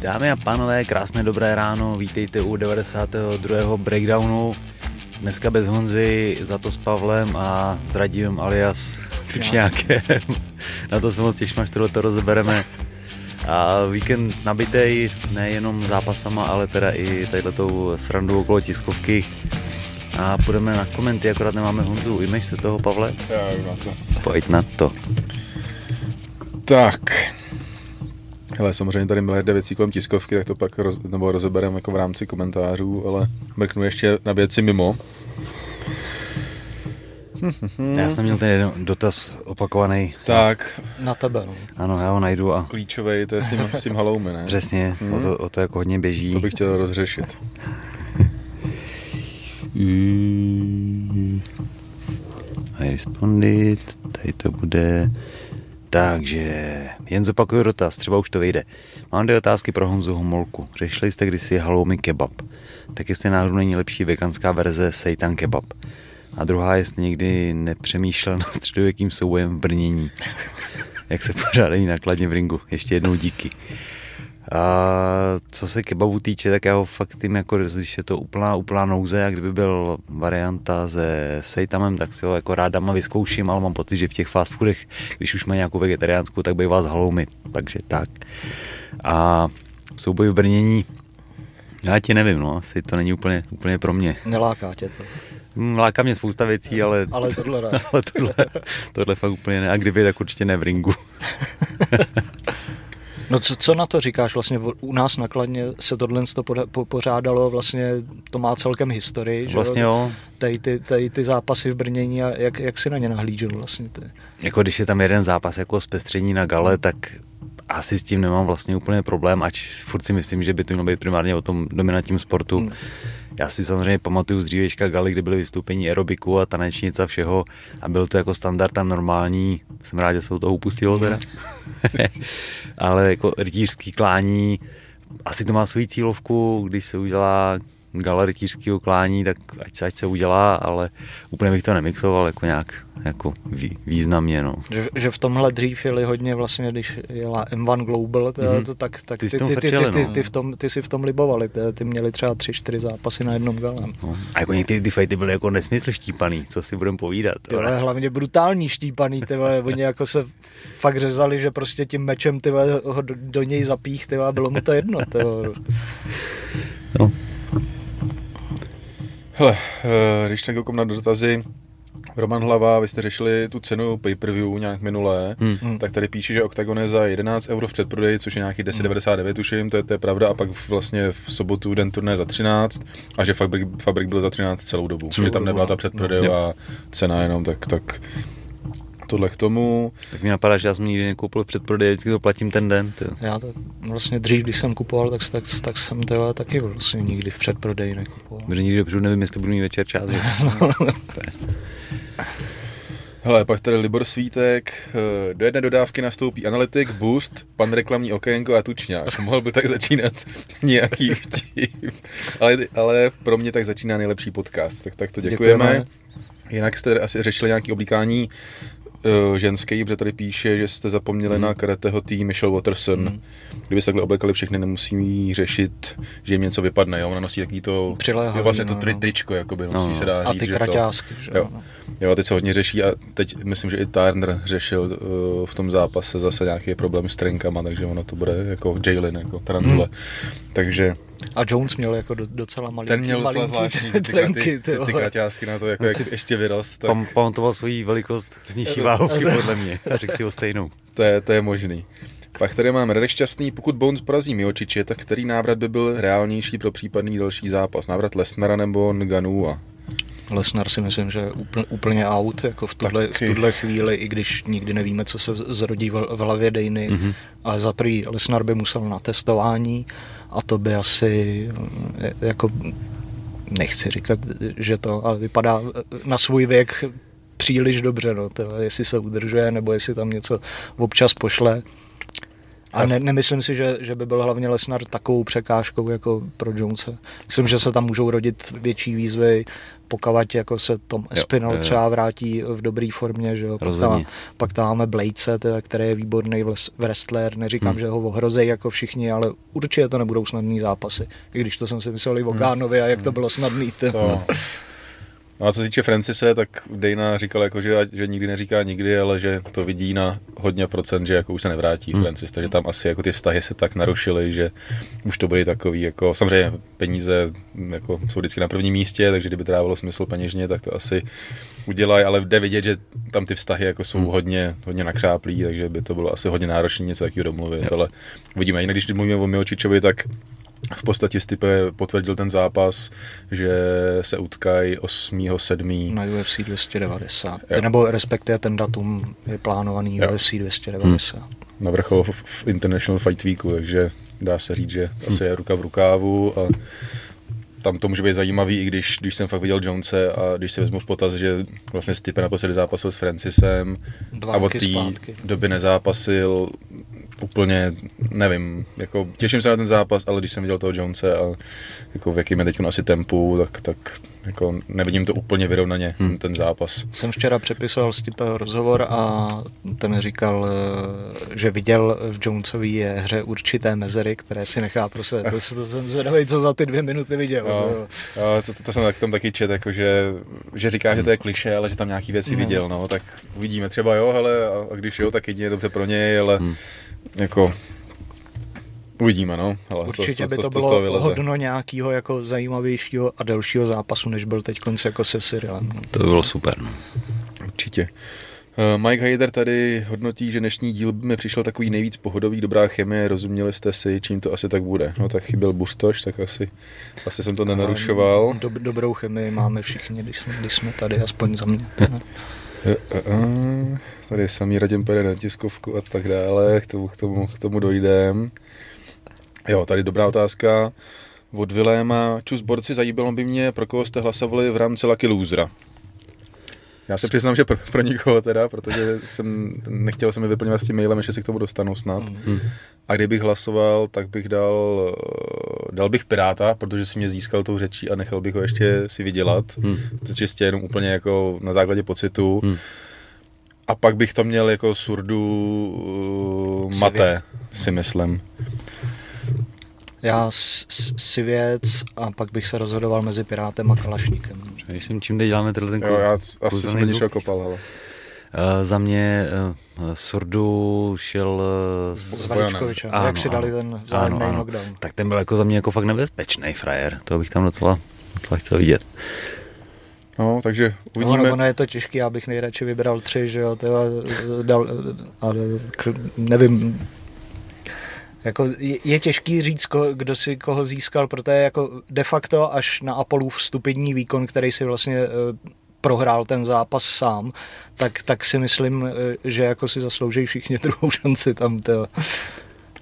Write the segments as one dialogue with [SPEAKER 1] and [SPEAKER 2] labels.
[SPEAKER 1] Dámy a pánové, krásné dobré ráno, vítejte u 92. breakdownu. Dneska bez Honzy, za to s Pavlem a s Radivem alias Čučňákem. Na to se moc těším, až tohle to rozebereme. A víkend nabitej nejenom zápasama, ale teda i tadyhletou srandu okolo tiskovky. A půjdeme na komenty, akorát nemáme Honzu. Ujmeš se toho, Pavle?
[SPEAKER 2] Já jdu na to.
[SPEAKER 1] Pojď na to.
[SPEAKER 2] Tak. Hele, samozřejmě tady miliarda věcí kolem tiskovky, tak to pak roz, nebo rozebereme jako v rámci komentářů, ale mrknu ještě na věci mimo.
[SPEAKER 1] Já jsem měl ten jeden dotaz opakovaný.
[SPEAKER 2] Tak,
[SPEAKER 3] Na tebe, no.
[SPEAKER 1] Ano, já ho najdu a
[SPEAKER 2] klíčový, to je s tím, s tím haloumy, ne?
[SPEAKER 1] přesně, o, to, o to jako hodně běží.
[SPEAKER 2] To bych chtěl rozřešit.
[SPEAKER 1] Mm. I responded, tady to bude. Takže, jen zopakuju dotaz, třeba už to vyjde. Mám dvě otázky pro Honzu Homolku. Řešili jste kdysi haloumi kebab. Tak jestli náhodou není lepší veganská verze seitan kebab. A druhá, jestli někdy nepřemýšlel nad středověkým soubojem v brnění. Jak se pořádají nakladně v ringu. Ještě jednou díky. A co se kebabu týče, tak já ho fakt tím, jako, když je to úplná, úplná nouze a kdyby byl varianta se seitamem, tak si ho jako rád dama vyzkouším, ale mám pocit, že v těch fast foodech, když už má nějakou vegetariánskou, tak bývá z haloumy. Takže tak. A souboj v brnění, já ti nevím, no, asi to není úplně, úplně pro mě.
[SPEAKER 3] Neláká tě to.
[SPEAKER 1] Hm, Láká mě spousta věcí, ale,
[SPEAKER 3] Ale tohle ne.
[SPEAKER 1] ale tohle, tohle fakt úplně ne. A kdyby, tak určitě ne v ringu.
[SPEAKER 3] No co, co na to říkáš? Vlastně u nás nakladně se tohle to poda- po- pořádalo, vlastně to má celkem historii, že
[SPEAKER 1] Vlastně jo,
[SPEAKER 3] Tady ty, tady ty zápasy v Brnění a jak, jak si na ně nahlížel vlastně ty?
[SPEAKER 1] jako když je tam jeden zápas jako zpestření na gale, tak asi s tím nemám vlastně úplně problém, ač furt si myslím, že by to mělo být primárně o tom dominantním sportu.
[SPEAKER 3] Hmm.
[SPEAKER 1] Já si samozřejmě pamatuju z dřívějška galy, kdy byly vystoupení aerobiku a tanečnic a všeho a byl to jako standard a normální. Jsem rád, že se toho upustilo teda. Ale jako rytířský klání, asi to má svoji cílovku, když se udělá gala rytířského klání, tak ať se, ať se udělá, ale úplně bych to nemixoval jako nějak jako vý, významně. No.
[SPEAKER 3] Že, že v tomhle dřív jeli hodně vlastně, když jela M1 Global,
[SPEAKER 1] Mhm.
[SPEAKER 3] to, tak, tak
[SPEAKER 1] Ty
[SPEAKER 3] ty, ty, ty,
[SPEAKER 1] no.
[SPEAKER 3] ty, v tom, ty si v tom libovali, ty, ty měli třeba tři, čtyři zápasy na jednom galem.
[SPEAKER 1] No. A jako některé ty fighty byly jako nesmysl štípaný, co si budeme povídat.
[SPEAKER 3] Ty vole, hlavně brutální štípaný, ty oni jako se fakt řezali, že prostě tím mečem ty ho do, do něj zapích, ty bylo mu to jedno, ty vole.
[SPEAKER 1] No.
[SPEAKER 2] Hele, eh, když tak koukám na dotazy, Roman Hlava, vy jste řešili tu cenu pay-per-view nějak minulé,
[SPEAKER 1] Hmm.
[SPEAKER 3] Hmm.
[SPEAKER 2] tak tady píše, že Octagon je za 11 euro v předprodeji, což je nějaký 10,99 tuším, to je, to je pravda, a pak vlastně v sobotu den turné za 13 a že Fabrik, Fabrik byl za 13 celou dobu,
[SPEAKER 3] Celou
[SPEAKER 2] že tam
[SPEAKER 3] dobu,
[SPEAKER 2] nebyla ta
[SPEAKER 3] no.
[SPEAKER 2] předprodejová cena jenom, tak, tak tohle k tomu.
[SPEAKER 1] Tak mi napadá, že já jsem nikdy nekoupil předprodej, vždycky to platím ten den. Ty.
[SPEAKER 3] Já to vlastně dřív, když jsem kupoval, tak, tak, tak jsem to taky vlastně nikdy v předprodeji nekupoval.
[SPEAKER 1] Protože nikdy dopředu nevím, jestli budu mít večer čas.
[SPEAKER 2] Hele, pak tady Libor Svítek, eh, do jedné dodávky nastoupí analytik, boost, pan reklamní okénko a tučňák. Mohl by tak začínat nějaký vtip. Ale, ale pro mě tak začíná nejlepší podcast, tak, tak to děkujeme.
[SPEAKER 3] Děkujeme.
[SPEAKER 2] Jinak jste asi řešili nějaké oblíkání uh, ženské, protože tady píše, že jste zapomněli
[SPEAKER 1] Hmm.
[SPEAKER 2] na karateho tým Michelle Watterson.
[SPEAKER 3] Hmm.
[SPEAKER 2] Kdyby se takhle oblekali všechny, nemusí řešit, že jim něco vypadne. Jo? Ona nosí takový to,
[SPEAKER 3] Přiléhavý,
[SPEAKER 2] jo, vlastně to
[SPEAKER 3] no,
[SPEAKER 2] tri,
[SPEAKER 3] no.
[SPEAKER 2] tričko, jakoby nosí
[SPEAKER 1] No.
[SPEAKER 2] se dá
[SPEAKER 3] A
[SPEAKER 2] říct,
[SPEAKER 3] ty
[SPEAKER 2] že to-
[SPEAKER 3] kraťásky, že
[SPEAKER 2] Jo.
[SPEAKER 3] no.
[SPEAKER 2] Jo, a teď se hodně řeší a teď myslím, že i Turner řešil uh, v tom zápase zase nějaký problém s trenkama, takže ono to bude jako Jalen, jako Tarantule.
[SPEAKER 3] Hmm.
[SPEAKER 2] Takže
[SPEAKER 3] A Jones měl jako do, docela malinký,
[SPEAKER 2] ten měl docela
[SPEAKER 3] malinký
[SPEAKER 2] zvláštní ty, ty,
[SPEAKER 3] trenky,
[SPEAKER 2] ty, ty, kraťásky na to, jako jak ještě vyrost, tak
[SPEAKER 1] Pam, pamatoval svoji velikost z nižší váhovky podle mě a řekl si ho stejnou.
[SPEAKER 2] to je, to je možný. Pak tady máme Radek Šťastný, pokud Bones porazí Miočiče, tak který návrat by byl reálnější pro případný další zápas? Návrat Lesnara nebo Nganua?
[SPEAKER 3] Lesnar si myslím, že je úplně, úplně out jako v tuhle, v tuhle chvíli, i když nikdy nevíme, co se zrodí v, v hlavě Dejny.
[SPEAKER 1] Mhm.
[SPEAKER 3] Mm-hmm. Ale za prvý Lesnar by musel na testování a to by asi eh, jako nechci říkat, že to, ale vypadá na svůj věk příliš dobře, no, to, jestli se udržuje, nebo jestli tam něco občas pošle. A ne, nemyslím si, že, že by byl hlavně Lesnar takovou překážkou jako pro Jonese. Myslím, že se tam můžou rodit větší výzvy, pokud jako se Tom Espinal jo, třeba vrátí v dobré formě, že jo. Pak, tam, pak tam máme Blejce, který je výborný wrestler, neříkám, hmm. že ho ohrozí jako všichni, ale určitě to nebudou snadný zápasy, i když to jsem si myslel i o Kánovi a jak to bylo snadný. To.
[SPEAKER 2] No a co se týče Francise, tak Dana říkal, jako, že, že nikdy neříká nikdy, ale že to vidí na hodně procent, že jako už se nevrátí hmm. Francis, takže tam asi jako ty vztahy se tak narušily, že už to byly takový, jako samozřejmě peníze jako, jsou vždycky na prvním místě, takže kdyby to dávalo smysl peněžně, tak to asi udělají, ale jde vidět, že tam ty vztahy jako jsou hmm. hodně, hodně nakřáplí, takže by to bylo asi hodně náročné něco takového domluvit, jo. ale uvidíme. Jinak když mluvíme o Miočičovi, tak v podstatě Stipe potvrdil ten zápas, že se utkají 8. 7.
[SPEAKER 3] Na UFC 290. Jo. Nebo respektive ten datum je plánovaný jo. UFC 290. Hmm.
[SPEAKER 2] Na vrchol v International Fight Weeku, takže dá se říct, že asi je ruka v rukávu a tam to může být zajímavý, i když, když jsem fakt viděl Jonese a když si vezmu v potaz, že vlastně Stipe naposledy zápasil s Francisem Dva a od té doby nezápasil, úplně, nevím, jako těším se na ten zápas, ale když jsem viděl toho Jonese a jako v jakým je teď asi tempu, tak, tak jako nevidím to úplně vyrovnaně, hmm. ten, ten zápas.
[SPEAKER 3] Jsem včera přepisoval s rozhovor a ten říkal, eh, že viděl v Jonesový hře určité mezery, které si nechá pro sebe. To, to jsem zvědavý, co za ty dvě minuty viděl.
[SPEAKER 2] No, no, to, to, to, jsem tak, tam taky čet, jako že, že říká, že to je kliše, ale že tam nějaký věci no. viděl, no, tak uvidíme. Třeba jo, ale a, a když jo, tak jedině dobře pro něj, ale hmm jako Uvidíme, no.
[SPEAKER 3] Ale Určitě co, co, by to co bylo hodno nějakého jako zajímavějšího a delšího zápasu, než byl teď konce jako se Cyrilem. No.
[SPEAKER 1] To by bylo super, no.
[SPEAKER 2] Určitě. Uh, Mike Heider tady hodnotí, že dnešní díl by mi přišel takový nejvíc pohodový, dobrá chemie, rozuměli jste si, čím to asi tak bude. No tak chyběl Bustoš, tak asi, asi jsem to nenarušoval.
[SPEAKER 3] Dob, dobrou chemii máme všichni, když jsme, když jsme tady, aspoň za mě.
[SPEAKER 2] tady samý Radim pojede na tiskovku a tak dále, k tomu, k tomu, k tomu dojdem. Jo, tady dobrá otázka od Viléma. Čus borci, zajímalo by mě, pro koho jste hlasovali v rámci Lucky Losera. Já se přiznám, že pro, pro nikoho teda, protože jsem nechtěl jsem mi vyplňovat s tím mailem, ještě si k tomu dostanu snad. Mm. A kdybych hlasoval, tak bych dal, dal bych Piráta, protože si mě získal tou řečí a nechal bych ho ještě si vydělat. Mm. To čistě jenom úplně jako na základě pocitu. Mm. A pak bych to měl jako surdu uh, maté, si myslím.
[SPEAKER 3] Já si věc a pak bych se rozhodoval mezi Pirátem a Kalašníkem.
[SPEAKER 1] Přemýšlím, čím teď děláme tenhle ten
[SPEAKER 2] jo, já asi jsem něčeho kopal, ale.
[SPEAKER 1] Uh, za mě uh, Surdu šel uh,
[SPEAKER 3] s, s Vaničkovičem, jak si dali ten vzájemný knockdown.
[SPEAKER 1] Tak ten byl jako za mě jako fakt nebezpečný frajer, to bych tam docela, docela chtěl vidět.
[SPEAKER 2] No, takže uvidíme.
[SPEAKER 3] No, ono je to těžké, já bych nejradši vybral tři, že jo, teda, dal, ale nevím, jako je, je těžký říct, ko, kdo si koho získal, protože jako de facto až na Apolův stupidní výkon, který si vlastně uh, prohrál ten zápas sám, tak, tak si myslím, uh, že jako si zaslouží všichni druhou šanci tam. To,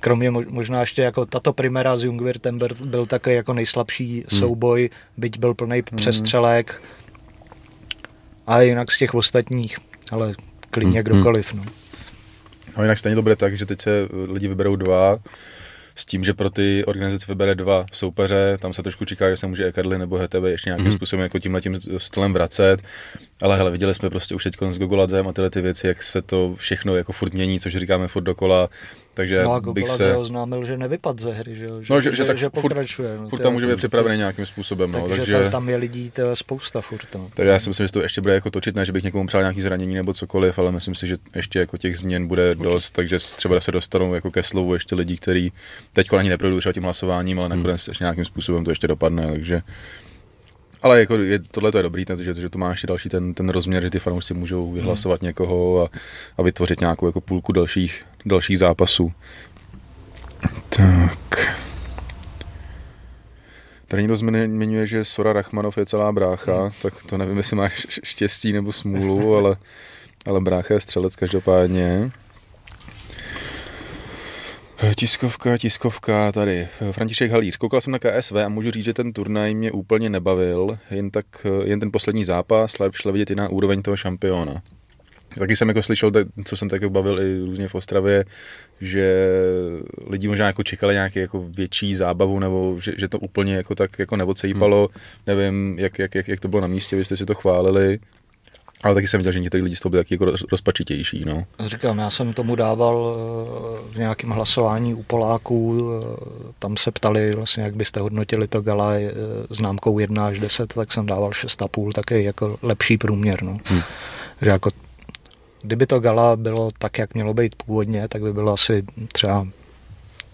[SPEAKER 3] kromě možná ještě jako tato primera s Jungwirtem byl, byl takový jako nejslabší hmm. souboj, byť byl plný hmm. A jinak z těch ostatních, ale klidně hmm. kdokoliv. No.
[SPEAKER 2] no jinak stejně to bude tak, že teď se lidi vyberou dva, s tím, že pro ty organizace vybere dva soupeře, tam se trošku čeká, že se může Ekarly nebo HTB ještě nějakým mm-hmm. způsobem jako tímhle tím stylem vracet, ale hele, viděli jsme prostě už teď s Gogoladzem a tyhle ty věci, jak se to všechno jako furt mění, což říkáme furt dokola, takže
[SPEAKER 3] no
[SPEAKER 2] bych
[SPEAKER 3] se... oznámil, že nevypad ze hry, že,
[SPEAKER 2] že, no, že, že, tak že pokračuje. Furt, no, furt tam může být připravený nějakým způsobem.
[SPEAKER 3] Takže,
[SPEAKER 2] no,
[SPEAKER 3] takže tam je lidí je spousta furt. No.
[SPEAKER 2] Takže já si myslím, že to ještě bude jako točit, ne, že bych někomu přál nějaký zranění nebo cokoliv, ale myslím si, že ještě jako těch změn bude Určitě. dost, takže třeba se dostanou jako ke slovu ještě lidi, kteří teď ani neprojdou třeba tím hlasováním, ale nakonec hmm. ještě nějakým způsobem to ještě dopadne, takže ale jako je, tohle to je dobrý, že, že to má ještě další ten, ten rozměr, že ty fanoušci můžou vyhlasovat hmm. někoho a, a vytvořit nějakou jako půlku dalších, dalších zápasů. Tak. Tady někdo zmiňuje, že Sora Rachmanov je celá brácha, hmm. tak to nevím, jestli máš štěstí nebo smůlu, ale, ale brácha je střelec každopádně. Tiskovka, tiskovka, tady. František Halíř. Koukal jsem na KSV a můžu říct, že ten turnaj mě úplně nebavil. Jen, tak, jen ten poslední zápas, šla vidět jiná úroveň toho šampiona. Taky jsem jako slyšel, co jsem tak bavil i různě v Ostravě, že lidi možná jako čekali nějaký jako větší zábavu, nebo že, že to úplně jako tak jako neocejpalo. Hmm. Nevím, jak, jak, jak, jak, to bylo na místě, vy jste si to chválili. Ale taky jsem viděl, že někteří lidi z toho byli taky jako rozpačitější. No.
[SPEAKER 3] Říkám, já jsem tomu dával eh, v nějakém hlasování u Poláků, eh, tam se ptali vlastně, jak byste hodnotili to gala eh, známkou 1 až 10, tak jsem dával 6,5, taky jako lepší průměr. No. Hmm. Že jako, kdyby to gala bylo tak, jak mělo být původně, tak by bylo asi třeba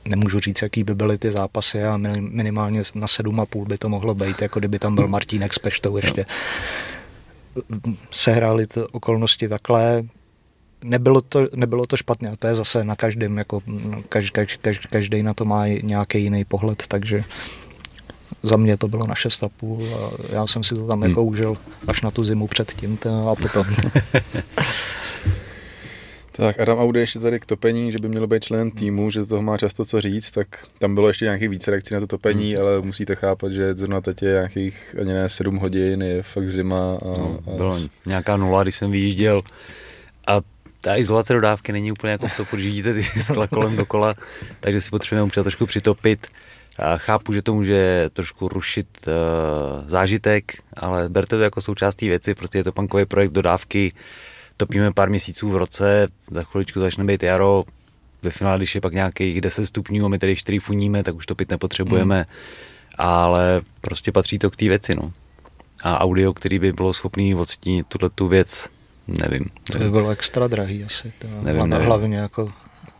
[SPEAKER 3] nemůžu říct, jaký by byly ty zápasy a minimálně na 7,5 by to mohlo být, jako kdyby tam byl Martínek s Peštou ještě. No sehrály ty okolnosti takhle. Nebylo to, nebylo to špatné a to je zase na každém, jako každý, každý, každý na to má nějaký jiný pohled, takže za mě to bylo na 6,5 a já jsem si to tam hmm. jako užil až na tu zimu předtím a potom.
[SPEAKER 2] Tak Adam Audy ještě tady k topení, že by měl být členem týmu, že toho má často co říct, tak tam bylo ještě nějakých více reakcí na to topení, hmm. ale musíte chápat, že zrovna teď je nějakých ani ne 7 hodin, je fakt zima. A,
[SPEAKER 1] no, a... Bylo nějaká nula, když jsem vyjížděl a ta izolace dodávky není úplně jako to, když vidíte ty skla kolem dokola, takže si potřebujeme třeba trošku přitopit. A chápu, že to může trošku rušit uh, zážitek, ale berte to jako součástí věci, prostě je to punkový projekt dodávky, topíme pár měsíců v roce, za chviličku začne být jaro, ve finále, když je pak nějakých 10 stupňů a my tady 4 funíme, tak už topit nepotřebujeme, hmm. ale prostě patří to k té věci, no. A audio, který by bylo schopný odstínit tuhle tu věc, nevím.
[SPEAKER 3] To by bylo extra drahý asi, to nevím, nevím. hlavně jako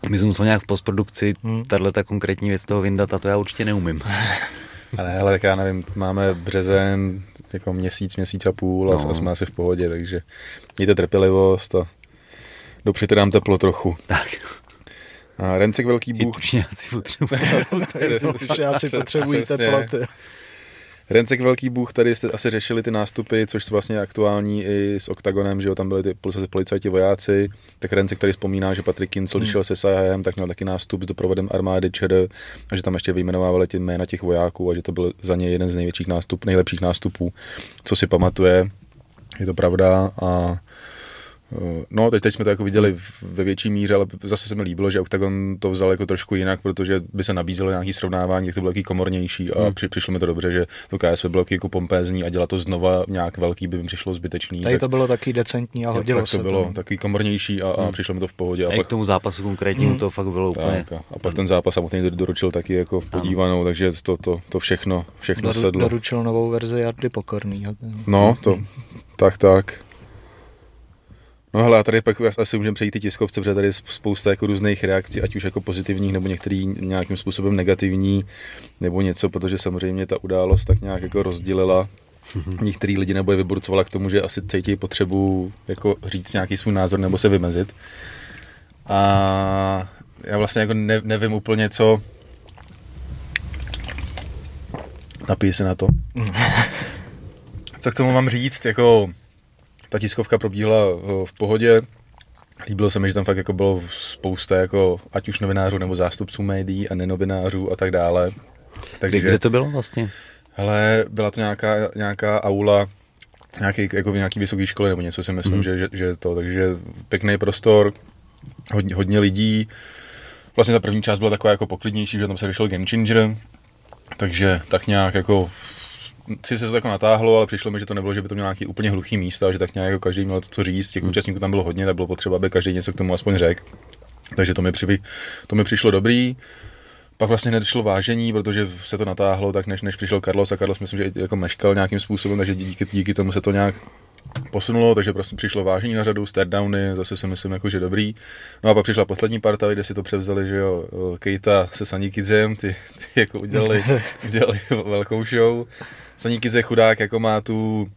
[SPEAKER 2] my
[SPEAKER 1] jsme to nějak v postprodukci, hmm. tahle ta konkrétní věc toho vyndat a to já určitě neumím.
[SPEAKER 2] Ale, ale tak já nevím, máme březen, jako měsíc, měsíc a půl a, no. a jsme asi v pohodě, takže mějte trpělivost a dopřejte nám teplo trochu.
[SPEAKER 1] Tak.
[SPEAKER 2] A Rencek Velký Bůh.
[SPEAKER 1] I tučňáci potřebují.
[SPEAKER 3] tučňáci potřebují teploty.
[SPEAKER 2] Rencek Velký Bůh, tady jste asi řešili ty nástupy, což jsou vlastně aktuální i s OKTAGONem, že jo, tam byli ty policajti vojáci, tak Rencek tady vzpomíná, že Patrik Kincel, když hmm. šel se Sajem, tak měl taky nástup s doprovodem armády ČR a že tam ještě vyjmenovávali ty jména těch vojáků a že to byl za ně jeden z největších nástup, nejlepších nástupů, co si pamatuje. Je to pravda a No, teď, teď jsme to jako viděli ve větší míře, ale zase se mi líbilo, že Octagon to vzal jako trošku jinak, protože by se nabízelo nějaký srovnávání, jak to bylo jaký komornější a hmm. při, přišlo mi to dobře, že to KSV bylo jako pompézní a dělat to znova nějak velký by mi přišlo zbytečný.
[SPEAKER 3] Tady tak, to bylo taky decentní a hodilo tak
[SPEAKER 2] to se bylo to. takový komornější a, a hmm. přišlo mi to v pohodě.
[SPEAKER 1] A, a pak, k tomu zápasu konkrétnímu hmm. to fakt bylo úplně.
[SPEAKER 2] Tak, a, a pak ten zápas samotný doručil taky jako podívanou, ano. takže to, to, to všechno, všechno Doru, sedlo.
[SPEAKER 3] Doručil novou verzi Jardy Pokorný.
[SPEAKER 2] No, to, tak, tak. No hele, a tady pak asi můžeme přejít ty tiskovce, protože tady je spousta jako různých reakcí, ať už jako pozitivních, nebo některý nějakým způsobem negativní, nebo něco, protože samozřejmě ta událost tak nějak jako rozdělila některý lidi nebo je vyburcovala k tomu, že asi cítí potřebu jako říct nějaký svůj názor nebo se vymezit. A já vlastně jako ne, nevím úplně, co... Napij se na to. co k tomu mám říct, jako ta tiskovka probíhala eh, v pohodě. Líbilo se mi, že tam fakt jako bylo spousta jako ať už novinářů nebo zástupců médií a nenovinářů a tak dále.
[SPEAKER 1] Takže, kde, kde to bylo vlastně?
[SPEAKER 2] Hele, byla to nějaká, nějaká aula nějaký, jako v nějaký vysoké školy nebo něco si myslím, mm. že, že, že to, takže pěkný prostor, hodně, hodně lidí. Vlastně ta první část byla taková jako poklidnější, že tam se řešil Game Changer, takže tak nějak jako si se to jako natáhlo, ale přišlo mi, že to nebylo, že by to mělo nějaký úplně hluchý místa, že tak nějak jako každý měl to co říct, těch hmm. účastníků tam bylo hodně, tak bylo potřeba, aby každý něco k tomu aspoň řekl. Takže to mi, při, to mi přišlo dobrý. Pak vlastně nedošlo vážení, protože se to natáhlo, tak než, než přišel Carlos a Carlos myslím, že jako meškal nějakým způsobem, takže díky, díky tomu se to nějak posunulo, takže prostě přišlo vážení na řadu, stardowny, zase si myslím, jako, že dobrý. No a pak přišla poslední parta, kde si to převzali, že jo, Kejta se Sanikidзem, ty, ty jako udělali, udělali velkou show. Sanikidze chudák jako má tu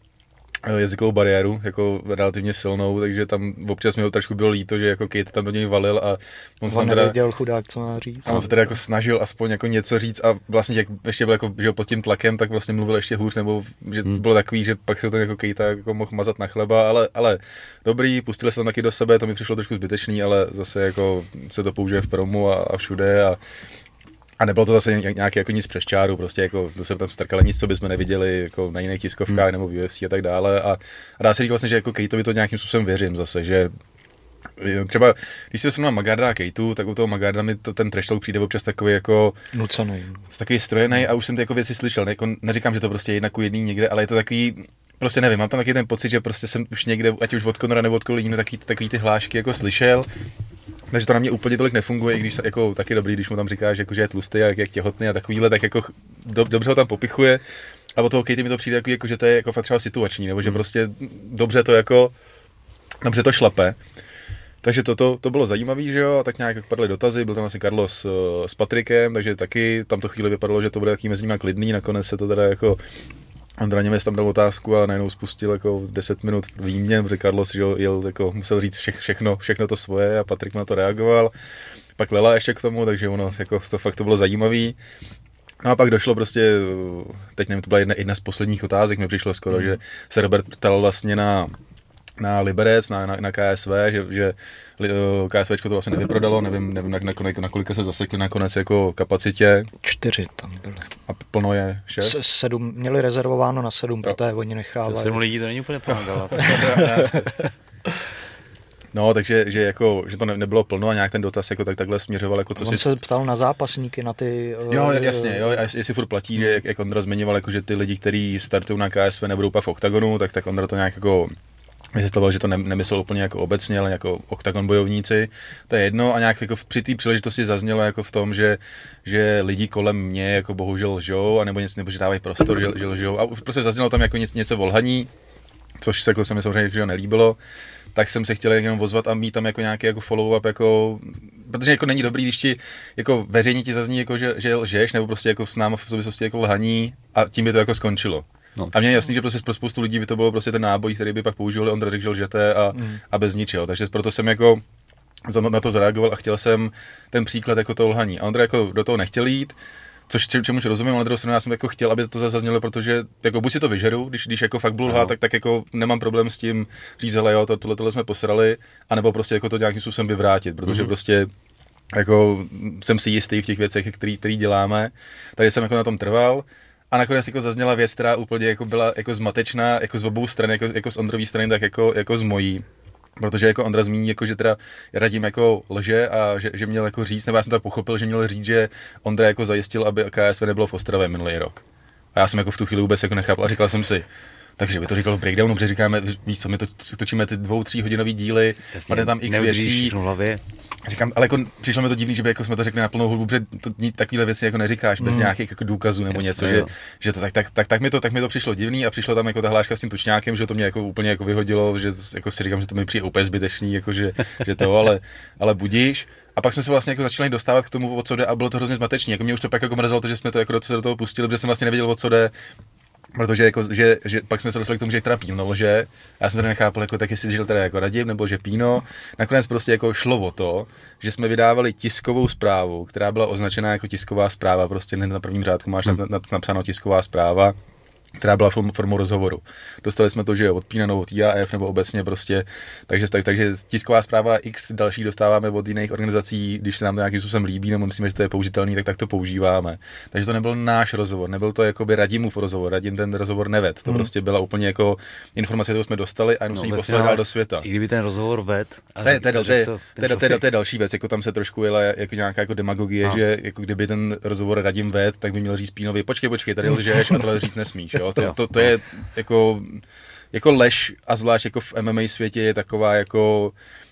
[SPEAKER 2] eh, jazykovou bariéru, jako relativně silnou, takže tam občas mi ho trošku bylo líto, že jako Kate tam do něj valil a
[SPEAKER 3] on, on teda, nevěděl chudák, co má říct.
[SPEAKER 2] A on se teda jako snažil aspoň jako něco říct a vlastně jak ještě byl jako, že pod tím tlakem, tak vlastně mluvil ještě hůř, nebo že hmm. to bylo takový, že pak se ten jako Kate jako mohl mazat na chleba, ale, ale dobrý, pustili se tam taky do sebe, to mi přišlo trošku zbytečný, ale zase jako se to použije v promu a, a všude a A nebylo to zase nějaký jako nic přes čáru, prostě jako to se tam strkali nic, co bychom neviděli jako na jiných tiskovkách hmm. nebo v UFC a tak dále. A, a dá se říct vlastně, že jako Kejtovi to nějakým způsobem věřím zase, že Třeba, když si vezmu Magarda a Kejtu, tak u toho Magarda mi to, ten trash přijde občas takový jako...
[SPEAKER 3] Nucený.
[SPEAKER 2] Takový strojený a už jsem ty jako věci slyšel. Ne, jako, neříkám, že to prostě je jedna ku jedný někde, ale je to takový, prostě nevím, mám tam taky ten pocit, že prostě jsem už někde, ať už od Konora nebo od Kolínu, takový, takový ty hlášky jako slyšel. Takže to na mě úplně tolik nefunguje, i když jako taky dobrý, když mu tam říkáš, jako, že je tlustý a jak, jak těhotný a takovýhle, tak jako do, dobře ho tam popichuje. A od toho Katie mi to přijde jako, jako, že to je jako fakt třeba situační, nebo že hmm. prostě dobře to jako, dobře to šlape. Takže to, to, to bylo zajímavé, že jo, a tak nějak padly dotazy, byl tam asi Carlos uh, s Patrikem, takže taky tam to chvíli vypadalo, že to bude taký mezi nimi klidný, nakonec se to teda jako Andra Němec tam dal otázku a najednou spustil jako 10 minut výměn, protože Carlos že jel, jako, musel říct vše, všechno, všechno to svoje a Patrik na to reagoval. Pak Lela ještě k tomu, takže ono, jako, to fakt to bylo zajímavý. No a pak došlo prostě, teď nevím, to byla jedna, jedna z posledních otázek, mi přišlo skoro, mm. že se Robert ptal vlastně na na Liberec, na, na, na KSV, že, že eh, KSV to vlastně nevyprodalo, nevím, nevím na, na, na kolika se zasekli nakonec jako kapacitě.
[SPEAKER 3] Čtyři tam byly.
[SPEAKER 2] A plno je šest? S,
[SPEAKER 3] sedm, měli rezervováno na sedm, no. protože oni nechávají.
[SPEAKER 1] Sedm lidí to není úplně plno
[SPEAKER 2] No, takže že jako, že to ne, nebylo plno a nějak ten dotaz jako tak takhle směřoval, jako co
[SPEAKER 3] On
[SPEAKER 2] si...
[SPEAKER 3] se ptal na zápasníky, na ty...
[SPEAKER 2] Jo, jasně, jo, a jestli furt platí, že jak, jak Ondra zmiňoval, jako, že ty lidi, kteří startují na KSV nebudou pak v OKTAGONu, tak, tak Ondra to nějak jako vysvětloval, že to ne, nemyslel úplně jako obecně, ale jako oktagon bojovníci, to je jedno. A nějak jako při té příležitosti zaznělo jako v tom, že, že lidi kolem mě jako bohužel lžou, anebo něco, nebo že dávají prostor, že, že lžou. A prostě zaznělo tam jako něco, něco volhaní, což se, jako se mi samozřejmě nelíbilo, tak jsem se chtěl jenom ozvat a mít tam jako nějaký jako follow-up, jako, protože jako není dobrý, když ti jako veřejně ti zazní, jako, že, že lžeš, nebo prostě jako s náma v souvislosti jako lhaní a tím by to jako skončilo. No. A mě je jasný, že prostě pro spoustu lidí by to bylo prostě ten náboj, který by pak použili, Ondra řekl, že a, mm. a bez ničeho. Takže proto jsem jako na to zareagoval a chtěl jsem ten příklad jako to lhaní. A Ondra jako do toho nechtěl jít, což čemuž rozumím, ale na druhou stranu já jsem jako chtěl, aby to zaznělo, protože jako buď si to vyžeru, když, když jako fakt budu lhát, tak, tak jako nemám problém s tím říct, hele jo, to, tohle, tohle jsme posrali, anebo prostě jako to nějakým způsobem vyvrátit, protože mm-hmm. prostě jako jsem si jistý v těch věcech, který, který děláme, takže jsem jako na tom trval. A nakonec jako zazněla věc, která úplně jako byla jako zmatečná, jako z obou stran, jako, jako z Ondrový strany, tak jako, jako z mojí. Protože jako Ondra zmíní, jako, že teda radím jako lže a že, že měl jako říct, nebo já jsem tak pochopil, že měl říct, že Ondra jako zajistil, aby KSV nebylo v Ostravě minulý rok. A já jsem jako v tu chvíli vůbec jako nechápal a říkal jsem si, takže by to říkal v breakdownu, protože říkáme, víš co, my to, točíme ty dvou, tří hodinový díly, Jasně, tam x věcí.
[SPEAKER 1] hlavě.
[SPEAKER 2] Říkám, ale jako přišlo mi to divný, že by jako jsme to řekli na plnou hudbu, protože to, takovéhle věci jako neříkáš bez mm. nějakých jako důkazů nebo něco, jo, že, že, to tak, tak, tak, tak, mi to, tak mi to přišlo divný a přišlo tam jako ta hláška s tím tučňákem, že to mě jako úplně jako vyhodilo, že jako si říkám, že to mi přijde úplně zbytečný, jako že, že to, ale, ale budíš. A pak jsme se vlastně jako začali dostávat k tomu, o co jde a bylo to hrozně zmatečné. Jako mě už to pak jako mrzelo, to, že jsme to jako do, do toho pustili, protože jsem vlastně nevěděl, o co jde. Protože jako, že, že, pak jsme se dostali k tomu, že teda Píno lže. Já jsem teda nechápal, jako, tak jestli žil teda jako Radim, nebo že Píno. Nakonec prostě jako šlo o to, že jsme vydávali tiskovou zprávu, která byla označená jako tisková zpráva. Prostě na prvním řádku máš hmm. napsáno tisková zpráva která byla formou rozhovoru. Dostali jsme to, že od PINA od IAF nebo obecně prostě, takže, tak, takže tisková zpráva X další dostáváme od jiných organizací, když se nám to nějakým způsobem líbí, nebo myslíme, že to je použitelný, tak tak to používáme. Takže to nebyl náš rozhovor, nebyl to jakoby Radimův rozhovor, Radim ten rozhovor neved, to hmm. prostě byla úplně jako informace, kterou jsme dostali a jenom no, jsme ji poslali dál do světa.
[SPEAKER 1] I kdyby ten rozhovor ved,
[SPEAKER 2] a to, je, to, to, to, to, to, je další věc, jako tam se trošku jela jako nějaká jako demagogie, no. že jako kdyby ten rozhovor Radim ved, tak by měl říct Pínovi, počkej, počkej, tady lžeš a tohle říct nesmíš. Jo? To, to, to je jako, jako lež a zvlášť jako v MMA světě je taková jako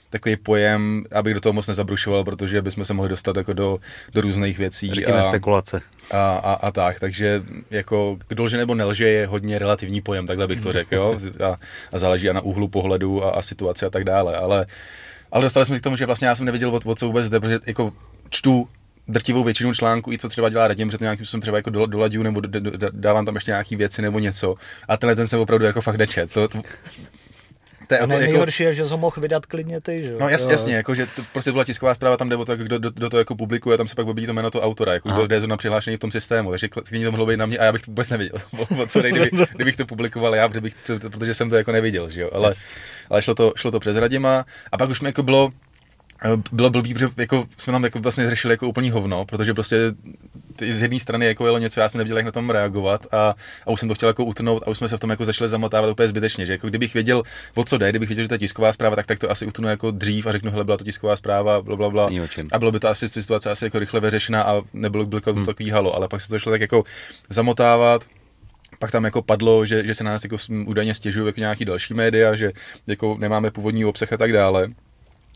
[SPEAKER 2] takový pojem, abych do toho moc nezabrušoval, protože bychom se mohli dostat jako do, do různých věcí.
[SPEAKER 1] Řekněme a, spekulace.
[SPEAKER 2] A, a, a, tak, takže jako kdo lže nebo nelže je hodně relativní pojem, takhle bych to řekl, jo? A, a záleží a na úhlu pohledu a, a situaci a tak dále, ale, ale dostali jsme k tomu, že vlastně já jsem nevěděl, o, o co vůbec jde, protože jako čtu drtivou většinu článků, i co třeba dělá Radim, že to nějakým způsobem třeba jako dolaďu nebo dávám tam ještě nějaký věci nebo něco. A tenhle ten jsem opravdu jako fakt nečet. To, to,
[SPEAKER 3] to je, jako, nejhorší je, že ho mohl vydat klidně ty, že
[SPEAKER 2] No jasně, jasně, jako, že to prostě byla tisková zpráva, tam jde o to, kdo do, do, toho jako publikuje, tam se pak objedí to jméno toho autora, jako kdo je zrovna přihlášený v tom systému, takže klidně to mohlo být na mě a já bych to vůbec neviděl, o co kdyby, kdybych to publikoval já, protože, bych to, protože jsem to jako neviděl, že jo, ale, yes. ale šlo, to, šlo to přes Radima a pak už mi jako bylo, bylo blbý, protože jako jsme tam jako vlastně řešili jako úplný hovno, protože prostě z jedné strany jako jelo něco, já jsem nevěděl, jak na tom reagovat a, a už jsem to chtěl jako utnout a už jsme se v tom jako začali zamotávat úplně zbytečně, že jako kdybych věděl, o co jde, kdybych věděl, že to je tisková zpráva, tak, tak to asi utnu jako dřív a řeknu, hele, byla to tisková zpráva, bla, bla, bla. A bylo by to asi situace asi jako rychle vyřešena a nebylo by to hmm. takový halo, ale pak se to šlo tak jako zamotávat, pak tam jako padlo, že, že se na nás jako údajně stěžují jako nějaký další média, že jako nemáme původní obsah a tak dále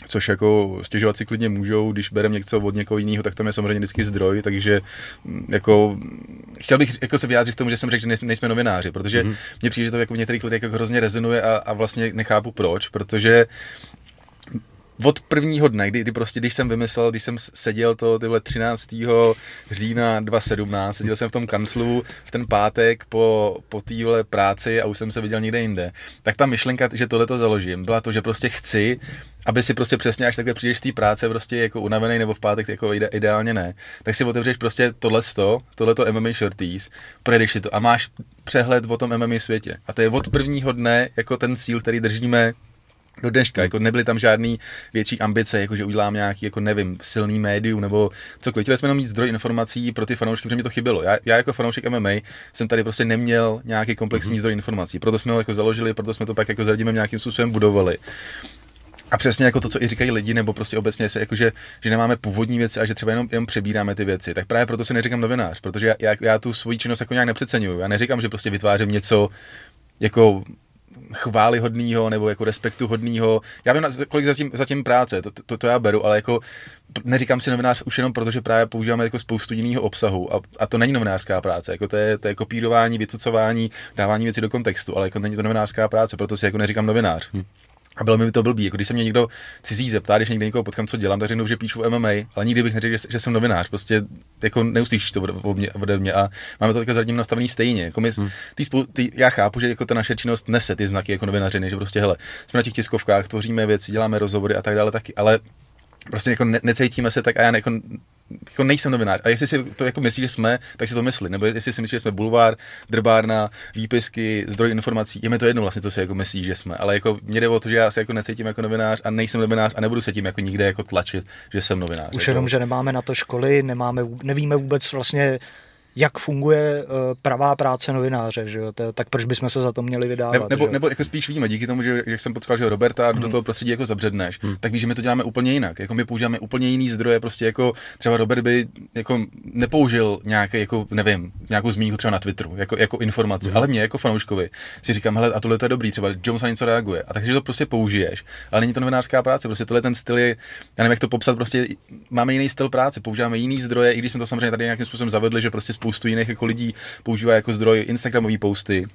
[SPEAKER 2] což jako stěžovat si klidně můžou, když bereme něco od někoho jiného, tak tam je samozřejmě vždycky zdroj, takže mm, jako chtěl bych jako se vyjádřit k tomu, že jsem řekl, že nejsme novináři, protože mm-hmm. mně přijde, že to jako v některých lidech jako hrozně rezonuje a, a vlastně nechápu proč, protože od prvního dne, kdy, kdy prostě, když jsem vymyslel, když jsem seděl to tyhle 13. října 2017, seděl jsem v tom kanclu v ten pátek po, po téhle práci a už jsem se viděl někde jinde, tak ta myšlenka, že tohle to založím, byla to, že prostě chci, aby si prostě přesně, až takhle přijdeš z té práce, prostě jako unavený nebo v pátek jako ide, ideálně ne, tak si otevřeš prostě tohle tohleto MMA shorties, projedeš si to a máš přehled o tom MMA světě. A to je od prvního dne jako ten cíl, který držíme do dneška, jako nebyly tam žádný větší ambice, jako že udělám nějaký, jako nevím, silný médium nebo cokoliv. Chtěli jsme jenom mít zdroj informací pro ty fanoušky, protože mi to chybělo. Já, já jako fanoušek MMA jsem tady prostě neměl nějaký komplexní mm-hmm. zdroj informací, proto jsme ho jako založili, proto jsme to pak jako s nějakým způsobem budovali. A přesně jako to, co i říkají lidi, nebo prostě obecně se, jako že, že nemáme původní věci a že třeba jenom, jenom přebíráme ty věci. Tak právě proto se neříkám novinář, protože já, já, já tu svoji činnost jako nějak nepřeceňuju. Já neříkám, že prostě vytvářím něco jako chválihodného nebo jako respektu hodného. Já vím, kolik zatím, zatím práce, to, to, to, já beru, ale jako neříkám si novinář už jenom proto, že právě používáme jako spoustu jiného obsahu a, a, to není novinářská práce, jako to je, to je kopírování, vycucování, dávání věcí do kontextu, ale jako není to novinářská práce, proto si jako neříkám novinář. Hmm. A bylo mi to blbý, jako když se mě někdo cizí zeptá, když někde někoho potkám, co dělám, tak řeknu, že píšu v MMA, ale nikdy bych neřekl, že, že jsem novinář, prostě jako neuslyšíš to ode mě, mě a máme to také zatím nastavený stejně. Jako my, hmm. tý spou, tý, já chápu, že jako ta naše činnost nese ty znaky jako novinářiny, že prostě hele, jsme na těch tiskovkách, tvoříme věci, děláme rozhovory a tak dále taky, ale prostě jako ne, necítíme se tak a já jako jako nejsem novinář. A jestli si to jako myslíš, že jsme, tak si to myslí. Nebo jestli si myslíš, že jsme bulvár, drbárna, výpisky, zdroj informací, je mi to jedno vlastně, co si jako myslíš, že jsme. Ale jako mě jde o to, že já se jako necítím jako novinář a nejsem novinář a nebudu se tím jako nikde jako tlačit, že jsem novinář.
[SPEAKER 3] Už
[SPEAKER 2] jako...
[SPEAKER 3] jenom, že nemáme na to školy, nemáme, nevíme vůbec vlastně, jak funguje uh, pravá práce novináře, že jo? Tak proč bychom se za to měli vydávat?
[SPEAKER 2] Nebo, nebo, nebo jako spíš víme, díky tomu, že jak jsem potkal že Roberta a hmm. do toho prostředí jako zabředneš, hmm. tak víš, že my to děláme úplně jinak. Jako my používáme úplně jiný zdroje, prostě jako třeba Robert by jako nepoužil nějaké, jako nevím, nějakou zmínku třeba na Twitteru, jako, jako informaci, hmm. ale mě jako fanouškovi si říkám, hele, a tohle to je dobrý, třeba Jones na něco reaguje. A takže to prostě použiješ, ale není to novinářská práce, prostě tohle ten styl je, já nevím, jak to popsat, prostě máme jiný styl práce, používáme jiný zdroje, i když jsme to samozřejmě tady nějakým způsobem zavedli, že prostě spoustu jiných jako lidí používá jako zdroj Instagramové posty,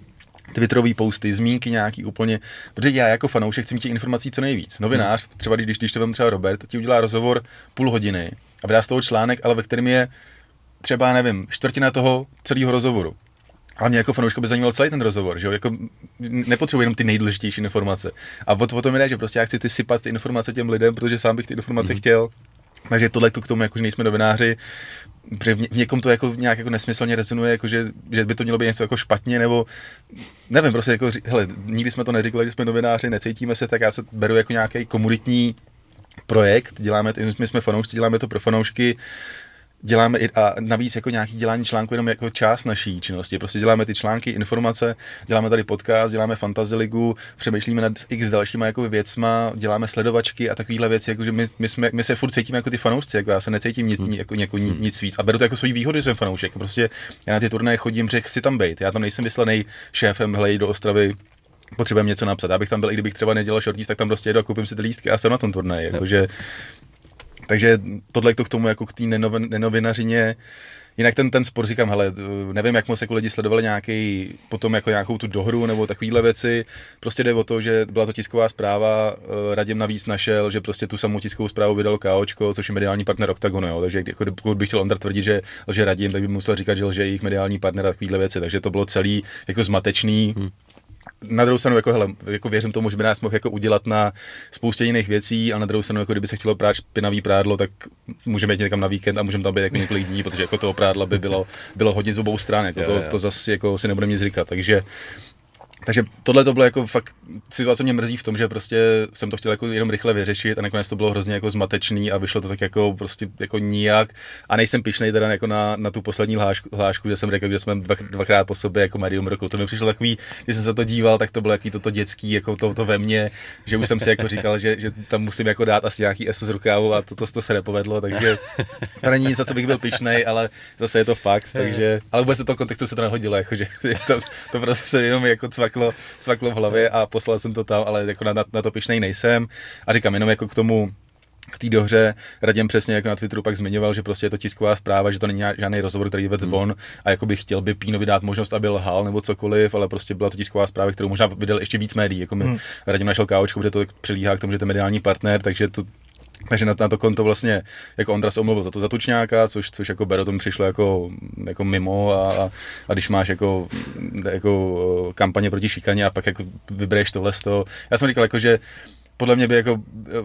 [SPEAKER 2] Twitterové posty, zmínky nějaký úplně, protože já jako fanoušek chci mít těch informací co nejvíc. Novinář, hmm. třeba když, když to vem třeba Robert, ti udělá rozhovor půl hodiny a vydá z toho článek, ale ve kterém je třeba, nevím, čtvrtina toho celého rozhovoru. Ale mě jako fanouška by zajímal celý ten rozhovor, že jo? Jako nepotřebuji jenom ty nejdůležitější informace. A o, o tom jde, že prostě já chci ty sypat ty informace těm lidem, protože sám bych ty informace mm. chtěl. Takže tohle k tomu, jako, že nejsme novináři, protože v někom to jako nějak jako nesmyslně rezonuje, jako že, že, by to mělo být něco jako špatně, nebo nevím, prostě jako, hele, nikdy jsme to neříkali, že jsme novináři, necítíme se, tak já se beru jako nějaký komunitní projekt, děláme, my jsme fanoušci, děláme to pro fanoušky, děláme i, a navíc jako nějaký dělání článku jenom jako část naší činnosti. Prostě děláme ty články, informace, děláme tady podcast, děláme fantasy ligu, přemýšlíme nad x dalšíma jako věcma, děláme sledovačky a takovéhle věci, jako že my, my, jsme, my, se furt cítíme jako ty fanoušci, jako já se necítím nic, hmm. jako, jako, hmm. nic víc a beru to jako svůj výhody, že jsem fanoušek. Prostě já na ty turnaje chodím, že chci tam být. Já tam nejsem vyslaný šéfem, hlejí do Ostravy, potřebujeme něco napsat. Já bych tam byl, i kdybych třeba nedělal shorties, tak tam prostě jedu a koupím si ty lístky a jsem na tom turnaji. Jakože takže tohle to k tomu jako k té nenovinařině. Jinak ten, ten spor říkám, hele, nevím, jak moc jako lidi sledovali nějaký, potom jako nějakou tu dohru nebo takovéhle věci. Prostě jde o to, že byla to tisková zpráva, eh, Radim navíc našel, že prostě tu samou tiskovou zprávu vydal KOčko, což je mediální partner Octagonu, jo. takže jako, pokud bych chtěl Ondra tvrdit, že lže Radim, tak by musel říkat, že lže jejich mediální partner a takovéhle věci, takže to bylo celý jako zmatečný. Hmm na druhou stranu, jako, hele, jako věřím tomu, že by nás mohl jako udělat na spoustě jiných věcí, a na druhou stranu, jako kdyby se chtělo prát špinavý prádlo, tak můžeme jít někam na víkend a můžeme tam být jako několik dní, protože jako toho prádla by bylo, bylo hodně z obou stran, jako to, to zase jako si nebudeme nic říkat, takže takže tohle to bylo jako fakt situace mě mrzí v tom, že prostě jsem to chtěl jako jenom rychle vyřešit a nakonec to bylo hrozně jako zmatečný a vyšlo to tak jako prostě jako nijak a nejsem pišnej teda jako na, na tu poslední hlášku, hlášku, že jsem řekl, že jsme dva, dvakrát po sobě jako medium roku. To mi přišlo takový, když jsem se to díval, tak to bylo takový toto dětský, jako to, to ve mně, že už jsem si jako říkal, že, že tam musím jako dát asi nějaký S z rukávu a to, to, to se nepovedlo, takže to není nic, za co bych byl pišnej, ale zase je to fakt, takže, ale vůbec se to kontextu se to nehodilo, jako, že, že to, to prostě se jenom jako cvaklo, cvaklo v hlavě a poslal jsem to tam, ale jako na, na, na to pišnej nejsem. A říkám jenom jako k tomu, k té dohře Raděm přesně jako na Twitteru pak zmiňoval, že prostě je to tisková zpráva, že to není žádný rozhovor, který vedl hmm. von a jako by chtěl by Pínovi dát možnost, aby lhal nebo cokoliv, ale prostě byla to tisková zpráva, kterou možná vydal ještě víc médií. Jako mi hmm. Radim našel kávočku, protože to přilíhá k tomu, že to je mediální partner, takže to takže na, na to konto vlastně jako Ondra se omluvil za to zatučňáka, což, což jako Bero tomu přišlo jako, jako mimo a, a, když máš jako, jako kampaně proti šikaně a pak jako vybereš tohle z toho. Já jsem říkal jako, že podle mě by jako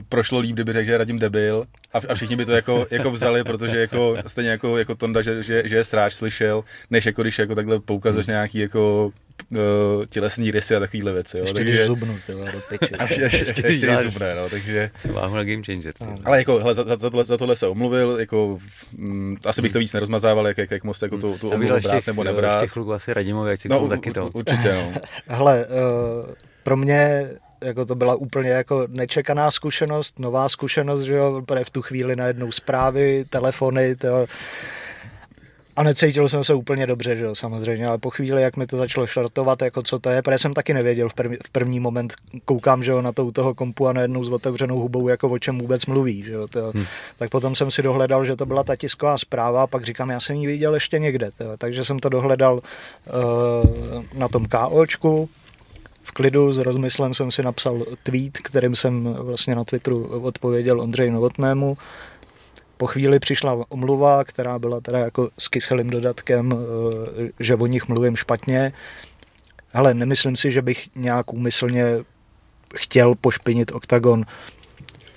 [SPEAKER 2] prošlo líp, kdyby řekl, že Radim debil a, a všichni by to jako, jako vzali, protože jako stejně jako, jako Tonda, že, že, že je stráč slyšel, než jako když jako takhle poukazuješ hmm. nějaký jako uh, tělesní rysy a takovýhle věci. Jo.
[SPEAKER 3] Ještě takže, když zubnu, tyhle, do peče.
[SPEAKER 2] Až, až, ještě, ještě když zubne, no, takže...
[SPEAKER 1] Váhu na game changer.
[SPEAKER 2] No. Ale jako, hele, za, za, tohle, za tohle se omluvil, jako, mm, asi bych to víc nerozmazával, jak, jak, jak moc jako tu, tu omluvu brát nebo nebrát.
[SPEAKER 1] V těch kluků asi Radimovi, jak si no, taky to.
[SPEAKER 2] Určitě, no.
[SPEAKER 3] hele, uh, pro mě jako to byla úplně jako nečekaná zkušenost, nová zkušenost, že jo, v tu chvíli najednou zprávy, telefony, to, a necítil jsem se úplně dobře, že jo, samozřejmě, ale po chvíli, jak mi to začalo šartovat, jako co to je, protože jsem taky nevěděl v, první, v první moment, koukám, že jo, na to u toho kompu a najednou s otevřenou hubou, jako o čem vůbec mluví, že jo, to, hmm. tak potom jsem si dohledal, že to byla ta tisková zpráva a pak říkám, já jsem ji viděl ještě někde, to, takže jsem to dohledal uh, na tom KOčku, v klidu s rozmyslem jsem si napsal tweet, kterým jsem vlastně na Twitteru odpověděl Ondřeji Novotnému, po chvíli přišla omluva, která byla teda jako s kyselým dodatkem, eh, že o nich mluvím špatně. Ale nemyslím si, že bych nějak úmyslně chtěl pošpinit OKTAGON.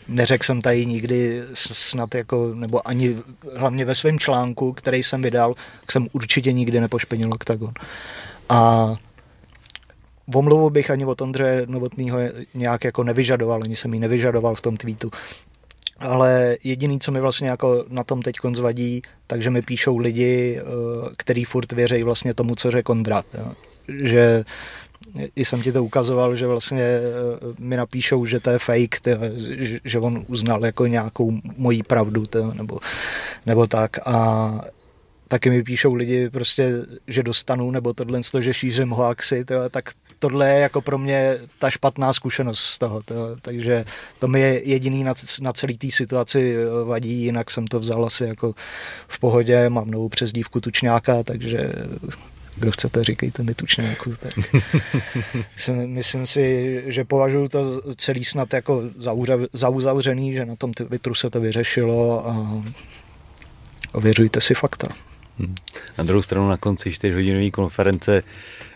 [SPEAKER 3] Neřekl jsem tady nikdy snad jako, nebo ani hlavně ve svém článku, který jsem vydal, jsem určitě nikdy nepošpinil OKTAGON. A v omluvu bych ani od Ondře Novotného nějak jako nevyžadoval, ani jsem ji nevyžadoval v tom tweetu ale jediný, co mi vlastně jako na tom teď zvadí, takže mi píšou lidi, eh, který furt věří vlastně tomu, co řekl Kondrat. Že i jsem ti to ukazoval, že vlastně eh, mi napíšou, že to je fake, že on uznal jako nějakou mojí pravdu, nebo, nebo tak. A taky mi píšou lidi prostě, že dostanu, nebo tohle, že šířím hoaxy, tak tohle je jako pro mě ta špatná zkušenost z toho. To, takže to mi je jediný na, na celý té situaci eh, vadí, jinak jsem to vzal asi jako v pohodě, mám novou přezdívku tučňáka, takže kdo chcete, říkejte mi tučňáku. Tak. myslím, myslím si, že považuji to celý snad jako za uzavřený, že na tom Twitteru se to vyřešilo a ověřujte si fakta.
[SPEAKER 1] Na druhou stranu na konci 4-hodinové konference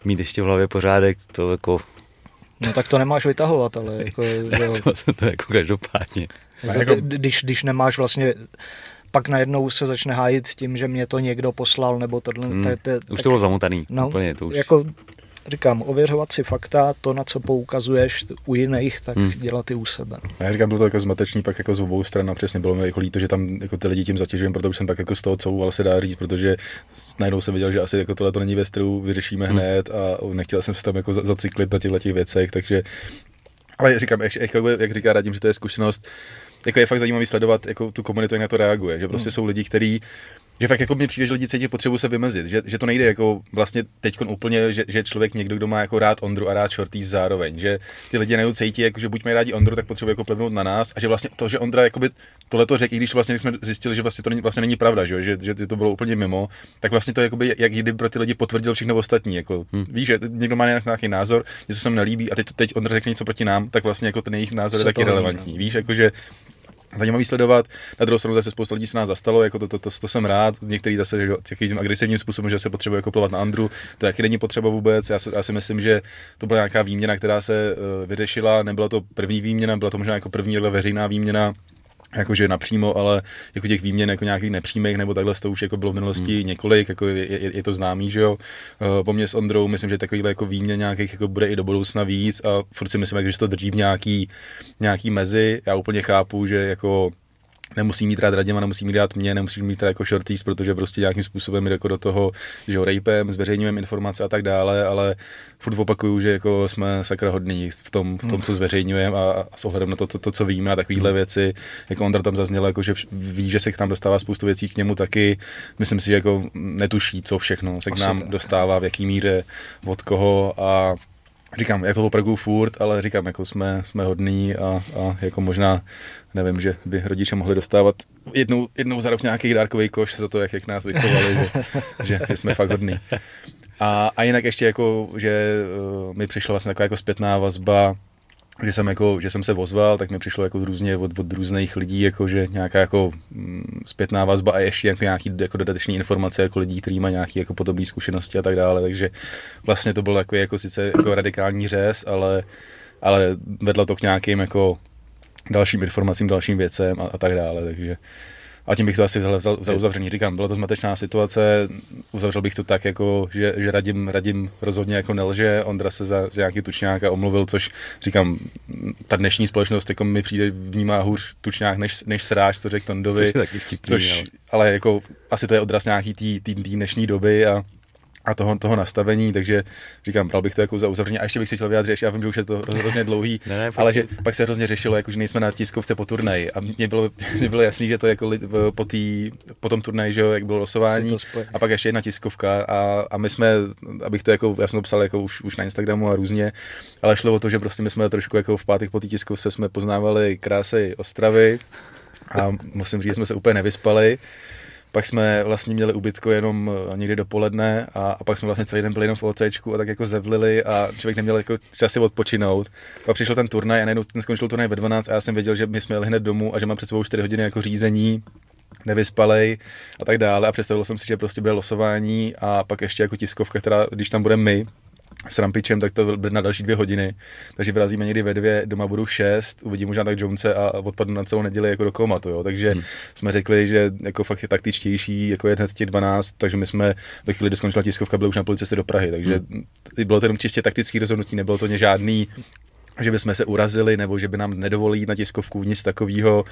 [SPEAKER 1] mít ještě v hlavě pořádek, to jako...
[SPEAKER 3] No tak to nemáš vytahovat, ale jako...
[SPEAKER 1] to, to, to jako každopádně.
[SPEAKER 3] Jako, jako... Když, když nemáš vlastně pak najednou se začne hájit tím, že mě to někdo poslal, nebo tohle. Hmm,
[SPEAKER 1] te, te, už to bylo zamotaný, no, úplně to už.
[SPEAKER 3] Jako říkám, ověřovat si fakta, to, na co poukazuješ u jiných, tak hmm. dělat i u sebe.
[SPEAKER 2] Já říkám, bylo to jako zmatečný pak jako z obou stran a přesně bylo mi jako líto, že tam jako ty lidi tím zatěžujem, protože jsem pak jako z toho couval se dá říct, protože najednou jsem viděl, že asi jako tohle to není věc, kterou vyřešíme hmm. hned a nechtěl jsem se tam jako zacyklit na těchto těch věcech, takže ale říkám, jak, jak, jak říká Radim, že to je zkušenost, jako je fakt zajímavý sledovat jako tu komunitu, jak na to reaguje, že prostě hmm. jsou lidi, kteří že fakt jako mi přijde, že lidi cítí potřebu se vymezit, že, že to nejde jako vlastně teď úplně, že, že, člověk někdo, kdo má jako rád Ondru a rád Shorty zároveň, že ty lidi najednou cítí, jako, že buď mají rádi Ondru, tak potřebují jako plevnout na nás a že vlastně to, že Ondra jakoby tohle to řekl, i když vlastně jsme zjistili, že vlastně to není, vlastně není pravda, že, že, že to bylo úplně mimo, tak vlastně to jakoby, jak kdyby pro ty lidi potvrdil všechno ostatní. Jako, hmm. Víš, že někdo má nějaký názor, něco se mu nelíbí a teď, teď Ondra řekne něco proti nám, tak vlastně jako ten jejich názor je taky relevantní. No. Víš, jako, že zajímavý sledovat. Na druhou stranu zase spousta lidí se nás zastalo, jako to, to, to, to jsem rád. Některý zase že, takovým agresivním způsobem, že se potřebuje jako plovat na Andru, to taky není potřeba vůbec. Já, se, já si myslím, že to byla nějaká výměna, která se uh, vyřešila. Nebyla to první výměna, byla to možná jako první veřejná výměna jakože napřímo, ale jako těch výměn jako nějakých nepřímých nebo takhle to už jako bylo v minulosti hmm. několik, jako je, je, je, to známý, že jo. Uh, po mně s Ondrou myslím, že takovýhle jako výměn nějakých jako bude i do budoucna víc a furt si myslím, že to drží v nějaký, nějaký mezi. Já úplně chápu, že jako nemusí mít rád Radima, nemusí mít rád mě, nemusí mít rád jako shorties, protože prostě nějakým způsobem jde jako do toho, že ho rejpem, zveřejňujeme informace a tak dále, ale furt opakuju, že jako jsme sakra hodní v tom, v tom co zveřejňujeme a, a s ohledem na to, to, to, co víme a takovéhle věci, jako Ondra tam zazněl, jako že ví, že se k nám dostává spoustu věcí k němu taky, myslím si, že jako netuší, co všechno se k nám dostává, v jaký míře, od koho a říkám, je to opravdu furt, ale říkám, jako jsme, jsme hodní a, a jako možná, nevím, že by rodiče mohli dostávat jednou, jednou za rok nějaký dárkový koš za to, jak, jak nás vychovali, že, že, že, jsme fakt hodní. A, a jinak ještě jako, že uh, mi přišla vlastně taková jako zpětná vazba, že jsem, jako, že jsem se ozval, tak mi přišlo jako různě od, od různých lidí, jako, že nějaká jako mm, zpětná vazba a ještě jako nějaký jako dodateční informace jako lidí, kteří mají nějaké jako podobné zkušenosti a tak dále, takže vlastně to byl takový jako sice jako radikální řez, ale, ale vedlo to k nějakým jako dalším informacím, dalším věcem a, a tak dále, takže a tím bych to asi vzal za uzavření. Říkám, byla to zmatečná situace, uzavřel bych to tak, jako, že, že radím, radím rozhodně jako nelže, Ondra se za, za nějaký tučňák omluvil, což říkám, ta dnešní společnost jako mi přijde vnímá hůř tučňák než, než sráž, co řekl Tondovi.
[SPEAKER 1] Což
[SPEAKER 2] což, ale jako asi to je odraz nějaký té dnešní doby a a toho, toho nastavení, takže říkám, bral bych to jako za uzavření. A ještě bych si chtěl vyjádřit, já vím, že už je to hrozně dlouhý, ne, ne, ale že pak se hrozně řešilo, jako, že nejsme na tiskovce po turnaji. A mně bylo, mě bylo jasný, že to jako po, tý, po tom turnaji, že jo, jak bylo losování, a pak ještě jedna tiskovka. A, a my jsme, abych to jako, já jsem to psal jako už, už na Instagramu a různě, ale šlo o to, že prostě my jsme trošku jako v pátek po té tiskovce jsme poznávali krásy Ostravy a musím říct, že jsme se úplně nevyspali. Pak jsme vlastně měli ubytko jenom eh, někdy dopoledne a, a pak jsme vlastně celý den byli jenom v OCčku a tak jako zevlili a člověk neměl jako čas si odpočinout. Pak přišel ten turnaj a najednou ten skončil turnaj ve 12 a já jsem věděl, že my jsme jeli hned domů a že mám před sebou 4 hodiny jako řízení nevyspalej a tak dále a představil jsem si, že prostě bude losování a pak ještě jako tiskovka, která, když tam budeme my, s Rampičem, tak to bude na další dvě hodiny. Takže vyrazíme někdy ve dvě, doma budu v šest, uvidím možná tak Jonese a odpadnu na celou neděli jako do komatu. Jo. Takže hmm. jsme řekli, že jako fakt je taktičtější, jako je hned těch 12, takže my jsme ve chvíli, kdy skončila tiskovka, byli už na cesty do Prahy. Takže hmm. bylo to jenom čistě taktický rozhodnutí, nebylo to žádný že bychom se urazili, nebo že by nám nedovolí na tiskovku nic takového.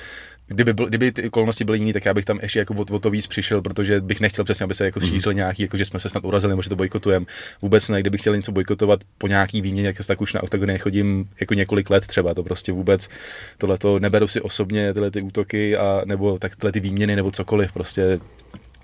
[SPEAKER 2] Kdyby, byl, kdyby ty okolnosti byly jiné, tak já bych tam ještě jako o, o to víc přišel, protože bych nechtěl přesně, aby se jako šířil mm. nějaký, jako že jsme se snad urazili, nebo že to bojkotujeme. Vůbec ne, kdybych chtěl něco bojkotovat po nějaký výměně, tak už na oktagony nechodím jako několik let třeba, to prostě vůbec tohle to neberu si osobně, tyhle ty útoky a nebo tak tyhle ty výměny nebo cokoliv, prostě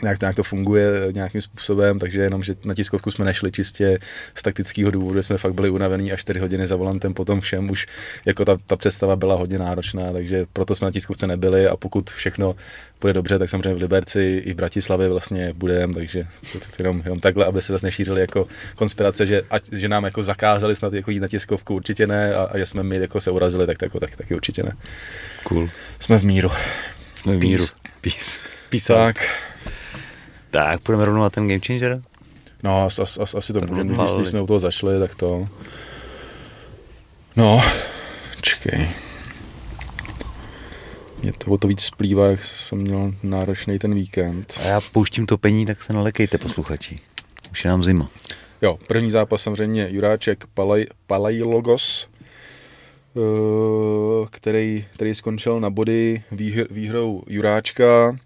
[SPEAKER 2] nějak, nějak to funguje nějakým způsobem, takže jenom, že na tiskovku jsme nešli čistě z taktického důvodu, jsme fakt byli unavení a 4 hodiny za volantem potom všem už jako ta, ta představa byla hodně náročná, takže proto jsme na tiskovce nebyli a pokud všechno bude dobře, tak samozřejmě v Liberci i v Bratislavě vlastně budeme, takže to, to jenom, jenom takhle, aby se zase nešířili jako konspirace, že, ať, že nám jako zakázali snad jako jít na tiskovku, určitě ne, a, a že jsme my jako se urazili, tak, tak, tak taky určitě ne.
[SPEAKER 1] Cool.
[SPEAKER 2] Jsme v míru.
[SPEAKER 1] Jsme v míru. Peace. Peace.
[SPEAKER 2] Tak.
[SPEAKER 1] Tak, půjdeme rovnou na ten Game Changer?
[SPEAKER 2] No, as, as, as, asi to můžeme, když, když jsme u toho začali, tak to... No, čekej. Mě to o to víc splývá, jak jsem měl náročný ten víkend.
[SPEAKER 1] A já pouštím topení, tak se nalekejte posluchači. Už je nám zima.
[SPEAKER 2] Jo, první zápas samozřejmě Juráček Palaj, Palajlogos, eh, který, který skončil na body výhr, výhrou Juráčka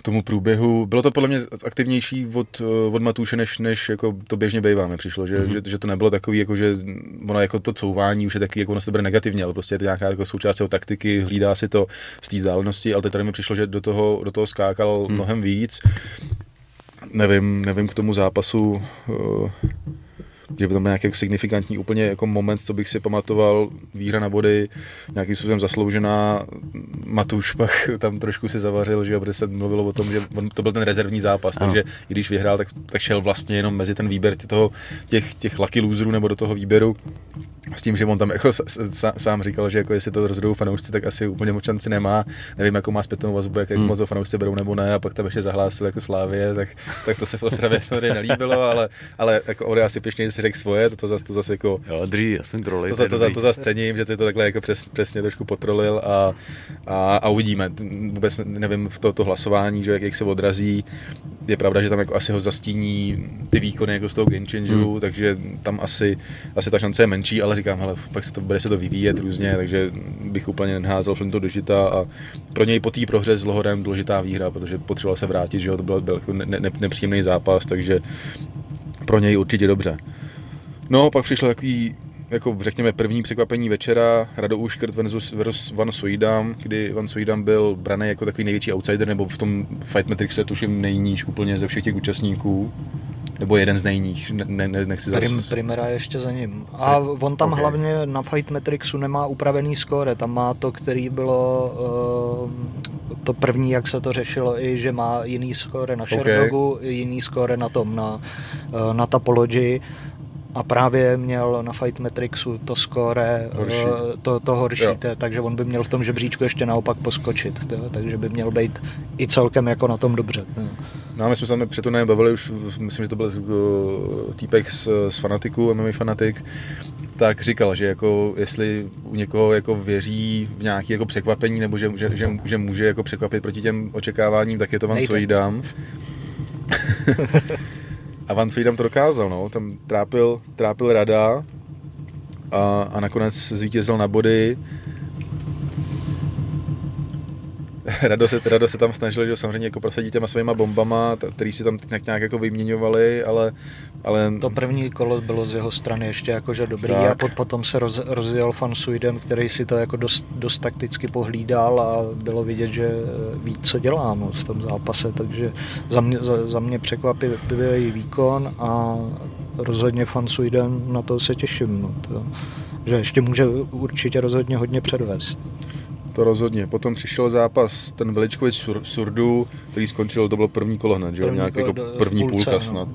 [SPEAKER 2] k tomu průběhu. Bylo to podle mě aktivnější od, eh, od Matuše, než, než jako to běžně býváme přišlo, že, mm-hmm. že, že, to nebylo takový, jako že ono jako to couvání už je taky, jako ono se bude negativně, ale prostě je to nějaká jako součást jeho taktiky, hlídá si to z té vzdálenosti, ale teď tady mi přišlo, že do toho, do toho skákal mm. mnohem víc. Nevím, nevím k tomu zápasu, uh, že by to byl nějaký signifikantní úplně jako moment, co bych si pamatoval, výhra na body, nějakým způsobem zasloužená, Matuš pak tam trošku si zavařil, že protože se mluvilo o tom, že on, to byl ten rezervní zápas, ano. takže i když vyhrál, tak, tak šel vlastně jenom mezi ten výběr toho, těch, těch lucky loserů nebo do toho výběru s tím, že on tam jako sám říkal, že jako jestli to rozhodou fanoušci, tak asi úplně moc šanci nemá. Nevím, jakou má zpětnou vazbu, jak hmm. moc fanoušci berou nebo ne, a pak tam ještě zahlásil jako Slávě, tak, tak to se v Ostravě samozřejmě nelíbilo, ale, ale jako on asi pěšně si řekl svoje, to, to zase, to zase jako...
[SPEAKER 1] Jo, druhý, aspoň troly.
[SPEAKER 2] To, to, to, to, to zase cením, že ty to takhle jako přes, přesně trošku potrolil a, a, a, uvidíme. Vůbec nevím v to, to hlasování, že jak, jak se odrazí. Je pravda, že tam jako asi ho zastíní ty výkony jako z toho game changeu, hmm. takže tam asi, asi ta šance je menší, ale říkám, hele, pak se to, bude se to vyvíjet různě, takže bych úplně neházel Flintu do žita a pro něj po té prohře s Lohorem důležitá výhra, protože potřeboval se vrátit, že jo, to byl, byl ne, ne, nepříjemný zápas, takže pro něj určitě dobře. No, pak přišlo takový jako řekněme první překvapení večera, Rado Uškrt versus, versus Van Suidam, kdy Van Suidam byl braný jako takový největší outsider, nebo v tom Fight Matrix tuším nejníž úplně ze všech těch účastníků. Nebo jeden z nejních, ne, ne, nechci
[SPEAKER 3] zase... Prim, Primera je ještě za ním. A on tam okay. hlavně na Fight Matrixu nemá upravený skóre, tam má to, který bylo uh, to první, jak se to řešilo, i že má jiný skóre na Sherdogu, okay. jiný skóre na tom, na, uh, na Topology a právě měl na Fight Matrixu to skóre horší. Eh, to, to horší, to, takže on by měl v tom žebříčku ještě naopak poskočit, to, takže by měl být i celkem jako na tom dobře. To.
[SPEAKER 2] No a my jsme se před to bavili už, myslím, že to byl eh, týpek z, z fanatiku, MMA fanatik, tak říkal, že jako jestli u někoho jako věří v nějaké jako překvapení nebo že, že, že, že, může jako překvapit proti těm očekáváním, tak je to Van Soidam. A Van Sweedam to dokázal, no. Tam trápil, trápil rada a, a nakonec zvítězil na body Rado se, Rado se tam snažil, že samozřejmě jako prosadit těma svýma bombama, který si tam nějak, nějak jako vyměňovali, ale, ale...
[SPEAKER 3] To první kolo bylo z jeho strany ještě jakože dobrý tak. a pot, potom se roz, rozjel Fan Suidem, který si to jako dost, dost takticky pohlídal a bylo vidět, že ví, co dělá no, v tom zápase, takže za mě, za, za mě překvapivý výkon a rozhodně Fan Suidem na to se těším. No, to, že ještě může určitě rozhodně hodně předvést.
[SPEAKER 2] To rozhodně. Potom přišel zápas, ten Veličkovič sur, Surdu, který skončil, to bylo první kolo hned, že jo? Nějak jako první půlce, půlka no. snad.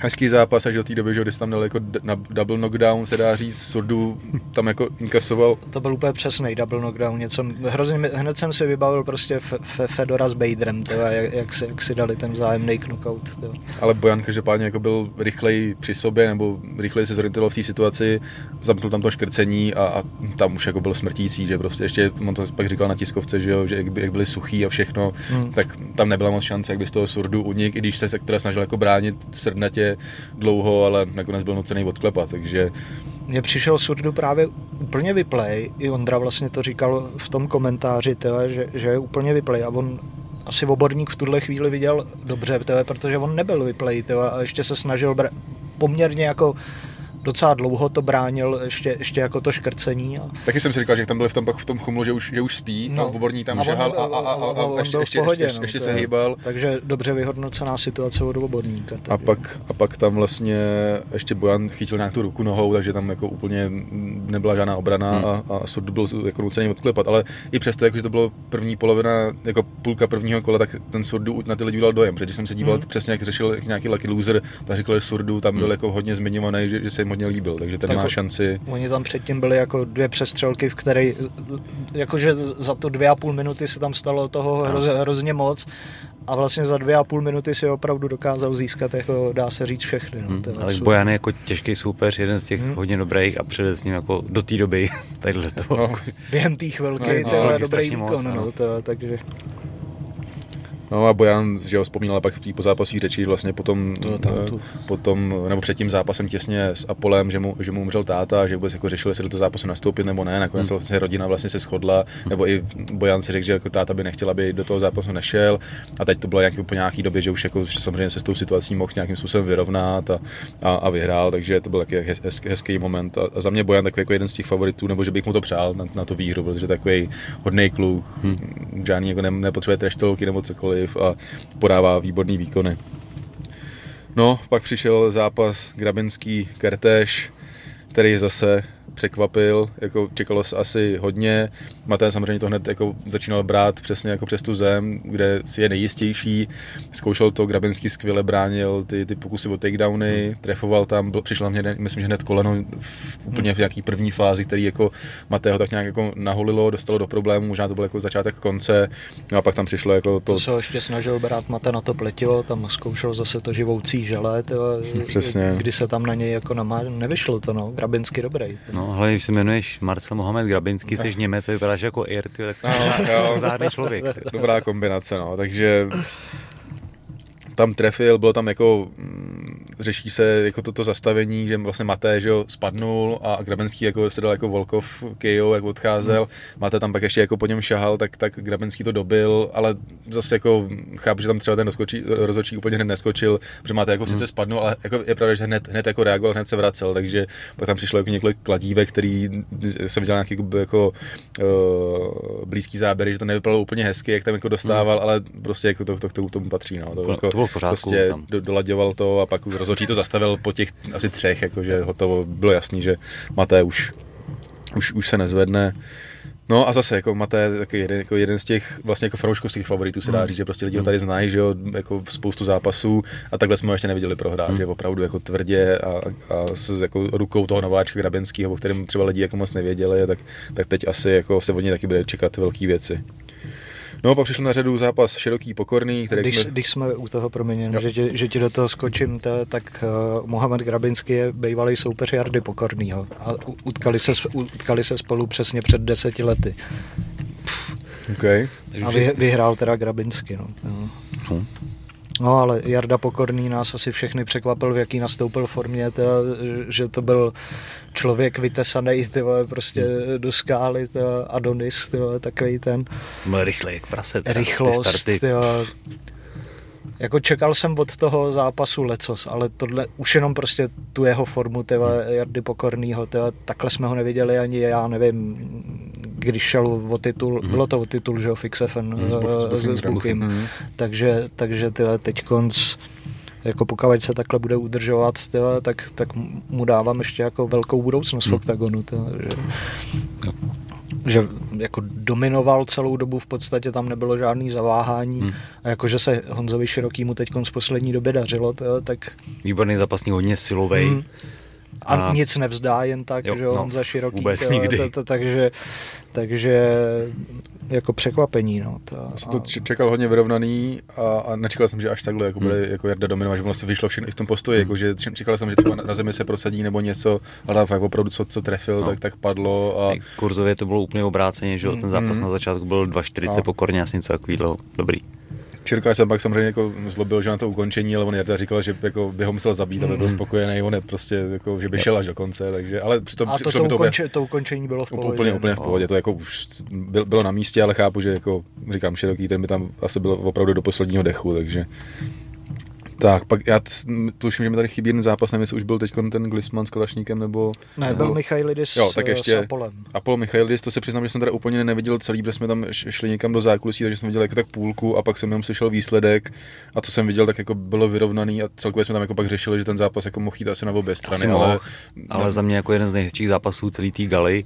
[SPEAKER 2] Hezký zápas až do té doby, že když tam dal jako na double knockdown, se dá říct, Surdu tam jako inkasoval.
[SPEAKER 3] To byl úplně přesný double knockdown, něco, hrozně, hned jsem si vybavil prostě F- Fedora s Baderem, teda, jak, jak, si, jak si dali ten vzájemný knockout. Teda.
[SPEAKER 2] Ale Bojan každopádně jako byl rychlej při sobě, nebo rychleji se zorientoval v té situaci, zamknul tam to škrcení a, a, tam už jako byl smrtící, že prostě ještě, on to pak říkal na tiskovce, že jo, že jak, by, jak byli suchý a všechno, hmm. tak tam nebyla moc šance, jak by z toho Surdu unik, i když se sektora snažil jako bránit srdnatě dlouho, ale nakonec byl nucený odklepat, takže...
[SPEAKER 3] Mně přišel Surdu právě úplně vyplej, i Ondra vlastně to říkal v tom komentáři, teda, že, že je úplně vyplej a on asi oborník v tuhle chvíli viděl dobře, teda, protože on nebyl vyplej teda, a ještě se snažil br- poměrně jako docela dlouho to bránil ještě, ještě jako to škrcení. A...
[SPEAKER 2] Taky jsem si říkal, že tam byli v tom, v tom chumlu, že už, že už spí, no. oborník tam žehal a, a, a, a, a ještě, ještě, pohodě, ještě, no, ještě se hýbal.
[SPEAKER 3] Takže dobře vyhodnocená situace od oborníka.
[SPEAKER 2] A pak, a pak tam vlastně ještě Bojan chytil nějak tu ruku nohou, takže tam jako úplně nebyla žádná obrana hmm. a, a Surdu byl jako nucený odklepat, ale i přesto, jako, že to bylo první polovina, jako půlka prvního kola, tak ten Surdu na ty lidi udělal dojem, protože když jsem se díval hmm. přesně, jak řešil nějaký lucky loser, tak říkal, že Surdu tam byl hmm. jako hodně zmiňovaný, že, že se jim hodně líbil, takže ten jako, má šanci.
[SPEAKER 3] Oni tam předtím byli jako dvě přestřelky, v které, jakože za to dvě a půl minuty se tam stalo toho hroz, hrozně moc a vlastně za dvě a půl minuty si opravdu dokázal získat, jako dá se říct všechny. No,
[SPEAKER 1] hmm, ale Bojan je jako těžký soupeř, jeden z těch hmm. hodně dobrých a před s ním jako do té doby tadyhle to. No.
[SPEAKER 3] Během té chvilky, no, no, dobrý výkon, moc, no, to, takže
[SPEAKER 2] No a Bojan, že ho vzpomínal pak v té pozápasové řeči, vlastně potom, to, to, to. potom, nebo před tím zápasem těsně s Apolem, že mu, že mu umřel táta, že vůbec jako řešil, jestli do toho zápasu nastoupit nebo ne, nakonec hmm. vlastně rodina vlastně se shodla, hmm. nebo i Bojan si řekl, že jako táta by nechtěl, aby do toho zápasu nešel a teď to bylo nějaký, po nějaký době, že už jako samozřejmě se s tou situací mohl nějakým způsobem vyrovnat a, a, a vyhrál, takže to byl taky hez, hezký moment a, a, za mě Bojan takový jako jeden z těch favoritů, nebo že bych mu to přál na, na tu výhru, protože takový hodný kluk, hmm. žádný jako ne, nepotřebuje treštolky nebo cokoliv cokoliv a podává výborný výkony. No, pak přišel zápas Grabinský Kertéš, který zase překvapil, jako čekalo se asi hodně. Matej samozřejmě to hned jako začínal brát přesně jako přes tu zem, kde si je nejistější. Zkoušel to, Grabinský skvěle bránil ty, ty pokusy o takedowny, trefoval tam, byl, přišel na mě, myslím, že hned koleno v, úplně v nějaký první fázi, který jako Matého tak nějak jako naholilo, dostalo do problémů, možná to byl jako začátek konce, no a pak tam přišlo jako to...
[SPEAKER 3] To se ho ještě snažil brát Mate na to pletilo, tam zkoušel zase to živoucí žele, to,
[SPEAKER 2] Přesně.
[SPEAKER 3] kdy se tam na něj jako namá, nevyšlo to, no, Grabinsky dobrý.
[SPEAKER 1] No, hlavně, když se jmenuješ Marcel Mohamed Grabinský, jsi Němec a vypadáš jako Ir, tak jsi
[SPEAKER 2] No,
[SPEAKER 1] zádný člověk. Ty.
[SPEAKER 2] Dobrá kombinace, no, takže tam trefil, bylo tam jako, mm, řeší se jako toto zastavení, že vlastně Maté, že jo, spadnul a Grabenský jako se dal jako Volkov KO, jak odcházel, hmm. Maté tam pak ještě jako po něm šahal, tak, tak Grabenský to dobil, ale zase jako chápu, že tam třeba ten rozkočí, rozhodčí úplně hned neskočil, protože Maté jako hmm. sice spadnul, ale jako je pravda, že hned, hned jako reagoval, hned se vracel, takže pak tam přišlo jako několik kladívek, který jsem viděl nějaký jako, jako uh, blízký záběry, že to nevypadalo úplně hezky, jak tam jako dostával, hmm. ale prostě jako to, to, to, to tomu patří, no. To, jako,
[SPEAKER 1] to bylo v pořádku,
[SPEAKER 2] prostě
[SPEAKER 1] tam.
[SPEAKER 2] do, dolaďoval to a pak už rozhodčí to zastavil po těch asi třech, jakože hotovo, bylo jasný, že Maté už, už, už se nezvedne. No a zase jako Maté je taky jeden, jako jeden z těch vlastně jako fanouškovských favoritů se dá říct, že prostě lidi ho tady znají, že jo, jako spoustu zápasů a takhle jsme ho ještě neviděli prohrát, že opravdu jako tvrdě a, a s jako rukou toho nováčka Grabenského, o kterém třeba lidi jako moc nevěděli, tak, tak teď asi jako se od něj taky bude čekat velké věci. No, pak přišel na řadu zápas široký, pokorný, který
[SPEAKER 3] Když,
[SPEAKER 2] jsme...
[SPEAKER 3] když jsme u toho, promiň, že ti, že ti do toho skočím, to, tak uh, Mohamed Grabinský je bývalý soupeř Jardy Pokornýho a utkali se, utkali se spolu přesně před deseti lety.
[SPEAKER 2] Okay.
[SPEAKER 3] A vy, vyhrál teda Grabinsky. No. No.
[SPEAKER 1] No.
[SPEAKER 3] ale Jarda Pokorný nás asi všechny překvapil, v jaký nastoupil formě, teda, že to byl člověk vytesaný ty vole, prostě do skály, vole, Adonis, ty vole, takový ten
[SPEAKER 1] Byl rychlej jak prase. teda, ty
[SPEAKER 3] rychlost.
[SPEAKER 1] starty.
[SPEAKER 3] Ty vole. Jako čekal jsem od toho zápasu lecos, ale tohle už jenom prostě tu jeho formu tyva, Jardy Pokornýho, tyva, takhle jsme ho neviděli ani já nevím, když šel o titul, bylo to o titul, že jo, Fix FM
[SPEAKER 2] Mhm, s Mhm.
[SPEAKER 3] takže, takže tyva, teď konc jako pokud se takhle bude udržovat, tyva, tak, tak mu dávám ještě jako velkou budoucnost v oktagonu. Tyva, že, že jako dominoval celou dobu, v podstatě tam nebylo žádný zaváhání
[SPEAKER 1] Hmm.
[SPEAKER 3] a jakože se Honzovi Širokýmu teď z poslední době dařilo, to, tak
[SPEAKER 1] Výborný zápasník, hodně silovej.
[SPEAKER 3] Hmm. a,
[SPEAKER 1] A-
[SPEAKER 3] nic nevzdá jen tak,
[SPEAKER 1] Jo,
[SPEAKER 3] že
[SPEAKER 1] no,
[SPEAKER 3] Honza Široký.
[SPEAKER 1] vůbec
[SPEAKER 3] to,
[SPEAKER 1] nikdy.
[SPEAKER 3] To, to, takže, takže jako překvapení, no. To,
[SPEAKER 2] Jsem to čekal hodně vyrovnaný a, a nečekal jsem, že až takhle jako bude jako Jarda dominovat, že vlastně vyšlo všechno i v tom postoji, jako, že čekal jsem, že třeba na, na zemi se prosadí nebo něco, ale tam fakt opravdu co, co trefil,
[SPEAKER 1] No.
[SPEAKER 2] tak, tak padlo a.
[SPEAKER 1] Kurzově to bylo úplně obráceně, že jo, ten zápas
[SPEAKER 2] Mm.
[SPEAKER 1] na začátku byl 2,40
[SPEAKER 2] No.
[SPEAKER 1] pokorně, asi něco takového. Dobrý.
[SPEAKER 2] Čirka jsem pak samozřejmě jako zlobil, že na to ukončení, ale on Jarda říkal, že jako by ho musel zabít, aby byl spokojený, on je prostě jako, že by šel až do konce, takže, ale přitom,
[SPEAKER 3] a to, to,
[SPEAKER 2] to
[SPEAKER 3] ukonče, to ukončení bylo v pohodě.
[SPEAKER 2] úplně, úplně v pohodě, to jako už byl- bylo na místě, ale chápu, že jako říkám široký, ten by tam asi byl opravdu do posledního dechu, takže tak, pak já tuším, že mi tady chybí jeden zápas, nevím, jestli už byl teď ten Glisman s Kalašníkem, nebo...
[SPEAKER 3] Ne, byl Michailidis
[SPEAKER 2] Jo, tak
[SPEAKER 3] s-
[SPEAKER 2] ještě-
[SPEAKER 3] s Apolem.
[SPEAKER 2] Apollo Michailidis, to se přiznám, že jsem teda úplně neviděl celý, protože jsme tam šli někam do zákulisí, takže jsem viděl jako tak půlku a pak jsem jenom slyšel výsledek a to jsem viděl, tak jako bylo vyrovnaný a celkově jsme tam jako pak řešili, že ten zápas jako mohl jít asi na obě strany,
[SPEAKER 1] Asi
[SPEAKER 2] ale,
[SPEAKER 1] mohl, ale za mě jako jeden z nejhezčích zápasů celý té galy.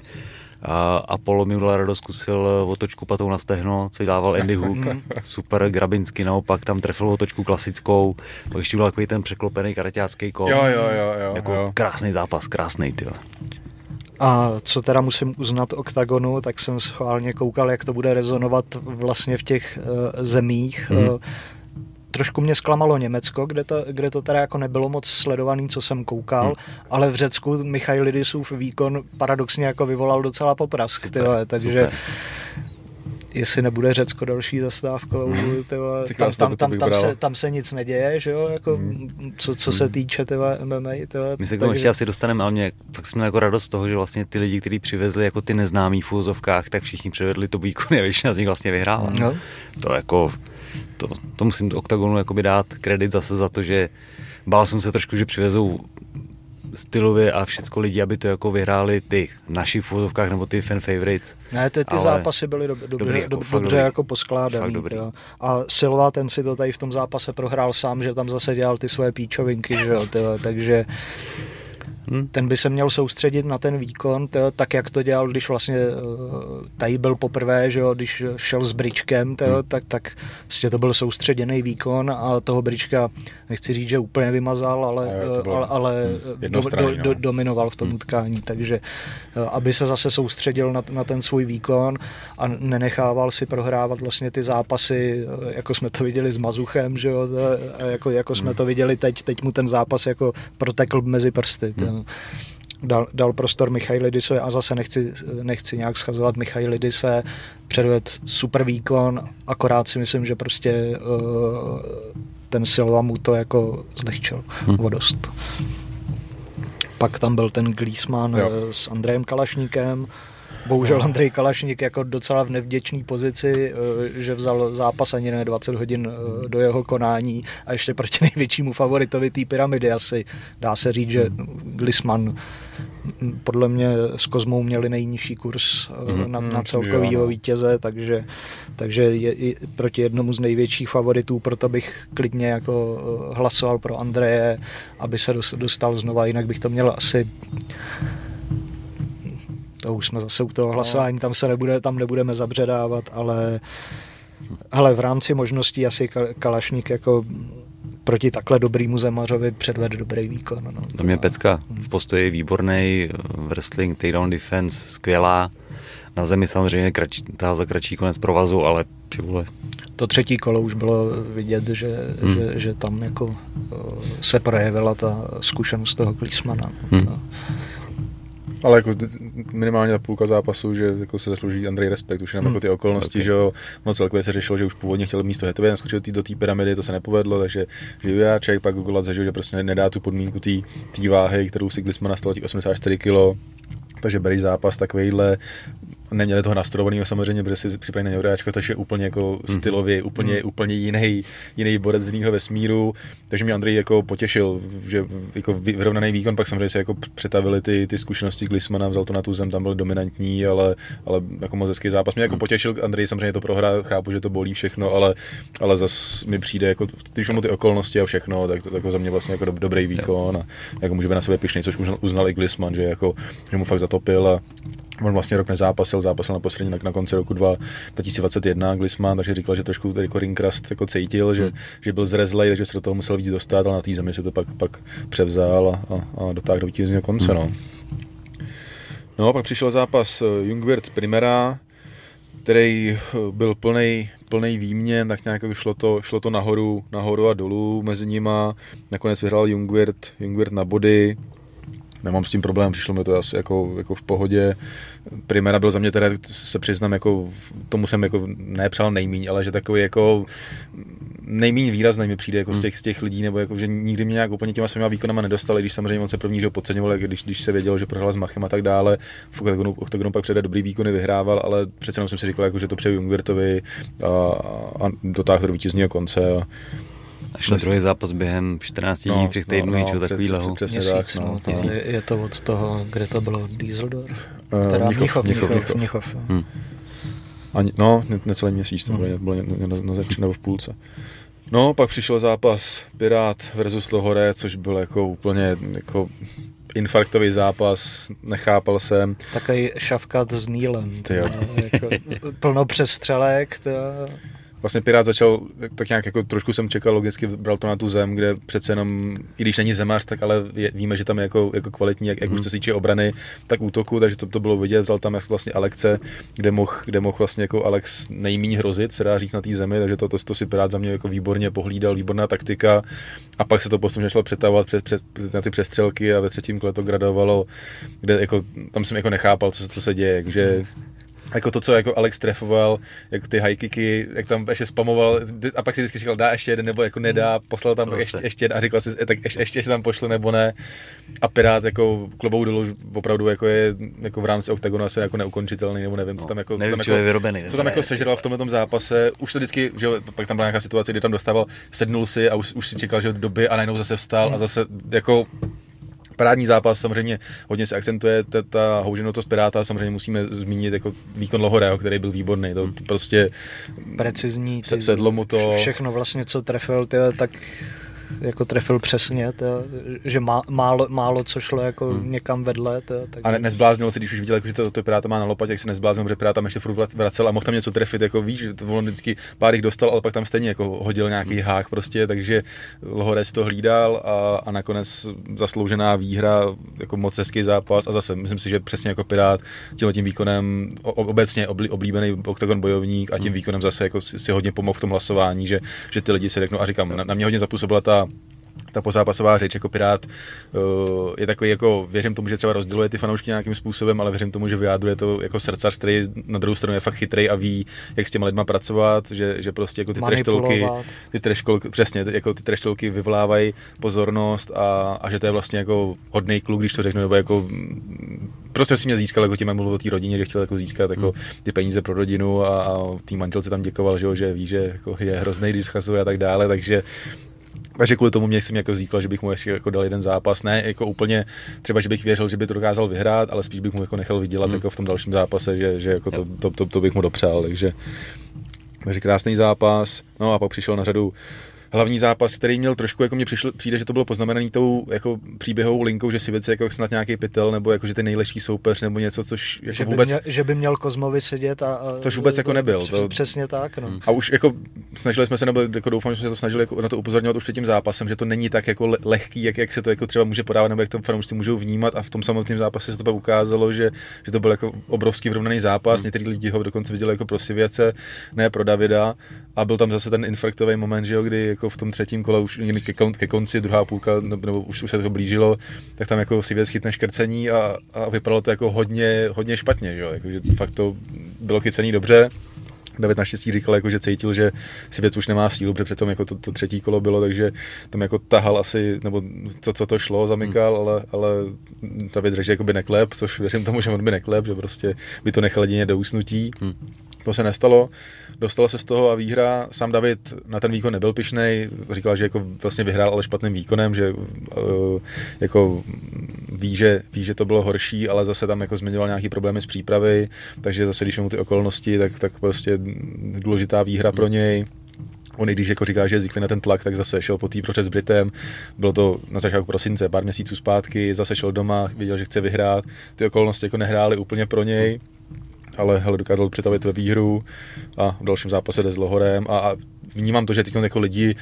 [SPEAKER 1] A Apollo mi udělal radost, zkusil otočku patou na stehno, co dával Andy Hook. Super, Grabinsky naopak tam trefil otočku klasickou, pak ještě udělal takový ten překlopený karaťácký kol.
[SPEAKER 2] Jo, jo, jo, jo,
[SPEAKER 1] jako
[SPEAKER 2] jo.
[SPEAKER 1] krásný zápas, krásný, ty.
[SPEAKER 3] A co teda musím uznat OKTAGONu, tak jsem schválně koukal, jak to bude rezonovat vlastně v těch uh, zemích.
[SPEAKER 1] Mhm.
[SPEAKER 3] Uh, trošku mě zklamalo Německo, kde to, kde to teda jako nebylo moc sledovaný, co jsem koukal,
[SPEAKER 1] Hmm.
[SPEAKER 3] ale v Řecku Michailidisův výkon paradoxně jako vyvolal docela poprask,
[SPEAKER 1] Super,
[SPEAKER 3] tyhle, takže
[SPEAKER 1] super.
[SPEAKER 3] jestli nebude Řecko další zastávkou, tyhle,
[SPEAKER 2] Tak
[SPEAKER 3] tam, tam, tam, tam, se, tam se nic neděje, že jo, jako, co, co se týče tyhle MMA. Tyhle,
[SPEAKER 1] My se k tomu ještě asi dostaneme, ale mě fakt jsme jako radost z toho, že vlastně ty lidi, kteří přivezli jako ty neznámý v úzovkách, tak všichni přivedli to výkony a většina z nich vlastně vyhrála.
[SPEAKER 3] No.
[SPEAKER 1] To jako, to, to musím do OKTAGONu jakoby dát kredit zase za to, že bál jsem se trošku, že přivezou stylově a všecko lidi, aby to jako vyhráli ty naši v úzovkách nebo ty fan favorites.
[SPEAKER 3] Ne, ty, ty
[SPEAKER 1] Ale
[SPEAKER 3] zápasy byly do, dobře,
[SPEAKER 1] dobrý, jako,
[SPEAKER 3] do,
[SPEAKER 1] fakt
[SPEAKER 3] dobře
[SPEAKER 1] dobrý.
[SPEAKER 3] jako poskládaný.
[SPEAKER 1] Dobrý.
[SPEAKER 3] tyjo. A Silva ten si to tady v tom zápase prohrál sám, že tam zase dělal ty svoje píčovinky, že jo, tyjo, takže hmm. ten by se měl soustředit na ten výkon, to, tak jak to dělal, když vlastně uh, tady byl poprvé, že jo, když šel s bričkem, to, hmm. tak, tak vlastně to byl soustředěný výkon a toho brička, nechci říct, že úplně vymazal, ale, jo, ale, ale hmm. do, do, do, dominoval v tom hmm. utkání, takže uh, aby se zase soustředil na, na ten svůj výkon a nenechával si prohrávat vlastně ty zápasy, jako jsme to viděli s Mazuchem, že jo, jako, jako jsme hmm. to viděli teď, teď mu ten zápas jako protekl mezi prsty. Hmm. Dal, dal prostor Michailidise a zase nechci, nechci nějak schazovat Michailidise, předved super výkon, akorát si myslím, že prostě uh, ten Silva mu to jako zlehčil hmm. vodost. Pak tam byl ten Glísman jo. Eh, s Andrejem Kalašníkem, Bohužel no. Andrej Kalašník jako docela v nevděčné pozici, eh, že vzal zápas ani ne 20 hodin eh, do jeho konání a ještě proti největšímu favoritovi té pyramidy asi dá se říct, že Glisman hm, podle mě s Kozmou měli nejnižší kurz mm-hmm. na, na celkovýho vítěze, takže, takže je, je proti jednomu z největších favoritů, proto bych klidně jako hlasoval pro Andreje, aby se dostal znova, jinak bych to měl asi to už jsme zase u toho no. hlasování, tam se nebude, tam nebudeme zabředávat, ale ale v rámci možností asi Kalašník jako proti takhle dobrýmu Zemařovi předvede dobrý výkon. No.
[SPEAKER 1] To mě Pecka v postoji výborný, wrestling, takedown defense, skvělá. Na zemi samozřejmě krač, za kratší konec provazu, ale ty vole.
[SPEAKER 3] To třetí kolo už bylo vidět, že, hmm. že, že tam jako se projevila ta zkušenost toho Klísmana. Hmm. To,
[SPEAKER 2] ale jako minimálně ta půlka zápasu, že jako se zaslouží Andrej respekt, už jenom hmm. jako ty okolnosti, okay. že jo, no celkově se řešilo, že už původně chtěl místo Hetové, naskočil tý, do té pyramidy, to se nepovedlo, takže že Jujáček pak Gogolat zažil, že prostě nedá tu podmínku té váhy, kterou si Glisman nastavil těch 84 kg, takže bereš zápas takovýhle, neměli toho nastrojovaného samozřejmě, protože si připravili na Neuráčka, to je úplně jako mm. stylově, úplně, mm. úplně jiný, jiný borec z jiného vesmíru, takže mě Andrej jako potěšil, že jako vyrovnaný výkon, pak samozřejmě se jako přetavili ty, ty zkušenosti Glismana, vzal to na tu zem, tam byl dominantní, ale, ale jako moc hezký zápas. Mě jako mm. potěšil, Andrej samozřejmě to prohrál, chápu, že to bolí všechno, ale, ale zas mi přijde, jako, když mu ty okolnosti a všechno, tak to jako za mě vlastně jako dobrý výkon a jako může být na sebe pišný, což uznal i Glisman, že, jako, že mu fakt zatopil a On vlastně rok nezápasil, zápasil na poslední na, na konci roku 2, 2021 Glisman, takže říkal, že trošku jako Ringcrast jako cítil, že, hmm. že byl zrezlej, takže se do toho musel víc dostat, ale na té zemi se to pak, pak převzal a, a, a dotáhl do vítězního konce. Hmm. No. no, pak přišel zápas eh, Jungwirth Primera, který eh, byl plný plný výměn, tak nějak šlo to, šlo to nahoru, nahoru a dolů mezi nima. Nakonec vyhrál Jungwirth, Jungwirth na body, nemám s tím problém, přišlo mi to asi jako, jako v pohodě. Primera byl za mě teda, se přiznám, jako, tomu jsem jako nepřál nejmíň, ale že takový jako nejméně výrazný mi přijde jako z, hmm. těch, z těch lidí, nebo jako, že nikdy mě nějak úplně těma svýma výkonama nedostali, když samozřejmě on se první že podceňoval, když, když se věděl, že prohrál s Machem a tak dále. V oktagonu, oktagonu pak přede dobrý výkony vyhrával, ale přece jenom jsem si říkal, jako, že to přeju Jungwirtovi a, a dotáhl do vítězního konce. A,
[SPEAKER 1] Až na druhý zápas během 14 dní, no, třech týdnů, no, no, takový lehu.
[SPEAKER 3] Přesně Měsíc, tak, no, to je, je, to od toho, kde to bylo, Dieseldorf? Uh, teda Mnichov, Mnichov, Mnichov, Mnichov. Hmm.
[SPEAKER 2] Ani, no, necelý měsíc, to bylo, hmm. bylo na, na, nebo v půlce. No, pak přišel zápas Pirát versus Lohore, což byl jako úplně jako infarktový zápas, nechápal jsem.
[SPEAKER 3] Takový šavkat s Nílem. Jako, plno přestřelek. To
[SPEAKER 2] vlastně Pirát začal, tak nějak jako trošku jsem čekal, logicky bral to na tu zem, kde přece jenom, i když není zemář, tak ale je, víme, že tam je jako, jako kvalitní, jak, jak mm. už mhm. se týče obrany, tak útoku, takže to, to bylo vidět, vzal tam vlastně Alekce, kde mohl, kde mohl vlastně jako Alex nejméně hrozit, se dá říct na té zemi, takže to, to, to si Pirát za mě jako výborně pohlídal, výborná taktika a pak se to postupně šlo přetahovat přes, přes, na ty přestřelky a ve třetím kole to gradovalo, kde jako, tam jsem jako nechápal, co, co se děje, takže jako to, co jako Alex trefoval, jako ty high kicky, jak tam ještě spamoval a pak si vždycky říkal, dá ještě jeden, nebo jako nedá, poslal tam ještě, ještě jeden a říkal si, tak ještě, ještě tam pošle nebo ne. A Pirát jako klobou dolů opravdu jako je jako v rámci oktagonu asi jako neukončitelný, nebo nevím, co tam jako,
[SPEAKER 1] no, nevím,
[SPEAKER 2] co tam, jako,
[SPEAKER 1] vyrobený,
[SPEAKER 2] co tam jako sežral v tomhle zápase. Už to vždycky, že pak tam byla nějaká situace, kdy tam dostával, sednul si a už, už si čekal, že doby a najednou zase vstal a zase jako parádní zápas, samozřejmě hodně se akcentuje ta, ta houženotost Piráta, samozřejmě musíme zmínit jako výkon Lohoreo, který byl výborný, to, prostě
[SPEAKER 3] precizní,
[SPEAKER 2] se, sedlo mu to.
[SPEAKER 3] Všechno vlastně, co trefil, tyhle, tak jako trefil přesně, to, že má, málo, málo co šlo jako hmm. někam vedle. To,
[SPEAKER 2] tak... A ne, nezbláznil se, když už viděl, jako, že to, to Piráta má na lopatě, jak se nezbláznil, že Pirát tam ještě furt vracel a mohl tam něco trefit, jako víš, to on vždycky pár jich dostal, ale pak tam stejně jako hodil nějaký hmm. hák prostě, takže Lohorec to hlídal a, a nakonec zasloužená výhra, jako moc hezký zápas a zase myslím si, že přesně jako Pirát tímhle tím výkonem obecně oblíbený oktagon bojovník a tím hmm. výkonem zase jako si, si hodně pomohl v tom hlasování, že, že ty lidi si řeknou a říkám, na, na mě hodně zapůsobila ta ta pozápasová řeč jako Pirát uh, je takový jako, věřím tomu, že třeba rozděluje ty fanoušky nějakým způsobem, ale věřím tomu, že vyjádřuje to jako srdcař, který na druhou stranu je fakt chytrý a ví, jak s těma lidma pracovat, že, že prostě jako ty treštolky, ty treštolky, přesně, jako ty treštolky vyvolávají pozornost a, a, že to je vlastně jako hodný kluk, když to řeknu, nebo jako prostě si mě získal, jako tím mluvil o té rodině, že chtěl jako získat jako hmm. ty peníze pro rodinu a, a tý manželce tam děkoval, že, že ví, že jako je hrozný, když schazuje a tak dále, takže takže kvůli tomu mě jsem jako říkal, že bych mu ještě jako dal jeden zápas. Ne jako úplně, třeba, že bych věřil, že by to dokázal vyhrát, ale spíš bych mu jako nechal vydělat hmm. jako v tom dalším zápase, že, že jako to, to, to, to, bych mu dopřál. Takže, takže krásný zápas. No a pak přišel na řadu hlavní zápas, který měl trošku, jako mě přišlo, přijde, že to bylo poznamenaný tou jako příběhovou linkou, že si věci jako snad nějaký pytel, nebo jako že ten nejlepší soupeř, nebo něco, což jako
[SPEAKER 3] že, by
[SPEAKER 2] vůbec...
[SPEAKER 3] Měl, že by měl Kozmovi sedět a... a
[SPEAKER 2] tož vůbec jako nebyl.
[SPEAKER 3] To... Přesně tak, no.
[SPEAKER 2] A už jako snažili jsme se, nebo jako doufám, že jsme se to snažili jako na to upozorňovat už před tím zápasem, že to není tak jako lehký, jak, jak se to jako třeba může podávat, nebo jak to fanoušci můžou vnímat a v tom samotném zápase se to pak ukázalo, že, že to byl jako obrovský vyrovnaný zápas, hmm. někteří lidi ho dokonce viděli jako pro Sivěce, ne pro Davida a byl tam zase ten infarktový moment, že jo, kdy jako v tom třetím kole už někdy ke, kon, ke konci, druhá půlka, nebo, nebo už, už se to blížilo, tak tam jako si věc chytne škrcení a, a vypadalo to jako hodně, hodně špatně, že jo? Jako, že fakt to bylo chycený dobře, David naštěstí říkal, jako, že cítil, že si věc už nemá sílu, protože přitom jako to, to, třetí kolo bylo, takže tam jako tahal asi, nebo to, co to šlo, zamykal, hmm. ale, ale ta věc řekl, že jako by neklep, což věřím tomu, že on by neklep, že prostě by to nechal jedině do usnutí. Hmm. To se nestalo, dostal se z toho a výhra. Sám David na ten výkon nebyl pišnej, říkal, že jako vlastně vyhrál, ale špatným výkonem, že uh, jako ví že, ví, že to bylo horší, ale zase tam jako zmiňoval nějaký problémy s přípravy, takže zase když mu ty okolnosti, tak, tak prostě důležitá výhra pro něj. On i když jako říká, že je zvyklý na ten tlak, tak zase šel po té proče s Britem. Bylo to na začátku prosince, pár měsíců zpátky, zase šel doma, viděl, že chce vyhrát. Ty okolnosti jako nehrály úplně pro něj ale hele, dokázal přetavit ve výhru a v dalším zápase jde s Lohorem a, a vnímám to, že teď jako lidi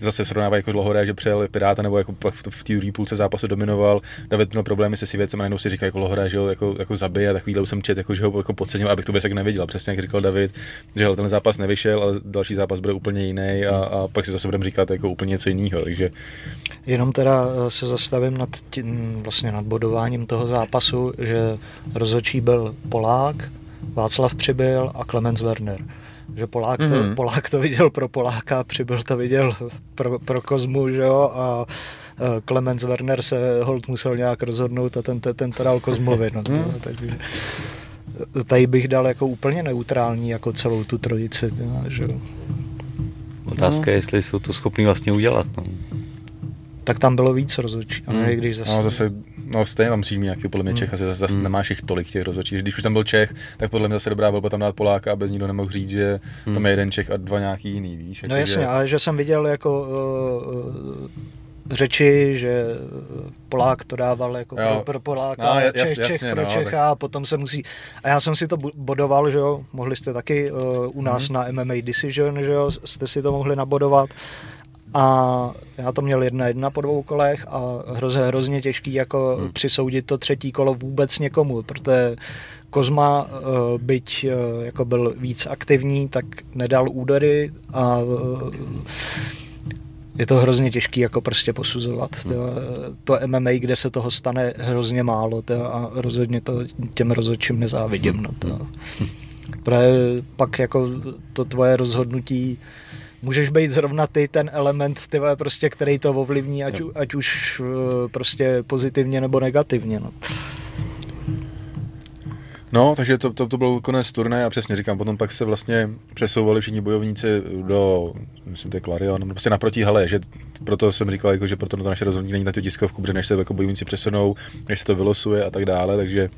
[SPEAKER 2] zase srovnávají jako Lohore, že přijel Piráta nebo jako v, v té druhé půlce zápasu dominoval. David měl problémy se si věcem a najednou si říká jako Lohore, že ho jako, jako zabije a takovýhle jsem čet, jako, že ho jako podcenil, abych to vůbec neviděl. Přesně jak říkal David, že hele, ten zápas nevyšel, ale další zápas bude úplně jiný a, a pak si zase budeme říkat jako úplně něco jiného. Takže...
[SPEAKER 3] Jenom teda eh, se zastavím nad tím, vlastně nad bodováním toho zápasu, že rozhodčí byl Polák, Václav Přibyl a Clemens Werner. Že Polák, mm-hmm. to, mhm. Polák to viděl pro Poláka, Přibyl to viděl pro, pro Kozmu, že jo, a Clemens Werner se hold musel nějak rozhodnout a ten, ten to dal Kozmovi. No, to, mm. takže tady bych dal jako úplně neutrální jako celou tu trojici. Že?
[SPEAKER 1] Otázka no. je, jestli jsou to schopni vlastně udělat. No
[SPEAKER 3] tak tam bylo víc rozhodčí. Hmm. A když zase...
[SPEAKER 2] No, zase, no stejně tam musí nějaký, podle mě Čech, asi zase, zase hmm. nemáš jich tolik těch rozhodčí. Když už tam byl Čech, tak podle mě zase dobrá volba tam dát Poláka a bez nikdo nemohl říct, že hmm. tam je jeden Čech a dva nějaký jiný, víš.
[SPEAKER 3] Jako, no jasně, že... ale že jsem viděl jako uh, řeči, že Polák to dával jako pro, pro Poláka, no, jas, Čech, Čech jasně, pro no, Čecha tak... a potom se musí... A já jsem si to bodoval, že jo, mohli jste taky uh, u nás hmm. na MMA Decision, že jo, jste si to mohli nabodovat a já to měl jedna jedna po dvou kolech a hrozně, hrozně těžký jako hmm. přisoudit to třetí kolo vůbec někomu, protože Kozma, eh, byť eh, jako byl víc aktivní, tak nedal údery a eh, je to hrozně těžký jako prostě posuzovat. Hmm. To MMA, kde se toho stane hrozně málo a rozhodně to těm rozhodčím nezávidím. No, to. Hmm. pak jako to tvoje rozhodnutí můžeš být zrovna ty ten element, ty prostě, který to ovlivní, ať, ať už eh, prostě pozitivně nebo negativně. No.
[SPEAKER 2] No, takže to, to, to byl konec turnaje a přesně říkám, potom pak se vlastně přesouvali všichni bojovníci do, myslím, to je Clarion, prostě naproti hale, že proto jsem říkal, jako, že proto to naše rozhodnutí není na tu tiskovku, protože než se jako bojovníci přesunou, než se to vylosuje a tak dále, takže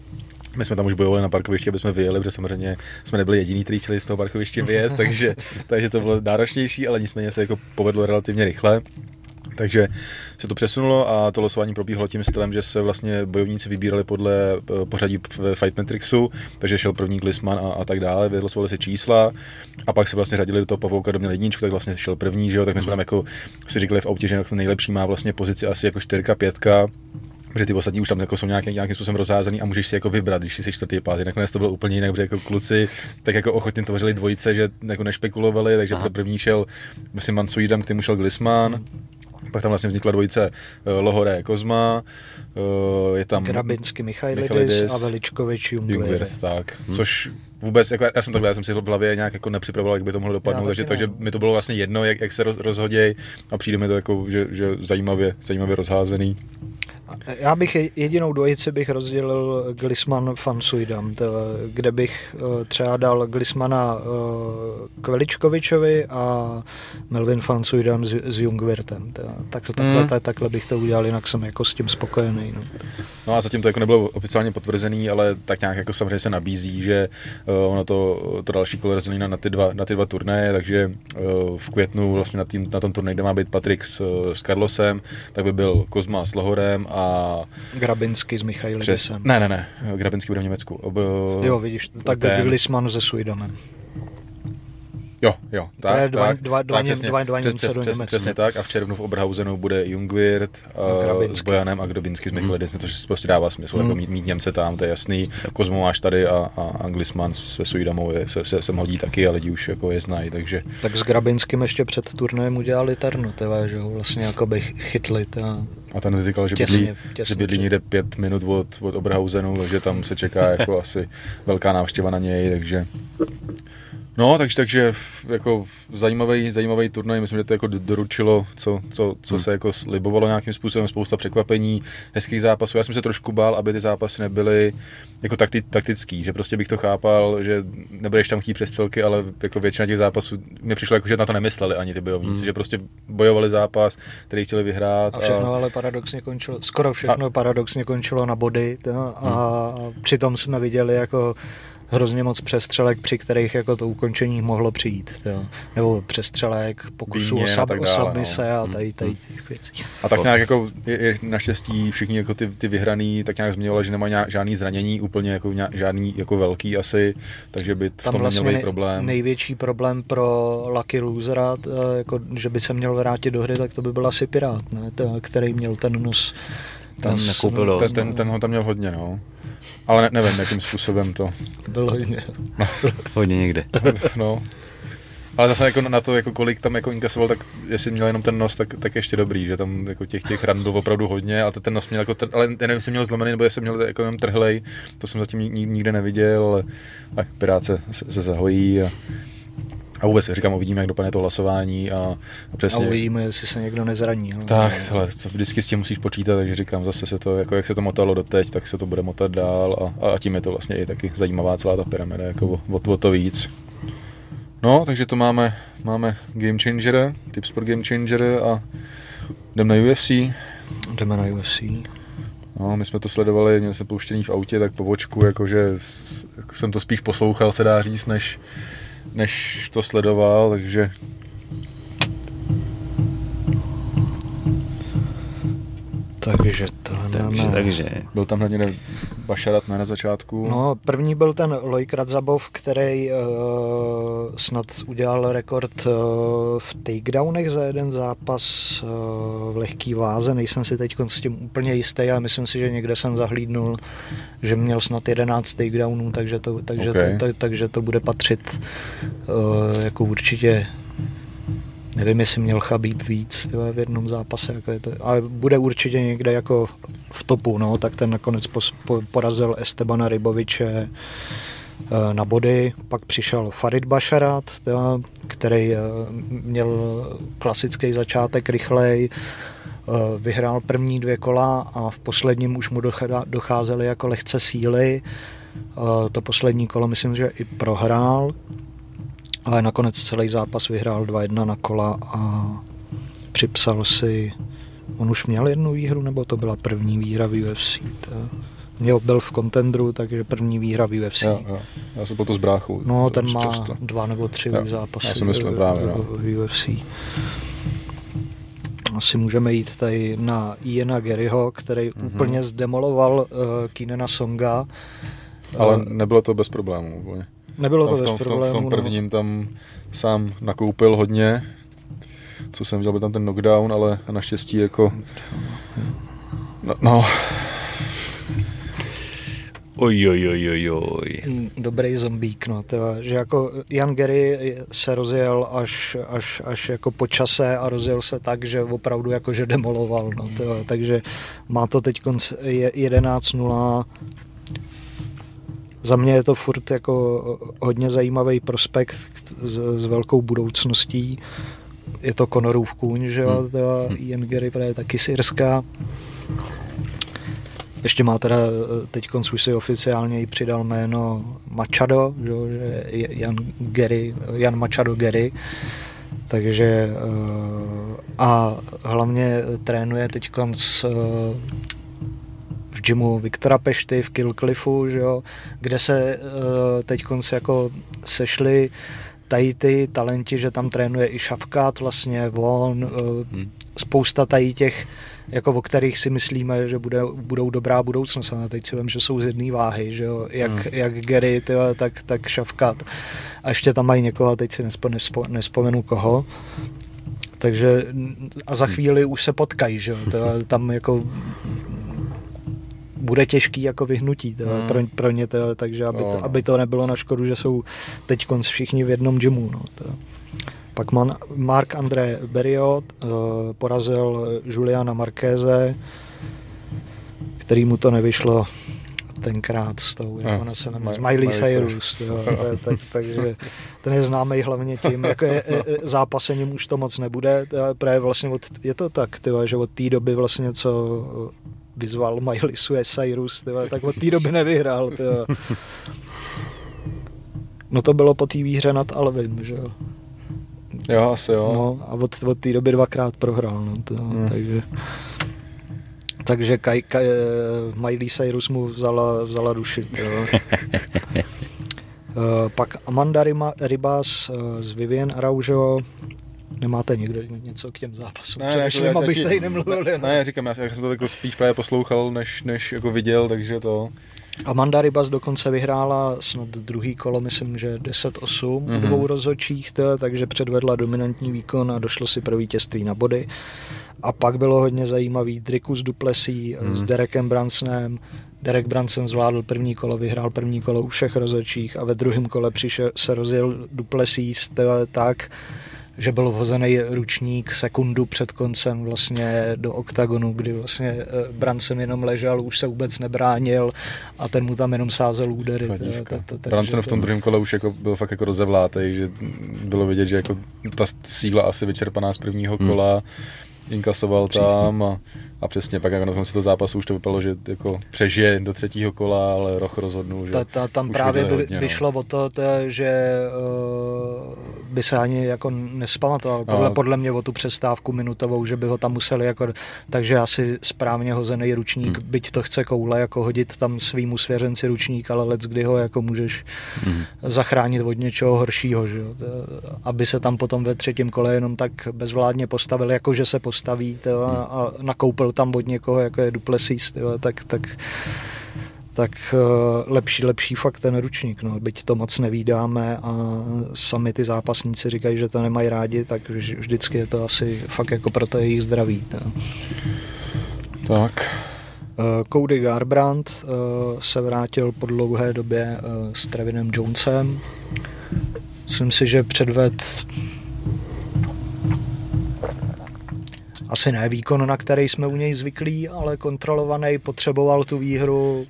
[SPEAKER 2] my jsme tam už bojovali na parkovišti, aby jsme vyjeli, protože samozřejmě jsme nebyli jediní, kteří chtěli z toho parkoviště vyjet, takže, takže to bylo náročnější, ale nicméně se jako povedlo relativně rychle. Takže se to přesunulo a to losování probíhalo tím stylem, že se vlastně bojovníci vybírali podle eh, pořadí v Fight Matrixu, takže šel první Glisman a, a tak dále, vylosovali se čísla a pak se vlastně řadili do toho pavouka, do měl jedničku, tak vlastně šel první, že jo, tak my jsme tam jako si říkali v autě, že nejlepší má vlastně pozici asi jako 4 5 protože ty ostatní už tam jako jsou nějaký, nějakým způsobem rozházený a můžeš si jako vybrat, když jsi čtvrtý, pátý. Nakonec to bylo úplně jinak, protože jako kluci tak jako ochotně tvořili dvojice, že jako nešpekulovali, takže Aha. první šel, myslím, Mansuidam, který mu šel Glisman, pak tam vlastně vznikla dvojice uh, Lohoré Kozma, uh, je tam
[SPEAKER 3] Grabinsky Michailidis, Michailidis a Veličkovič Jungwirth.
[SPEAKER 2] tak, hmm. což vůbec, jako, já jsem takhle, já jsem si v hlavě nějak jako nepřipravoval, jak by to mohlo dopadnout, takže, takže mi to bylo vlastně jedno, jak, jak se roz, rozhoděj a přijde mi to jako, že, že zajímavě, zajímavě rozházený.
[SPEAKER 3] Já bych jedinou dvojici bych rozdělil Glisman Fansuidam, kde bych eh, třeba dal Glismana eh, Kveličkovičovi a Melvin Fansuidam s, s Jungwirtem. Tak, takhle, mm. takhle bych to udělal, jinak jsem jako s tím spokojený. No.
[SPEAKER 2] no a zatím to jako nebylo oficiálně potvrzený, ale tak nějak jako samozřejmě se nabízí, že uh, ono to, to další kolo rozdělí na, na, ty dva, na ty dva turnaje, takže uh, v květnu vlastně na, tým, na tom turnaji, kde má být Patrik s, s Carlosem, tak by byl Kozma s Lohorem a
[SPEAKER 3] Grabinsky s Michailidisem.
[SPEAKER 2] Ne, ne, ne, Grabinsky bude v Německu. Ob,
[SPEAKER 3] jo, vidíš, tak ten... Glisman se Suidanem.
[SPEAKER 2] Jo, jo, tak,
[SPEAKER 3] to je dva,
[SPEAKER 2] tak,
[SPEAKER 3] dva, dva, tak, přesně, dva, dva
[SPEAKER 2] přes,
[SPEAKER 3] přes,
[SPEAKER 2] přes, přesně tak a v červnu v Oberhausenu bude Jungwirth uh, s Bojanem a Grabinský s Michailidisem, mm. což prostě dává smysl, mm. jako mít, mít Němce tam, to je jasný. Kozmo máš tady a, a, a Glisman se Suidamou je, se, se, se hodí taky a lidi už jako je znají, takže...
[SPEAKER 3] Tak s Grabinským ještě před turnajem udělali Terno, tebe, že ho vlastně jako by chytli. Ta...
[SPEAKER 2] A ten říkal, že těsně, bydlí, těsně že bydlí někde pět minut od, od Oberhausenu, takže tam se čeká jako asi velká návštěva na něj, takže No, takže, takže jako zajímavý, zajímavý turnaj, myslím, že to jako doručilo, co, co, co hmm. se jako slibovalo nějakým způsobem, spousta překvapení, hezkých zápasů. Já jsem se trošku bál, aby ty zápasy nebyly jako takti, taktický, že prostě bych to chápal, že nebudeš tam chtít přestřelky, ale jako většina těch zápasů mě přišlo jako, že na to nemysleli ani ty bojovníci, hmm. že prostě bojovali zápas, který chtěli vyhrát.
[SPEAKER 3] A všechno a... ale paradoxně končilo, skoro všechno a... paradoxně končilo na body a, hmm. a přitom jsme viděli jako hrozně moc přestřelek, při kterých jako to ukončení mohlo přijít. Jo. Nebo přestřelek, pokusů o, sab, o submise no. a tady, hmm. tady těch věcí.
[SPEAKER 2] A tak nějak jako je, je naštěstí všichni jako ty, ty vyhraný tak nějak zmiňovali, že nemají žádný zranění, úplně jako nějak, žádný jako velký asi, takže by v tom vlastně neměl problém.
[SPEAKER 3] největší problém pro Lucky Losera, jako, že by se měl vrátit do hry, tak to by byl asi Pirát, ne? To, který měl ten nos
[SPEAKER 1] ten nekoupil
[SPEAKER 2] ten, ten, ten, ho tam měl hodně, no. Ale ne, nevím, jakým způsobem to.
[SPEAKER 3] Byl hodně.
[SPEAKER 1] No. hodně někde.
[SPEAKER 2] no. Ale zase jako na to, jako kolik tam jako inkasoval, tak jestli měl jenom ten nos, tak, tak ještě dobrý, že tam jako těch, těch ran bylo opravdu hodně, ale ten nos měl jako, tr- ale nevím, jestli měl zlomený, nebo jestli měl jako jenom trhlej, to jsem zatím nikde neviděl, ale tak Pirát se, se, se zahojí a a vůbec říkám, uvidíme, jak dopadne to hlasování a,
[SPEAKER 3] a přesně. A uvidíme, jestli se někdo nezraní.
[SPEAKER 2] No. Tak, hele, to vždycky s tím musíš počítat, takže říkám, zase se to, jako jak se to motalo doteď, tak se to bude motat dál a, a tím je to vlastně i taky zajímavá celá ta pyramida, jako o, o, o to víc. No, takže to máme, máme Game Changer, tips pro Game Changer a jdeme na UFC.
[SPEAKER 3] Jdeme na UFC.
[SPEAKER 2] No, my jsme to sledovali, měli jsme pouštění v autě, tak po vočku, jakože jsem to spíš poslouchal, se dá říct, než, než to sledoval, takže
[SPEAKER 3] Takže to
[SPEAKER 1] takže, máme... takže.
[SPEAKER 2] Byl tam hlavně Bašarat na začátku.
[SPEAKER 3] No, první byl ten Lojk Radzabov, který uh, snad udělal rekord uh, v takedownech za jeden zápas uh, v lehký váze. Nejsem si teď s tím úplně jistý, ale myslím si, že někde jsem zahlídnul, že měl snad 11 takedownů, takže to, takže okay. to, tak, takže to bude patřit uh, jako určitě Nevím, jestli měl Chabib víc tyhle, v jednom zápase, jako je to, ale bude určitě někde jako v topu, no, tak ten nakonec pos, po, porazil Estebana Ryboviče e, na body, pak přišel Farid Basharat, který e, měl klasický začátek rychlej, e, vyhrál první dvě kola a v posledním už mu docházely jako lehce síly. To poslední kolo myslím, že i prohrál, ale nakonec celý zápas vyhrál 2-1 na kola a připsal si, on už měl jednu výhru, nebo to byla první výhra v UFC? To, měl, byl v kontendru, takže první výhra v UFC.
[SPEAKER 2] Jo, jo. Já jsem byl to s bráchou.
[SPEAKER 3] No, ten má často. dva nebo tři jo, zápasy
[SPEAKER 2] já myslím, právě,
[SPEAKER 3] v, v, v UFC. asi můžeme jít tady na Iana Garyho, který mm-hmm. úplně zdemoloval uh, Keenana Songa.
[SPEAKER 2] Ale uh, nebylo to bez problémů úplně.
[SPEAKER 3] Nebylo to
[SPEAKER 2] v tom,
[SPEAKER 3] bez problémů.
[SPEAKER 2] V tom, v tom prvním no. tam sám nakoupil hodně, co jsem viděl, byl tam ten knockdown, ale naštěstí jako... No, no
[SPEAKER 1] Oj, oj, oj, oj, oj.
[SPEAKER 3] Dobrý zombík, no, tyva, že jako Jan Gary se rozjel až, až, až jako po čase a rozjel se tak, že opravdu jako že demoloval, no, tyva, takže má to teď 11-0, za mě je to furt jako hodně zajímavý prospekt s, s velkou budoucností. Je to Konorův kůň, že jo, hmm. Ian Gary je taky syrská. Ještě má teda teď už si oficiálně i přidal jméno Machado, že, že Jan, Gary, Jan Machado Gary. Takže eh, a hlavně trénuje teď eh, v gymu Viktora Pešty v Killcliffu, že jo, kde se teď jako sešli tady ty talenti, že tam trénuje i Šavkat, vlastně Von, hmm. spousta tady těch jako o kterých si myslíme, že bude, budou dobrá budoucnost. A teď si vím, že jsou z jedné váhy, že jo? Jak, hmm. jak Gary, tyhle, tak, tak Šavkat. A ještě tam mají někoho, teď si nespo, nespo, nespomenu koho. Takže a za chvíli už se potkají, že jo? Tam jako bude těžký jako vyhnutí tyhle, hmm. pro, pro ně, tyhle, takže aby, to, aby to nebylo na škodu, že jsou teď všichni v jednom gymu. No. Pak man, Mark André Beriot uh, porazil Juliana Markéze, který mu to nevyšlo tenkrát s tou, jak ona se jmenuje, Miley Cyrus, jo, tak, takže ten je známý hlavně tím, jako je, je, zápasením už to moc nebude, právě vlastně od, je to tak, tyva, že od té doby vlastně, co vyzval Miley Cyrus, tyva, tak od té doby nevyhrál. Tyva. No to bylo po té výhře nad Alvin, že jo.
[SPEAKER 2] Jo, asi jo.
[SPEAKER 3] No, a od, od té doby dvakrát prohrál, no, to, hmm. takže... Takže Kaj, Kaj, eh, Miley Cyrus mu vzala, vzala duši. Jo. Eh, pak Amanda Rima, Ribas eh, z Vivian Araujo, Nemáte někdo něco k těm zápasům? Ne, ne, jako, abych tady nemluvil.
[SPEAKER 2] Ne, ne, říkám, já, já jsem to jako spíš právě poslouchal, než, než jako viděl, takže to...
[SPEAKER 3] Amanda Ribas dokonce vyhrála snad druhý kolo, myslím, že 10-8 mm-hmm. dvou rozhodčích, takže předvedla dominantní výkon a došlo si pro vítězství na body. A pak bylo hodně zajímavý Drikus Duplessis mm. s Derekem Bransonem. Derek Branson zvládl první kolo, vyhrál první kolo u všech rozhodčích a ve druhém kole přišel, se rozjel Duplessis tak, že byl vhozený ručník sekundu před koncem vlastně do oktagonu, kdy vlastně eh, Branson jenom ležel, už se vůbec nebránil a ten mu tam jenom sázel údery.
[SPEAKER 2] Branson v tom druhém kole už jako byl fakt jako rozevlátej, že bylo vidět, že jako ta síla asi vyčerpaná z prvního hmm. kola, hmm. inkasoval tam a a přesně pak jako na konci toho zápasu už to vypadalo, že jako přežije do třetího kola, ale Roch rozhodnul, že
[SPEAKER 3] ta, ta, Tam právě by, hodně, by no. šlo o to, to že uh, by se ani jako nespamatoval. Podle, no. podle mě o tu přestávku minutovou, že by ho tam museli jako, takže asi správně hozený ručník, hmm. byť to chce koule, jako hodit tam svýmu svěřenci ručník, ale let kdy ho jako můžeš hmm. zachránit od něčeho horšího, že jo? aby se tam potom ve třetím kole jenom tak bezvládně postavil, jako že se postaví to, a, a nakoupil byl tam od někoho, jako je Duplessis, tyhle, tak, tak, tak uh, lepší, lepší fakt ten ručník, no. byť to moc nevídáme a sami ty zápasníci říkají, že to nemají rádi, tak vždycky je to asi fakt jako pro to jejich zdraví. No.
[SPEAKER 2] Tak.
[SPEAKER 3] Uh, Cody Garbrandt uh, se vrátil po dlouhé době s Trevinem Jonesem. Myslím si, že předved asi ne výkon, na který jsme u něj zvyklí, ale kontrolovaný, potřeboval tu výhru,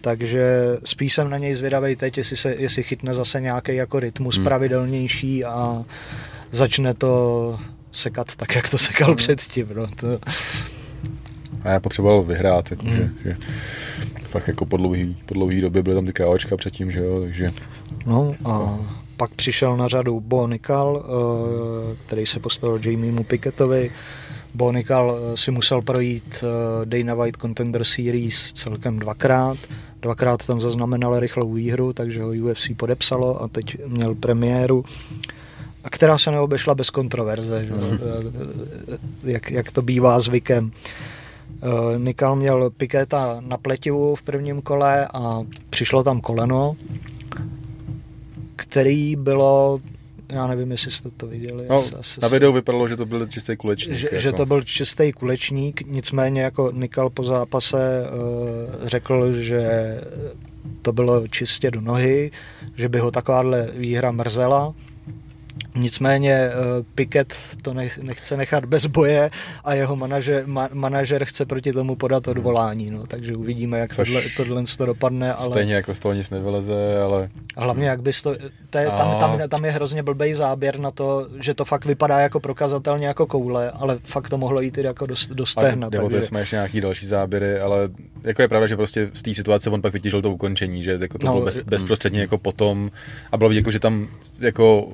[SPEAKER 3] takže spíš jsem na něj zvědavý teď, jestli, se, jestli chytne zase nějaký jako rytmus hmm. pravidelnější a začne to sekat tak, jak to sekal hmm. předtím. No. To...
[SPEAKER 2] A já potřeboval vyhrát, jako, hmm. že, že fakt jako po dlouhý, po dlouhý době byly tam ty KOčka předtím, že jo, takže...
[SPEAKER 3] No a pak přišel na řadu Bo Nikal, eh, který se postavil Jamiemu Pickettovi. Bo Nikal eh, si musel projít eh, Dana White Contender Series celkem dvakrát. Dvakrát tam zaznamenal rychlou výhru, takže ho UFC podepsalo a teď měl premiéru. a která se neobešla bez kontroverze, že?
[SPEAKER 2] Mhm.
[SPEAKER 3] jak, jak to bývá zvykem. Eh, Nikal měl Piketa na pletivu v prvním kole a přišlo tam koleno, který bylo, já nevím, jestli jste to viděli.
[SPEAKER 2] No,
[SPEAKER 3] asi-
[SPEAKER 2] na videu vypadalo, že to byl čistý kulečník.
[SPEAKER 3] že,
[SPEAKER 2] jako.
[SPEAKER 3] že to byl čistý kulečník, nicméně jako Nikal po zápase uh, řekl, že to bylo čistě do nohy, že by ho takováhle výhra mrzela. Nicméně uh, Piket to nech, nechce nechat bez boje a jeho manažer, ma, manažer chce proti tomu podat odvolání. No, takže uvidíme, jak
[SPEAKER 2] Což
[SPEAKER 3] tohle, tohle to dopadne. Ale...
[SPEAKER 2] Stejně jako z toho nic nevyleze, ale
[SPEAKER 3] A hlavně, jak bys to, to je, tam, tam, tam je hrozně blbej záběr na to, že to fakt vypadá jako prokazatelně jako koule, ale fakt to mohlo jít i jako do, do stehna.
[SPEAKER 2] a jde o to,
[SPEAKER 3] takže-
[SPEAKER 2] jsme ještě nějaký další záběry, ale jako je pravda, že prostě z té situace on pak vytěžil to ukončení, že jako to
[SPEAKER 3] No,
[SPEAKER 2] bylo bez, bezprostředně jako potom a bylo vidět, jako, že tam jako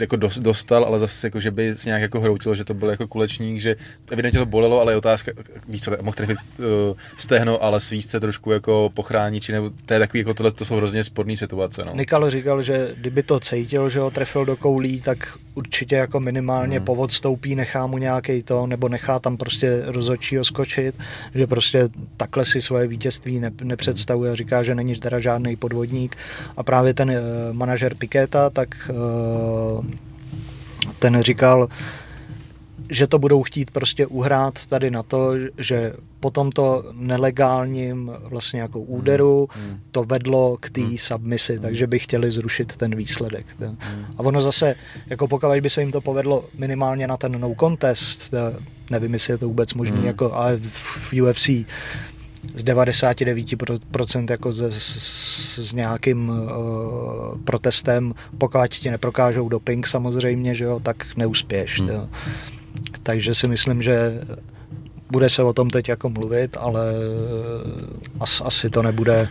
[SPEAKER 2] jako dos- dostal, ale zase jako, že by se nějak jako hroutil, že to byl jako kulečník, že evidentně to bolelo, ale je otázka, víš co, mohl trefit uh, stehno, ale svíst se trošku jako pochránit, či nebo to je takový, jako tohle, to jsou hrozně sporné situace, no.
[SPEAKER 3] Nikal říkal, že kdyby to cítil, že ho trefil do koulí, tak určitě jako minimálně
[SPEAKER 2] Hmm.
[SPEAKER 3] povod stoupí, nechá mu nějaký to, nebo nechá tam prostě rozhodčího skočit, že prostě takhle si svoje vítězství ne, nepředstavuje, říká, že není teda žádný podvodník a právě ten uh, manažer Piketa, tak uh, ten říkal, že to budou chtít prostě uhrát tady na to, že po tomto nelegálním vlastně jako úderu
[SPEAKER 2] Hmm.
[SPEAKER 3] to vedlo k té submisi, takže by chtěli zrušit ten výsledek.
[SPEAKER 2] Hmm.
[SPEAKER 3] A ono zase, jako pokud by se jim to povedlo minimálně na ten no contest, nevím, jestli je to vůbec možný,
[SPEAKER 2] Hmm.
[SPEAKER 3] jako, ale v UFC z 99% jako ze, s, s nějakým uh, protestem, pokud ti neprokážou doping samozřejmě, že jo, tak neuspěješ.
[SPEAKER 2] Hmm.
[SPEAKER 3] Hmm. Takže si myslím, že bude se o tom teď jako mluvit, ale as, asi to nebude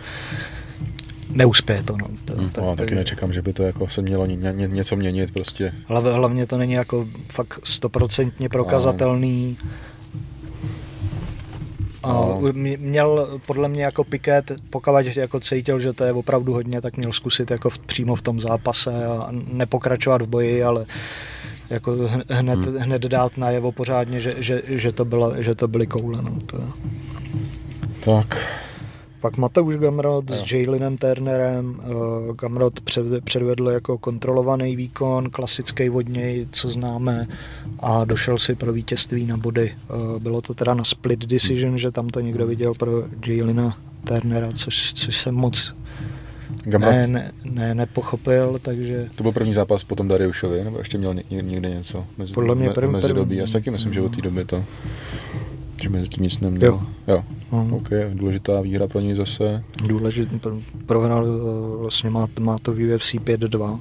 [SPEAKER 3] neuspěje to. No. To,
[SPEAKER 2] Hmm, no, taky nečekám, že by to jako se mělo ně, ně, něco měnit prostě.
[SPEAKER 3] Hlavně, hlavně to není jako fakt stoprocentně prokazatelný. A
[SPEAKER 2] No.
[SPEAKER 3] mě- měl podle mě jako Piket, pokud jako cítil, že to je opravdu hodně, tak měl zkusit jako v, přímo v tom zápase a nepokračovat v boji, ale jako hn- hned, hmm. hned dát najevo pořádně, že, že, že, to, bylo, že to byly koule. No, to.
[SPEAKER 2] Tak,
[SPEAKER 3] Pak Mateusz Gamrot s Jalinem Turnerem. eh, Gamrot před- předvedl jako kontrolovaný výkon, klasický od něj, co známe, a došel si pro vítězství na body. Eh, Bylo to teda na split decision, že tam to někdo viděl pro Jalina Turnera, což, což jsem moc
[SPEAKER 2] Gamrot,
[SPEAKER 3] ne, ne, ne, nepochopil, takže
[SPEAKER 2] to byl první zápas potom Dariušovi, nebo ještě měl ně- někde něco? Mezi,
[SPEAKER 3] Podle mě první-
[SPEAKER 2] mezi dobí. Já si taky myslím, že od té doby to, že mezi tím nic neměl.
[SPEAKER 3] Jo.
[SPEAKER 2] jo.
[SPEAKER 3] hm,
[SPEAKER 2] OK, důležitá výhra pro něj zase.
[SPEAKER 3] důležitý, pro- prohrál, eh, vlastně má, má to v UFC 5-2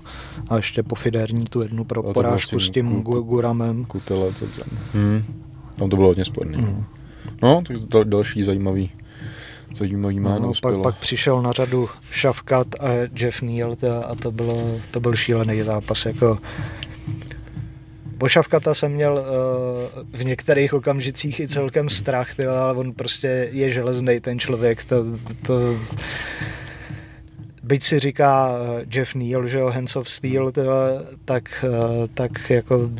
[SPEAKER 3] a ještě po Fiderní tu jednu pro porážku
[SPEAKER 2] s
[SPEAKER 3] s
[SPEAKER 2] tím
[SPEAKER 3] tím
[SPEAKER 2] Ku-
[SPEAKER 3] Gu- Guramem.
[SPEAKER 2] Kutele. Hmm. Tam to bylo hodně sporný.
[SPEAKER 3] Hmm.
[SPEAKER 2] No, tak dal, další zajímavý, zajímavý jméno
[SPEAKER 3] No, pak,
[SPEAKER 2] uspělo.
[SPEAKER 3] pak přišel na řadu Shavkat a Jeff Neal a to, bylo, to byl šílený zápas. Jako po Shavkata jsem měl uh, v některých okamžicích i celkem strach, ale on prostě je železný ten člověk. To, to, byť si říká eh, Jeff Neal, že jo, Hands of Steel, tak, eh, tak jako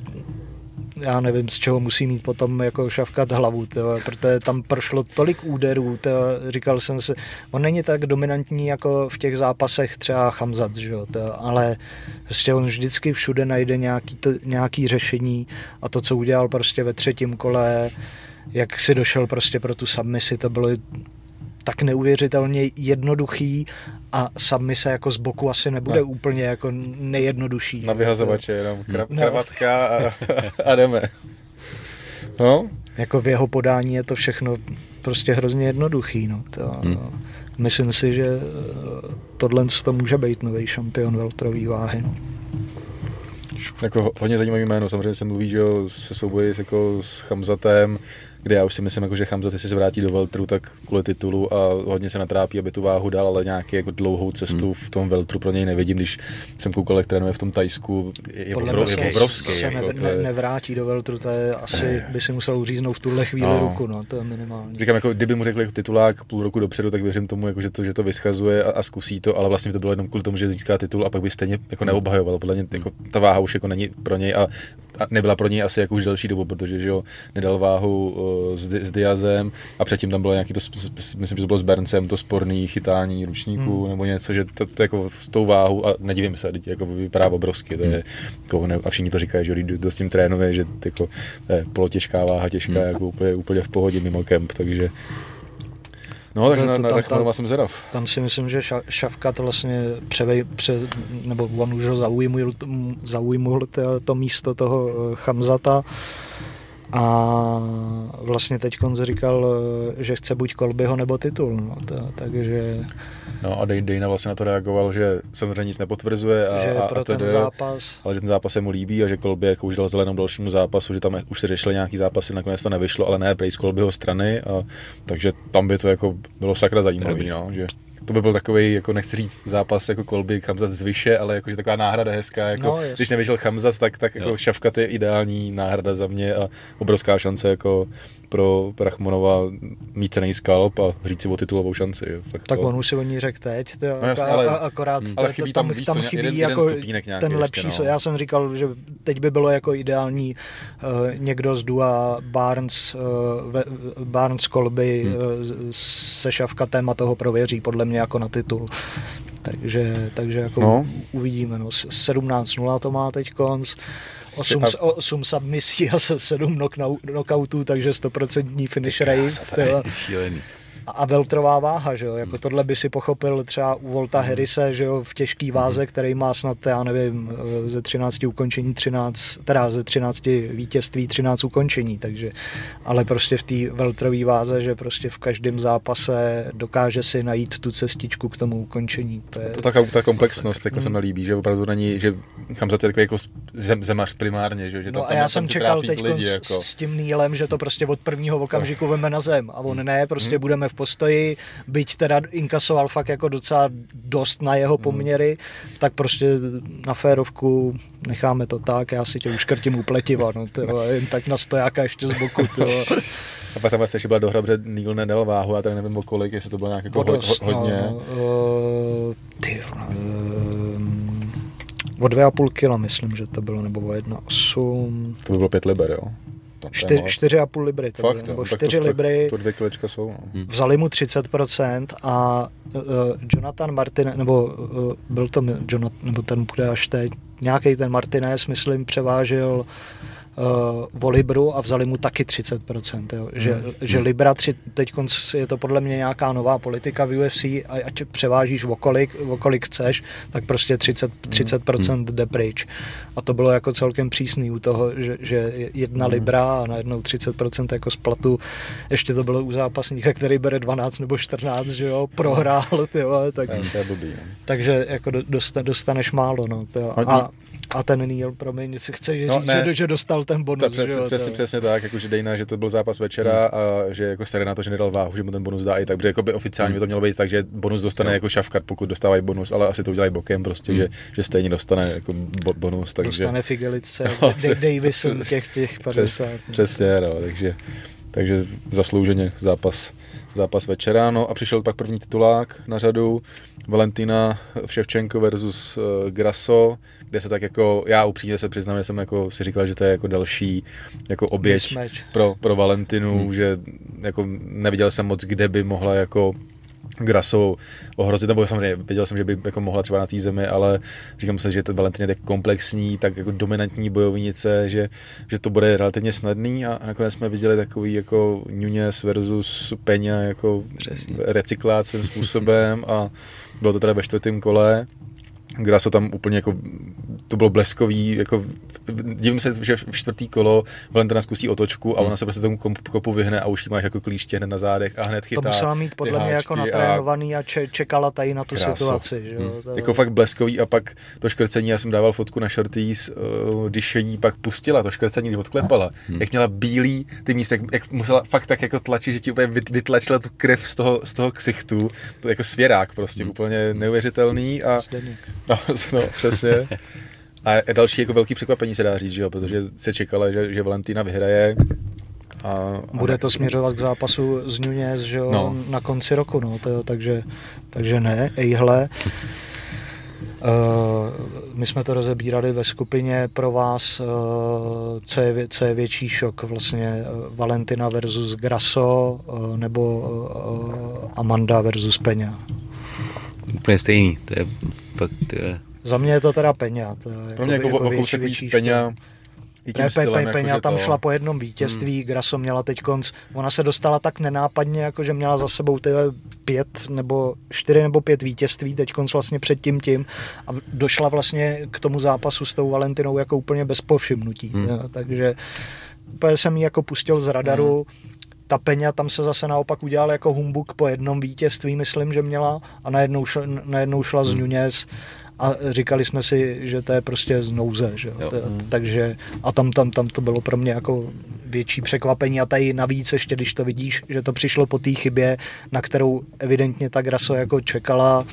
[SPEAKER 3] já nevím, z čeho musí mít potom jako šavkat hlavu, tyjo, protože tam prošlo tolik úderů, tyjo, říkal jsem si, on není tak dominantní jako v těch zápasech třeba Chamzat, že jo, ale prostě on vždycky všude najde nějaký, to, nějaký řešení a to, co udělal prostě ve třetím kole, jak si došel prostě pro tu submisi, to bylo tak neuvěřitelně jednoduchý a submise jako z boku asi nebude
[SPEAKER 2] No.
[SPEAKER 3] úplně jako nejjednodušší.
[SPEAKER 2] Na vyhazovače jenom kra-
[SPEAKER 3] No.
[SPEAKER 2] kravatka a, a jdeme. No,
[SPEAKER 3] jako v jeho podání je to všechno prostě hrozně jednoduchý. No. To,
[SPEAKER 1] Hmm.
[SPEAKER 3] no. Myslím si, že eh, tohle to může být nový šampion veltrový váhy. No.
[SPEAKER 2] jako ho- hodně zajímavý jméno, samozřejmě se mluví, že jo, se souboji jako s Chamzatem, kde já už si myslím, jako, že jestli se vrátí do Veltru, tak kvůli titulu a hodně se natrápí, aby tu váhu dal, ale nějaký jako dlouhou cestu
[SPEAKER 1] Hmm.
[SPEAKER 2] v tom Veltru pro něj nevidím, když jsem koukal, jak trénuje v tom Tajsku, je, obrov,
[SPEAKER 3] mě
[SPEAKER 2] je
[SPEAKER 3] se-
[SPEAKER 2] obrovský.
[SPEAKER 3] se
[SPEAKER 2] jako,
[SPEAKER 3] ne,
[SPEAKER 2] to
[SPEAKER 3] ne,
[SPEAKER 2] je,
[SPEAKER 3] nevrátí do veltru, to je asi by si musel uříznout v tuhle chvíli
[SPEAKER 2] No.
[SPEAKER 3] ruku, no, to je minimální.
[SPEAKER 2] Říkám, jako, kdyby mu řekli jako titulák půl roku dopředu, tak věřím tomu, jako, že, to, že to vyschazuje a, a, zkusí to, ale vlastně by to bylo jenom kvůli tomu, že získá titul a pak by stejně jako neobhajoval. Podle mě jako, ta váha už jako není pro něj a nebyla pro něj asi jako už delší dobu, protože že jo, nedal váhu uh, s, s Diazem a předtím tam bylo nějaký to, myslím, že to bylo s Berncem, to sporný chytání ručníků hmm. nebo něco, že to, to, jako s tou váhu a nedivím se, teď jako vypadá obrovsky, to je, hmm. jako, ne, a všichni to říkají, že kdo s tím trénuje, že jako, to je polotěžká váha, těžká, hmm. jako úplně, úplně v pohodě mimo kemp, takže No, tak to, na, na tam, jsem zvědav.
[SPEAKER 3] Tam si myslím, že Šavka to vlastně převej, pře, nebo on už ho zaujmul, zaujmul to, to místo toho eh, Chamzata a vlastně teď Konz říkal, že chce buď Kolbyho nebo titul, no, to, takže...
[SPEAKER 2] No a Dejna vlastně na to reagoval, že samozřejmě nic nepotvrzuje a,
[SPEAKER 3] že
[SPEAKER 2] a,
[SPEAKER 3] pro
[SPEAKER 2] a
[SPEAKER 3] ten zápas.
[SPEAKER 2] ale že ten zápas se mu líbí a že Kolby jako už dal zelenou dalšímu zápasu, že tam už se řešili nějaký zápasy, nakonec to nevyšlo, ale ne prej z Kolbyho strany, a, takže tam by to jako bylo sakra zajímavý, no, že to by byl takový, jako nechci říct zápas jako kolby Chamzat zvyše, ale jakože taková náhrada hezká, jako no, když nevyšel Chamzat, tak, tak jako Šavkat je ideální náhrada za mě a obrovská šance jako pro Rachmonova mít cený skalp a říct si o titulovou šanci.
[SPEAKER 3] Fakt tak to... on už si o ní řekl teď, to, no, jasný, ale, akorát
[SPEAKER 2] hmm. ale chybí tam, tam, tam chybí jeden, jako jeden
[SPEAKER 3] ten lepší, ještě, no. já jsem říkal, že teď by bylo jako ideální uh, někdo z Dua Barnes, uh, ve, Barnes Kolby hmm. uh, se Šavkatem a toho prověří podle mě jako na titul. Takže, takže jako no. uvidíme. No. 17-0 to má teď konc. 8, 8 submisí a 7 knockoutů, takže 100% finish rate. A veltrová váha, že jo, jako tohle by si pochopil třeba u Volta mm. Harrise, že jo, v těžký mhm. váze, který má snad, já nevím, eh, ze 13 ukončení 13, teda ze 13 vítězství 13 ukončení, takže, ale prostě v té veltrové váze, že prostě v každém zápase dokáže si najít tu cestičku k tomu ukončení.
[SPEAKER 2] To je to ta, ta komplexnost, jako se mi líbí, že opravdu není, že Kamzat je takový jako zem, zemař primárně, že, že
[SPEAKER 3] no tam, a já jsem čekal teď lidi, jako... s tím Nílem, že to prostě od prvního okamžiku veme na zem a on ne, prostě hmm. budeme v postoji, byť teda inkasoval fakt jako docela dost na jeho poměry, hmm. tak prostě na férovku necháme to tak, já si tě uškrtím upletiva, no, tyjo, jen tak na stojáka ještě z boku. Tyjo.
[SPEAKER 2] A pak tam vlastně ještě byla dohra, protože Neil nedal váhu, já tady nevím o kolik, jestli to bylo nějak jako ho, ho, hodně. No, uh, ty, uh,
[SPEAKER 3] o dvě a půl kila, myslím, že to bylo, nebo o jedna osm.
[SPEAKER 2] To by bylo pět liber, jo?
[SPEAKER 3] Čtyř, čtyři a půl libry, to Fakt, bylo, nebo čtyři to, libry.
[SPEAKER 2] To dvě kilečka jsou. No.
[SPEAKER 3] Hmm. Vzali mu 30% a uh, Jonathan Martin, nebo uh, byl to Jonathan, nebo ten bude až teď, nějaký ten Martinez, myslím, převážil uh, o Libru a vzali mu taky 30%. Jo. Že, hmm. že Libra, tři, teď je to podle mě nějaká nová politika v UFC, a ať převážíš o kolik, o kolik chceš, tak prostě 30, 30% hmm. jde pryč. A to bylo jako celkem přísný u toho, že, že jedna hmm. Libra a najednou 30% jako z platu. Ještě to bylo u zápasníka, který bere 12 nebo 14, že jo, prohrál, jo, tak,
[SPEAKER 2] to je blbý,
[SPEAKER 3] no. takže jako dostaneš málo, no. To, a, a ten Neil, promiň, si chce no, říct, že, že, dostal ten bonus.
[SPEAKER 2] Ta, že jo, přesně, to... přesně tak, jakože Dejna, že to byl zápas večera hmm. a že jako sere na to, že nedal váhu, že mu ten bonus dá i tak, protože jako by oficiálně hmm. by to mělo být tak, že bonus dostane no. jako šavkat, pokud dostávají bonus, ale asi to udělají bokem prostě, hmm. že, že stejně dostane jako bo, bonus. Takže...
[SPEAKER 3] Dostane Figelice, no, Davison těch, těch 50. Přes,
[SPEAKER 2] no. přesně, no, takže, takže zaslouženě zápas zápas večera. No a přišel pak první titulák na řadu. Valentina Vševčenko versus uh, Grasso, kde se tak jako, já upřímně se přiznám, že jsem jako si říkal, že to je jako další jako oběť pro, pro Valentinu, hmm. že jako neviděl jsem moc, kde by mohla jako Graso ohrozit, nebo samozřejmě věděl jsem, že by jako mohla třeba na té zemi, ale říkám si, že to Valentin je tak komplexní, tak jako dominantní bojovnice, že, že to bude relativně snadný a nakonec jsme viděli takový jako Nunez versus Peňa jako Přesně. recyklácím způsobem a bylo to teda ve čtvrtém kole Graso tam úplně jako, to bylo bleskový, jako, divím se, že v čtvrtý kolo Valentina zkusí otočku a ona se prostě tomu kopu vyhne a už jí máš jako klíště hned na zádech a hned chytá. To
[SPEAKER 3] musela mít podle mě jako natrénovaný a, a če- čekala tady na tu Kráso. situaci. Že Hmm.
[SPEAKER 2] To... Jako fakt bleskový a pak to škrcení, já jsem dával fotku na shorties, uh, když jí pak pustila, to škrcení, když odklepala, hmm. jak měla bílý ty místa, jak, jak musela fakt tak jako tlačit, že ti úplně vytlačila tu krev z toho, z toho ksichtu, to jako svěrák prostě, hmm. úplně neuvěřitelný a Zdeněk. No, no, přesně. A další jako velký překvapení se dá říct, že jo, protože se čekala, že, že Valentina vyhraje.
[SPEAKER 3] A, a Bude to směřovat k zápasu z Nunez, že jo, no. na konci roku, no, to, takže, takže ne, ejhle. my jsme to rozebírali ve skupině pro vás, uh, co, je, co je větší šok, vlastně Valentina versus Grasso uh, nebo uh, Amanda versus Peňa.
[SPEAKER 1] Úplně stejný, to je To je...
[SPEAKER 3] Za mě je to teda Peňa. To je
[SPEAKER 2] Pro mě jako, jako, jako kousek víc Peňa,
[SPEAKER 3] i tím ne, stylem, Peňa jako tam to... šla po jednom vítězství, hmm. Graso měla teď konc, ona se dostala tak nenápadně, jako že měla za sebou ty pět nebo čtyři nebo pět vítězství teď konc vlastně před tím tím a došla vlastně k tomu zápasu s tou Valentinou jako úplně bez povšimnutí, hmm. takže úplně jsem ji jako pustil z radaru, hmm ta Peňa tam se zase naopak udělal jako humbuk po jednom vítězství, myslím, že měla a najednou šla, najednou šla z hmm. Nunes a říkali jsme si, že to je prostě z nouze, že jo? To, hmm. takže a tam, tam, tam to bylo pro mě jako větší překvapení a tady navíc ještě, když to vidíš, že to přišlo po té chybě, na kterou evidentně ta Graso jako čekala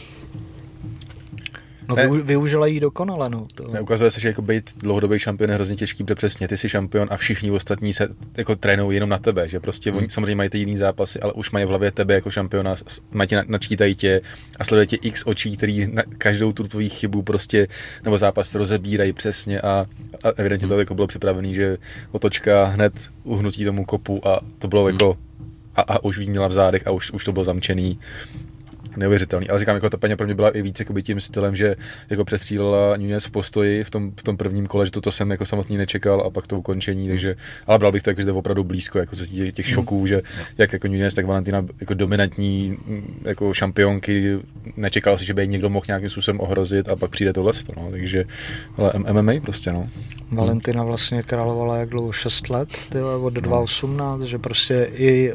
[SPEAKER 3] No ne, využila jí dokonale. No, to.
[SPEAKER 2] Ne, ukazuje se, že jako být dlouhodobý šampion je hrozně těžký, protože přesně ty jsi šampion a všichni ostatní se jako trénují jenom na tebe, že prostě hmm. oni samozřejmě mají ty jiný zápasy, ale už mají v hlavě tebe jako šampiona, mají tě, načítají tě a sleduje tě x očí, který na každou tu tvoji chybu prostě nebo zápas rozebírají přesně a, a evidentně to jako bylo připravený, že otočka hned uhnutí tomu kopu a to bylo hmm. jako a, a už jí měla v zádech a už, už to bylo zamčený neuvěřitelný. Ale říkám, jako ta paní pro mě byla i víc jakoby tím stylem, že jako přestřílela Nunez v postoji v tom, v tom prvním kole, že toto jsem jako samotný nečekal a pak to ukončení, takže, ale bral bych to jako, že to opravdu blízko, jako se těch, těch šoků, že jak jako Nunez, tak Valentina jako dominantní jako šampionky, nečekal si, že by někdo mohl nějakým způsobem ohrozit a pak přijde tohle, no, takže, ale MMA prostě, no.
[SPEAKER 3] Valentina vlastně královala jak dlouho 6 let, tyhle, od 2.18, no. že prostě i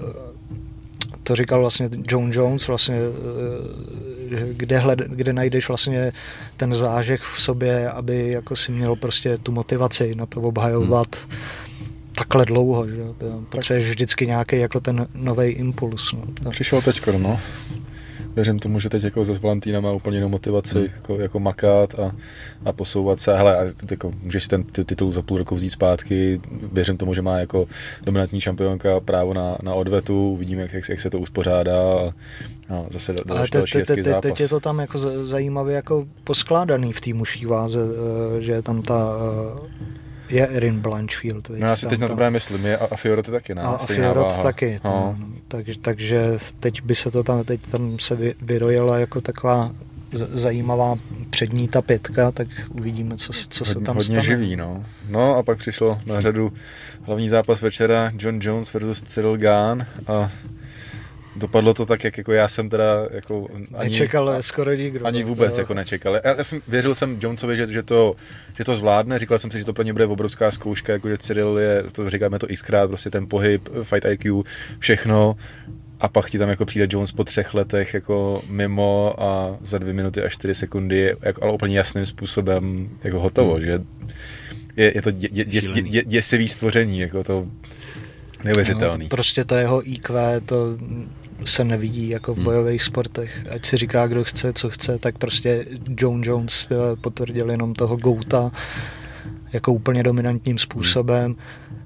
[SPEAKER 3] to říkal vlastně John Jones, vlastně, eh, kde, hled, kde najdeš vlastně ten zážeh v sobě, aby jako si měl prostě tu motivaci na to obhajovat hmm. takhle dlouho, že potřebuješ vždycky nějaký jako ten nový impuls. No.
[SPEAKER 2] Přišel teďko, no věřím tomu, že teď jako ze Valentína má úplně jinou motivaci hmm. jako, jako makat a, a posouvat se. Hele, a jako, můžeš si ten titul za půl roku vzít zpátky. Věřím tomu, že má jako dominantní šampionka právo na, na odvetu. Uvidíme, jak, jak, jak se to uspořádá. A, a zase další, Ale te, další te, te, zápas.
[SPEAKER 3] teď je to tam jako zajímavě jako poskládaný v té muší váze, eh, že je tam ta eh, je Erin Blanchfield.
[SPEAKER 2] No já si teď na to právě myslím, je a Fiorot taky, ne?
[SPEAKER 3] A, a Fiorot taky, no. tak, takže teď by se to tam, teď tam se vy, vyrojila jako taková zajímavá přední ta pětka, tak uvidíme, co, co se tam
[SPEAKER 2] hodně
[SPEAKER 3] stane.
[SPEAKER 2] Hodně živý, no. No a pak přišlo na řadu hlavní zápas večera John Jones versus Cyril Gahn a dopadlo to tak, jak jako já jsem teda jako
[SPEAKER 3] ani, nečekal skoro nikdo.
[SPEAKER 2] Ani vůbec to... jako nečekal. Já, já, jsem, věřil jsem Jonesovi, že, že, to, že to zvládne, říkal jsem si, že to pro ně bude obrovská zkouška, jako že Cyril je, to říkáme to xkrát, prostě ten pohyb, fight IQ, všechno, a pak ti tam jako přijde Jones po třech letech jako mimo a za dvě minuty a čtyři sekundy, jako, ale úplně jasným způsobem jako hotovo, hmm. že je, je to dě, dě, dě, dě, dě, děsivý stvoření, jako to neuvěřitelný. No,
[SPEAKER 3] prostě to jeho IQ, to se nevidí jako v hmm. bojových sportech. Ať si říká, kdo chce, co chce, tak prostě John Jones potvrdil jenom toho Gouta jako úplně dominantním způsobem.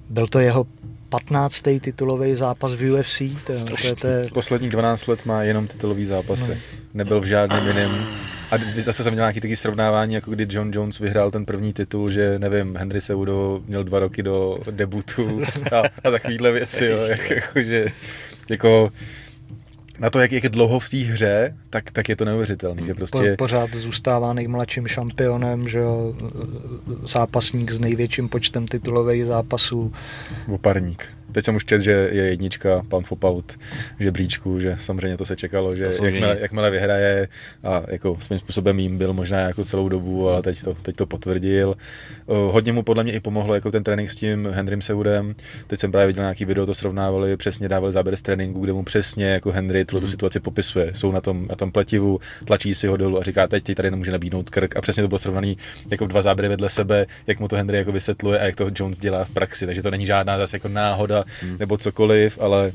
[SPEAKER 3] Byl to jeho 15. titulový zápas v UFC. To, to je, to je...
[SPEAKER 2] Posledních 12 let má jenom titulový zápasy. No. Nebyl v žádném jiném. A zase jsem měl nějaký taky srovnávání, jako kdy John Jones vyhrál ten první titul, že nevím, Henry Seudo měl dva roky do debutu a, a takovýhle věci, jo, jak, jako, že, jako na to, jak, jak je dlouho v té hře, tak, tak je to neuvěřitelný. Že prostě...
[SPEAKER 3] Po, pořád zůstává nejmladším šampionem, že jo, zápasník s největším počtem titulových zápasů.
[SPEAKER 2] Oparník. Teď jsem už čet, že je jednička, pan Fopaut v žebříčku, že samozřejmě to se čekalo, že jakmile, jakmile vyhraje a jako svým způsobem jim byl možná jako celou dobu, ale teď to, teď to potvrdil. Hodně mu podle mě i pomohlo jako ten trénink s tím Henrym Seudem. Teď jsem právě viděl nějaký video, to srovnávali, přesně dávali záběr z tréninku, kde mu přesně jako Henry tu, tu hmm. situaci popisuje. Jsou na tom, na tom pletivu, tlačí si ho dolů a říká, teď tady nemůže nabídnout krk. A přesně to bylo srovnaný jako dva záběry vedle sebe, jak mu to Henry jako vysvětluje a jak to Jones dělá v praxi. Takže to není žádná zase jako náhoda hmm. nebo cokoliv, ale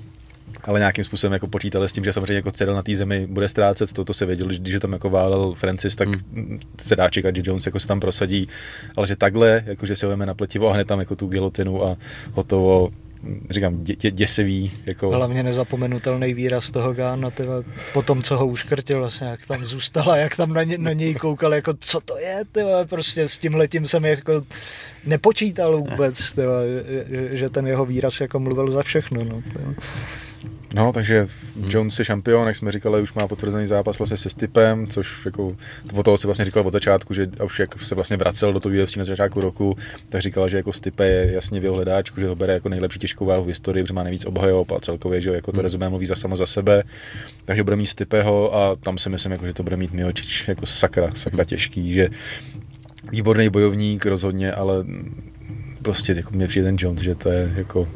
[SPEAKER 2] ale nějakým způsobem jako počítali s tím, že samozřejmě jako Cyril na té zemi bude ztrácet, to, to se vědělo, když je tam jako válel Francis, tak hmm. se dá čekat, že Jones jako se tam prosadí, ale že takhle, jako že si ho na pletivo a hned tam jako tu gilotinu a hotovo, říkám, dě, dě, děsivý. Jako...
[SPEAKER 3] Hlavně nezapomenutelný výraz toho Gána, tyva, po tom, co ho uškrtil, vlastně, jak tam zůstala, jak tam na, ně, na něj koukal, jako co to je, tyva, prostě s tím letím jsem jako nepočítal vůbec, tyva, že, že, ten jeho výraz jako mluvil za všechno. No.
[SPEAKER 2] No, takže Jones je šampion, jak jsme říkali, už má potvrzený zápas vlastně se Stipem, což jako o toho si vlastně říkal od začátku, že už jak se vlastně vracel do toho UFC na začátku roku, tak říkal, že jako Stipe je jasně v jeho hledáčku, že ho bere jako nejlepší těžkou váhu v historii, protože má nejvíc obhajob a celkově, že jako to hmm. rezumé mluví za samo za sebe. Takže bude mít Stipeho a tam si myslím, jako, že to bude mít Miočič jako sakra, sakra těžký, že výborný bojovník rozhodně, ale prostě jako mě přijde ten Jones, že to je jako,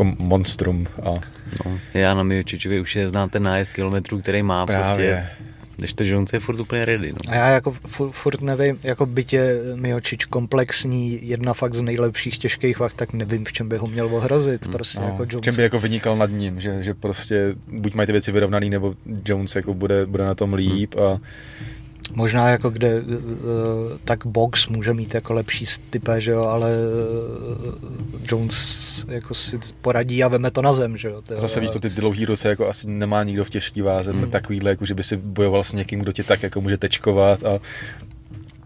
[SPEAKER 2] jako monstrum. A...
[SPEAKER 1] No, já na Miočičovi už je znám ten nájezd kilometrů, který má.
[SPEAKER 2] Právě. Prostě,
[SPEAKER 1] když to Jones je furt úplně ready. No.
[SPEAKER 3] A já jako furt nevím, jako bytě Miočič komplexní, jedna fakt z nejlepších těžkých vach, tak nevím, v čem by ho měl ohrozit. Hmm. Prostě
[SPEAKER 2] no,
[SPEAKER 3] jako Jones.
[SPEAKER 2] V čem by jako vynikal nad ním, že, že prostě buď mají ty věci vyrovnaný, nebo Jones jako bude, bude na tom líp hmm. a
[SPEAKER 3] Možná jako kde, eh, tak box může mít jako lepší stype, že jo, ale eh, Jones jako si poradí a veme to na zem, že jo.
[SPEAKER 2] Tyjo, Zase víš, to ty dlouhý ruce jako asi nemá nikdo v těžký váze, hmm. takovýhle, jako že by si bojoval s někým, kdo tě tak jako může tečkovat a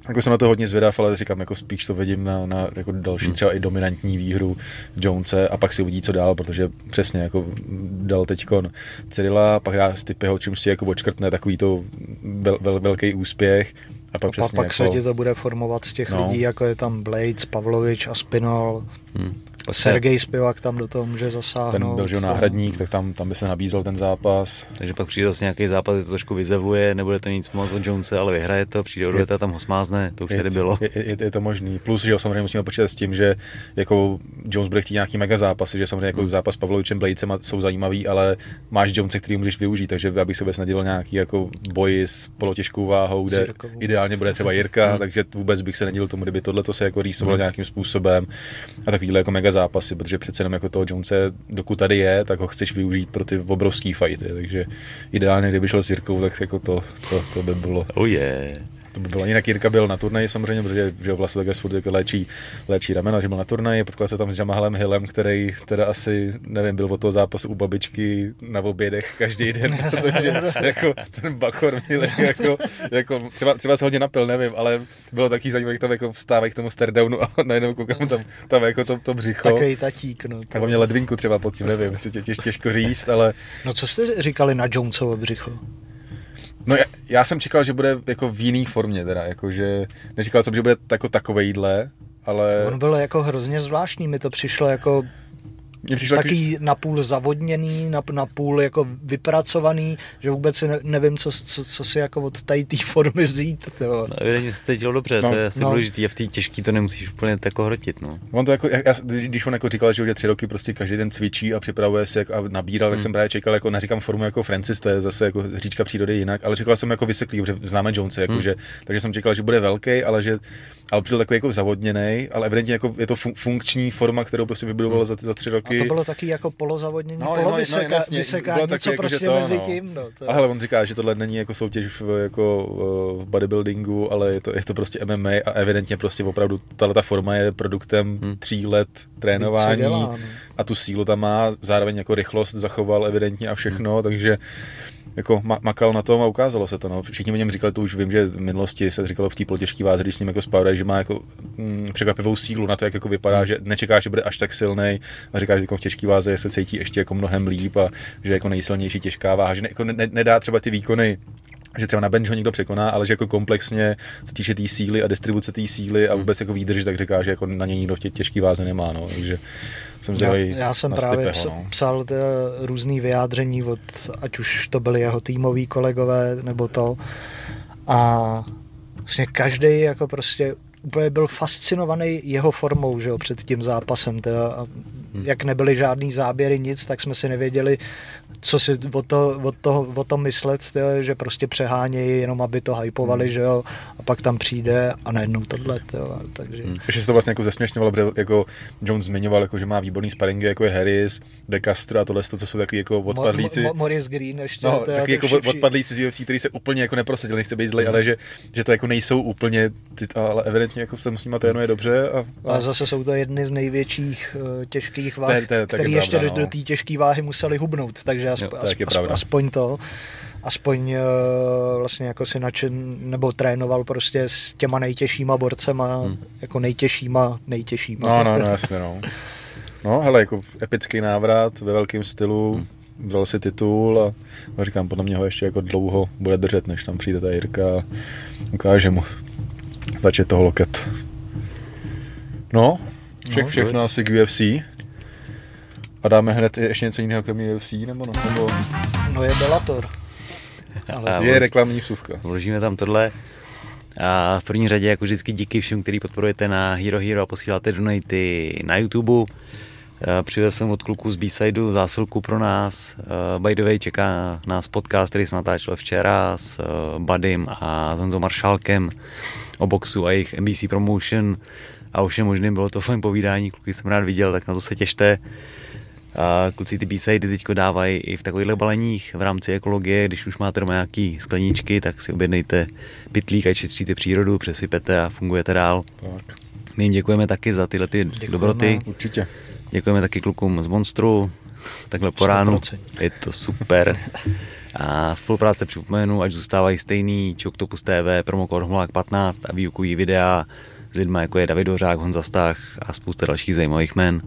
[SPEAKER 2] jako jsem na to hodně zvědav, ale říkám, jako spíš to vidím na, na jako další hmm. třeba i dominantní výhru Jonese a pak si uvidí, co dál, protože přesně jako dal teďkon Cyrila, pak dá Stipeho, čím si jako očkrtne takový to vel, vel, velký úspěch a pak, a
[SPEAKER 3] pak, pak
[SPEAKER 2] jako...
[SPEAKER 3] se ti to bude formovat z těch no. lidí, jako je tam Blades, Pavlovič, Aspinal. Hmm. Sergej Spivak tam do toho může zasáhnout.
[SPEAKER 2] Ten byl že náhradník, tak tam, tam by se nabízel ten zápas.
[SPEAKER 1] Takže pak přijde zase nějaký zápas, to trošku vyzevluje, nebude to nic moc od Jonese, ale vyhraje to, přijde odveta, tam ho smázne, to už je, tady bylo.
[SPEAKER 2] Je, je, je, to možný. Plus, že samozřejmě musíme počítat s tím, že jako Jones bude chtít nějaký mega zápasy, že samozřejmě jako hmm. zápas s Pavlovičem Bladesem jsou zajímavý, ale máš Jonese, který můžeš využít, takže abych se vůbec nedělal nějaký jako boj s polotěžkou váhou, kde Zirkovou. ideálně bude třeba Jirka, hmm. takže vůbec bych se nedělal tomu, kdyby tohle to se jako rýsovalo hmm. nějakým způsobem a takovýhle jako mega zápasy, protože přece jenom jako toho Jonese, dokud tady je, tak ho chceš využít pro ty obrovský fighty, takže ideálně, kdyby šel s Jirkou, tak jako to, to, to by bylo.
[SPEAKER 1] Oh yeah.
[SPEAKER 2] To by bylo. Jinak Jirka byl na turnaji samozřejmě, protože že v Las Vegas furt jako léčí, léčí ramena, že byl na turnaji, potkal se tam s Jamahalem Hillem, který teda asi, nevím, byl od toho zápasu u babičky na obědech každý den, protože jako ten Bakor měl jako, jako třeba, třeba se hodně napil, nevím, ale bylo taky zajímavé, jak tam jako vstávají k tomu stardownu a najednou koukám tam, tam jako to, to břicho.
[SPEAKER 3] Takový tatík, no.
[SPEAKER 2] Tak on měl ledvinku třeba pod tím, nevím, tě, těž, těžko říct, ale...
[SPEAKER 3] No co jste říkali na Jonesovo břicho?
[SPEAKER 2] No já, já, jsem čekal, že bude jako v jiný formě teda, jako že nečekal jsem, že bude jako takovejhle, ale...
[SPEAKER 3] On byl jako hrozně zvláštní, mi to přišlo jako přišlo taky takový... napůl zavodněný, nap, napůl jako vypracovaný, že vůbec si ne, nevím, co, co, co si jako od tady té formy vzít.
[SPEAKER 1] No, evidentně se cítil dobře, no, to je asi no. důležitý a v té těžký to nemusíš úplně tak hrotit. No.
[SPEAKER 2] On to jako, já, když on jako říkal, že už tři roky prostě každý den cvičí a připravuje se a nabíral, hmm. tak jsem právě čekal, jako neříkám formu jako Francis, to je zase jako říčka přírody jinak, ale čekal jsem jako vyseklý, protože známe Jonese, jako, hmm. že, takže jsem čekal, že bude velký, ale že ale byl takový jako zavodněný, ale evidentně jako je to funkční forma, kterou prostě vybudoval hmm. za, ty, za tři roky.
[SPEAKER 3] A to bylo taky jako polozavodnění, no, polovyseka, no, no, vysekání, bylo taky, jako, prostě to, mezi no. tím. No, to...
[SPEAKER 2] Ale on říká, že tohle není jako soutěž v, jako v bodybuildingu, ale je to, je to prostě MMA a evidentně prostě opravdu tahle ta forma je produktem hmm. tří let trénování dělá, no. a tu sílu tam má, zároveň jako rychlost zachoval evidentně a všechno, hmm. takže jako makal na tom a ukázalo se to. No. Všichni o něm říkali, to už vím, že v minulosti se říkalo v té polotěžké váze, když s ním jako spavda, že má jako mm, překvapivou sílu na to, jak jako vypadá, že nečeká, že bude až tak silný a říká, že jako v těžké váze se cítí ještě jako mnohem líp a že jako nejsilnější těžká váha, že ne, jako ne, nedá třeba ty výkony že třeba na bench ho někdo překoná, ale že jako komplexně, co týče té tý síly a distribuce té síly a vůbec jako výdrž, tak říká, že jako na něj nikdo v těch těžký váze nemá. No. Takže jsem
[SPEAKER 3] já, já jsem právě Stipeho, no. psal různý vyjádření, od, ať už to byli jeho týmoví kolegové, nebo to. A vlastně každý jako prostě úplně byl fascinovaný jeho formou, že jo, před tím zápasem. Teda, a hmm. Jak nebyly žádný záběry, nic, tak jsme si nevěděli, co si o, to, o, to, o tom myslet, tyjo, že prostě přehánějí jenom, aby to hypovali, hmm. že jo, a pak tam přijde a najednou tohle, tyjo, takže... Hmm.
[SPEAKER 2] Ještě se to vlastně jako zesměšňovalo, protože jako Jones zmiňoval, jako, že má výborný sparingy, jako je Harris, De Castro a tohle, to, co jsou takový jako odpadlíci.
[SPEAKER 3] Mo, Mo, Morris Green ještě.
[SPEAKER 2] No, taky jako vši, odpadlíci z UFC, který se úplně jako neprosadil, nechce být zlej, hmm. ale že, že to jako nejsou úplně, ty, ale evidentně jako se musí trénuje dobře. A,
[SPEAKER 3] a... a zase jsou to jedny z největších uh, těžkých
[SPEAKER 2] To
[SPEAKER 3] váh,
[SPEAKER 2] je- to je taky
[SPEAKER 3] který ještě
[SPEAKER 2] pravda,
[SPEAKER 3] do,
[SPEAKER 2] no.
[SPEAKER 3] do té těžké váhy museli hubnout, takže aspo,
[SPEAKER 2] Jo, to je
[SPEAKER 3] as,
[SPEAKER 2] taky
[SPEAKER 3] as,
[SPEAKER 2] pravda.
[SPEAKER 3] aspoň to, aspoň uh, vlastně jako si način, nebo trénoval prostě s těma nejtěžšíma borcema, hmm. jako nejtěžšíma, nejtěžšíma.
[SPEAKER 2] No, no, no, jasně, no. No, hele, jako epický návrat ve velkém stylu,
[SPEAKER 3] Hmm.
[SPEAKER 2] vzal si titul a a říkám, podle mě ho ještě jako dlouho bude držet, než tam přijde ta Jirka a ukáže mu začet toho loket. No, všech,
[SPEAKER 3] No,
[SPEAKER 2] všechno asi k UFC. A dáme hned ještě něco jiného kromě UFC, nebo no? Nebo
[SPEAKER 3] no je Bellator. Ale
[SPEAKER 1] A
[SPEAKER 2] je reklamní vsuvka.
[SPEAKER 1] Vložíme tam tohle. A v první řadě, jako vždycky, díky všem, který podporujete na Hero Hero a posíláte donaty na YouTube. Eh, Přivez jsem od kluků z B-sideu zásilku pro nás. By the way, čeká nás podcast, který jsme natáčeli včera s eh, Badym a s Honzou Maršálkem o boxu a jejich NBC Promotion a o všem možným. Bylo to fajn povídání, kluky jsem rád viděl, tak na to se těšte. A kluci ty B-sidey teďko dávají i v takovýchhle baleních v rámci ekologie, když už máte doma nějaký skleničky, tak si objednejte pytlík a šetříte přírodu, přesypete a fungujete dál.
[SPEAKER 2] Tak,
[SPEAKER 1] My jim děkujeme taky za tyhle ty
[SPEAKER 3] Děkujeme.
[SPEAKER 1] dobroty.
[SPEAKER 2] určitě.
[SPEAKER 1] Děkujeme taky klukům z Monstru, takhle po ránu.
[SPEAKER 3] 100%.
[SPEAKER 1] Je to super. A spolupráce připomenu, ať zůstávají stejný, Čoktopus TV, promokód Homolák 15 a výukový videa s lidmi jako je David Hořák, Honza Stach a spousta dalších zajímavých men.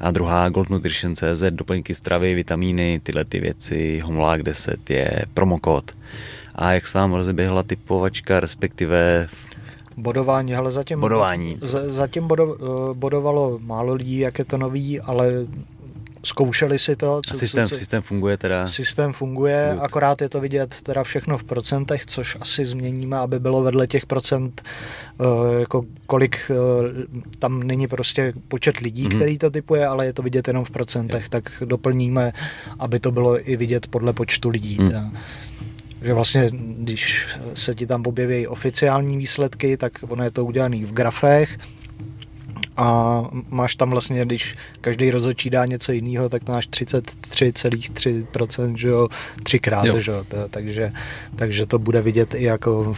[SPEAKER 1] A druhá Gold Nutrition CZ, doplňky stravy, vitamíny, tyhle ty věci, Homolák 10 je promokód. A jak se vám rozeběhla typovačka, respektive
[SPEAKER 3] Bodování, ale zatím,
[SPEAKER 1] Bodování.
[SPEAKER 3] Z, zatím bodo, eh, bodovalo málo lidí, jak je to nový, ale zkoušeli si to.
[SPEAKER 1] a systém, systém funguje teda.
[SPEAKER 3] Systém funguje,
[SPEAKER 1] Good.
[SPEAKER 3] akorát je to vidět teda všechno v procentech, což asi změníme, aby bylo vedle těch procent, eh, jako kolik eh, tam není prostě počet lidí,
[SPEAKER 1] Mhm.
[SPEAKER 3] mm-hmm. který to typuje, ale je to vidět jenom v procentech, tak doplníme, aby to bylo i vidět podle počtu lidí. Ta- že vlastně, když se ti tam objeví oficiální výsledky, tak ono je to udělané v grafech a máš tam vlastně, když každý rozhodčí dá něco jiného, tak to máš 33,3%, že jo, třikrát,
[SPEAKER 1] Jo.
[SPEAKER 3] že jo, to, takže, takže to bude vidět i jako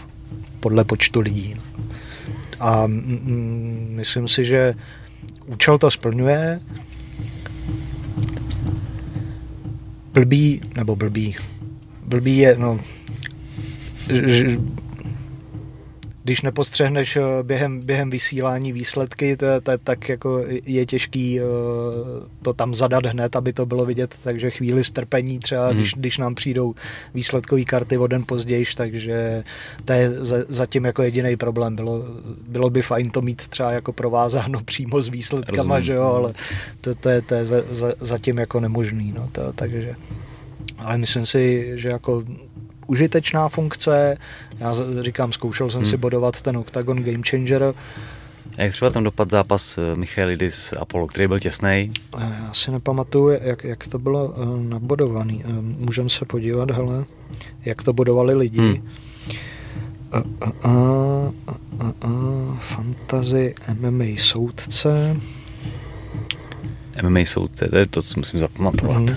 [SPEAKER 3] podle počtu lidí. A mm, myslím si, že účel to splňuje. Blbý, nebo blbý, blbý je, no, když nepostřehneš eh, během, během vysílání výsledky, to, to, tak jako je těžký eh, to tam zadat hned, aby to bylo vidět, takže chvíli strpení třeba,
[SPEAKER 1] Mhm.
[SPEAKER 3] hmm. když, když nám přijdou výsledkové karty o den později, takže to je za- zatím jako jediný problém. Bylo, bylo by fajn to mít třeba jako provázáno přímo s výsledkama,
[SPEAKER 1] Rozumím.
[SPEAKER 3] že jo, ale to, to je, to je za, za, zatím jako nemožný, no, to, takže ale myslím si, že jako užitečná funkce, já říkám, zkoušel jsem
[SPEAKER 1] Hmm.
[SPEAKER 3] si bodovat ten Octagon Game Changer,
[SPEAKER 1] A jak třeba tam dopad zápas eh, Michailidis Apollo, který byl těsný?
[SPEAKER 3] Eh, já si nepamatuju, jak, jak to bylo uh, nabodovaný. Můžeme se podívat, hele, jak to bodovali lidi.
[SPEAKER 1] Hmm.
[SPEAKER 3] Uh, uh, uh, uh, uh, fantasy MMA soudce.
[SPEAKER 1] MMA soudce, to je to, co musím zapamatovat.
[SPEAKER 3] Mhm.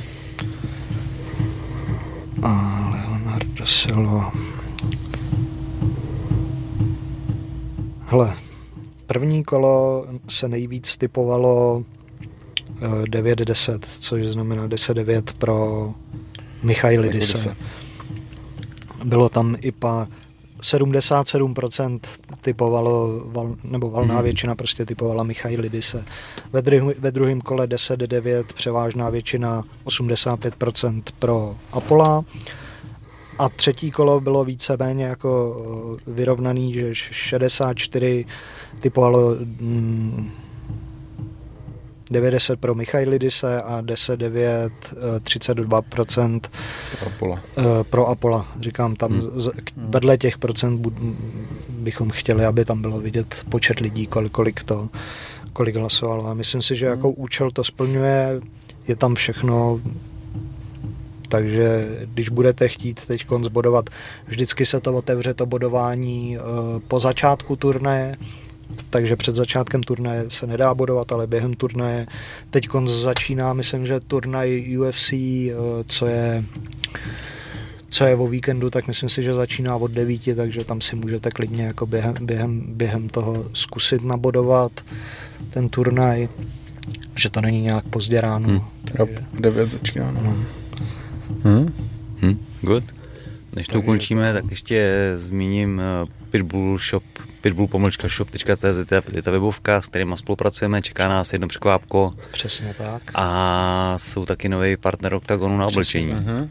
[SPEAKER 3] A Silva. Hele, první kolo se nejvíc typovalo eh, 9-10, což znamená 10-9 pro Michailidise. Bylo tam i pa 77% typovalo, val, nebo valná
[SPEAKER 1] Mhm.
[SPEAKER 3] většina prostě typovala Michailidise. Ve, druhu, ve druhém kole 10-9 převážná většina 85% pro Apola. A třetí kolo bylo víceméně jako eh, vyrovnaný, že 64 typovalo mm, 90 pro Michailidise a 10-9 eh, 32%
[SPEAKER 2] Apola.
[SPEAKER 3] Eh, pro Apola. Říkám, tam
[SPEAKER 1] Hmm.
[SPEAKER 3] hmm. z, vedle těch procent bychom chtěli, aby tam bylo vidět počet lidí, kolik, kolik to kolik hlasovalo. A myslím si, že
[SPEAKER 2] Hmm.
[SPEAKER 3] jako účel to splňuje, je tam všechno, takže když budete chtít teď bodovat, vždycky se to otevře to bodování eh, po začátku turnaje, takže před začátkem turnaje se nedá bodovat, ale během turnaje teď začíná, myslím, že turnaj UFC, eh, co je co je o víkendu, tak myslím si, že začíná od 9, takže tam si můžete klidně jako během, během, během toho zkusit nabodovat ten turnaj. že to není nějak pozdě ráno.
[SPEAKER 1] Hmm.
[SPEAKER 3] Takže,
[SPEAKER 2] 9 začíná, no.
[SPEAKER 3] no.
[SPEAKER 2] Hm?
[SPEAKER 1] Hm, good. Než to ukončíme, tak ještě zmíním eh, Pitbull Shop, pitbull pomlčka shop.cz je ta- webovka, s kterýma spolupracujeme, čeká nás jedno překvápko
[SPEAKER 3] Přesně tak.
[SPEAKER 1] a jsou taky nový partner Octagonu na oblečení,
[SPEAKER 2] Mhm.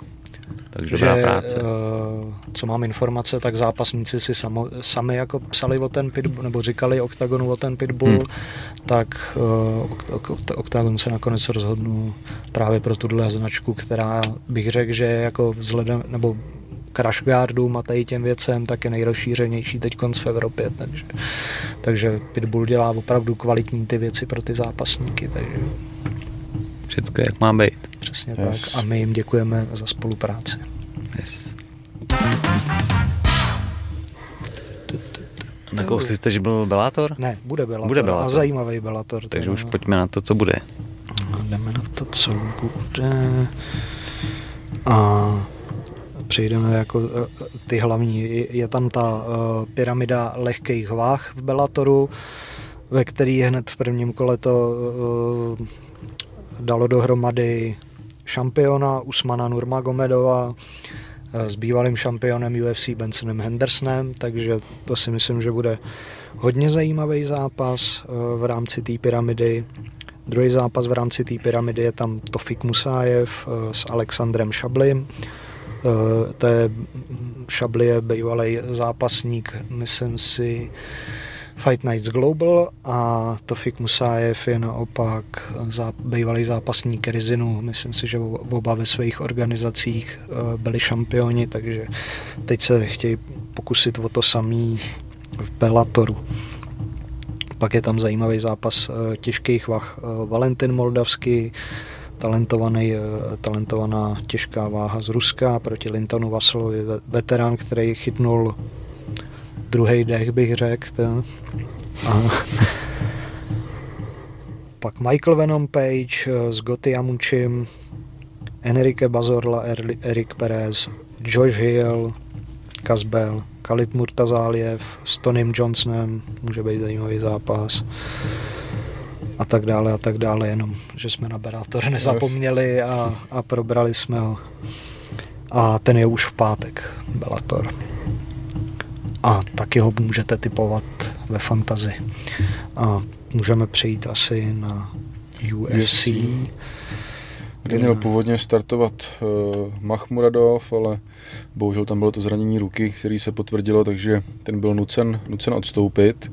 [SPEAKER 1] Takže dobrá
[SPEAKER 3] že,
[SPEAKER 1] práce.
[SPEAKER 3] eh, co mám informace, tak zápasníci si samo, sami jako psali o ten pitbull, nebo říkali OKTAGONu o ten pitbull,
[SPEAKER 1] Hmm.
[SPEAKER 3] tak uh, OKTAGON se nakonec rozhodnul právě pro tuhle značku, která bych řekl, že jako vzhledem, nebo Crash Guardům a tady těm věcem, tak je nejrozšířenější teď v Evropě, takže, takže Pitbull dělá opravdu kvalitní ty věci pro ty zápasníky, takže
[SPEAKER 1] Všecko jak má být.
[SPEAKER 3] přesně
[SPEAKER 2] Yes.
[SPEAKER 3] tak a my jim děkujeme za spolupráci.
[SPEAKER 1] Yes. Nakousli jste, že byl Bellator?
[SPEAKER 3] Ne, bude Bellator.
[SPEAKER 1] Bude Bellator.
[SPEAKER 3] A zajímavý Bellator.
[SPEAKER 1] Takže
[SPEAKER 3] teda.
[SPEAKER 1] už pojďme na to, co bude.
[SPEAKER 3] Jdeme na to, co bude. A přejdeme jako eh, ty hlavní. Je- tam ta eh, pyramida lehkých váh v Bellatoru, ve který hned v prvním kole to eh, dalo dohromady šampiona Usmana Nurmagomedova eh, s bývalým šampionem UFC Bensonem Hendersonem, takže to si myslím, že bude hodně zajímavý zápas eh, v rámci té pyramidy. Druhý zápas v rámci té pyramidy je tam Tofik Musájev eh, s Alexandrem Šablim. To je Šabli je bývalý zápasník, myslím si, Fight Nights Global a Tofik Musájev je naopak zá, bývalý zápasník Rizinu. Myslím si, že oba ve svých organizacích eh, byli šampioni, takže teď se chtějí pokusit o to samý v Bellatoru. Pak je tam zajímavý zápas eh, těžkých vah. Eh, Valentin Moldavský, talentovaný, talentovaná těžká váha z Ruska proti Lintonu Vaslovi, ve- veterán, který chytnul druhý dech, bych řekl. A pak Michael Venom Page eh, s Gotti Amučim, Enrique Bazorla, Eric Perez, Josh Hill, Kazbel, Khalid Murtazáliev s Tonym Johnsonem, může být zajímavý zápas a tak dále a tak dále, jenom, že jsme na Berátor nezapomněli a, a probrali jsme ho. A ten je už v pátek, Bellator. A taky ho můžete typovat ve fantazi. A můžeme přejít asi na UFC.
[SPEAKER 2] Kde měl původně startovat uh, Mahmuradov, ale bohužel tam bylo to zranění ruky, který se potvrdilo, takže ten byl nucen, nucen odstoupit.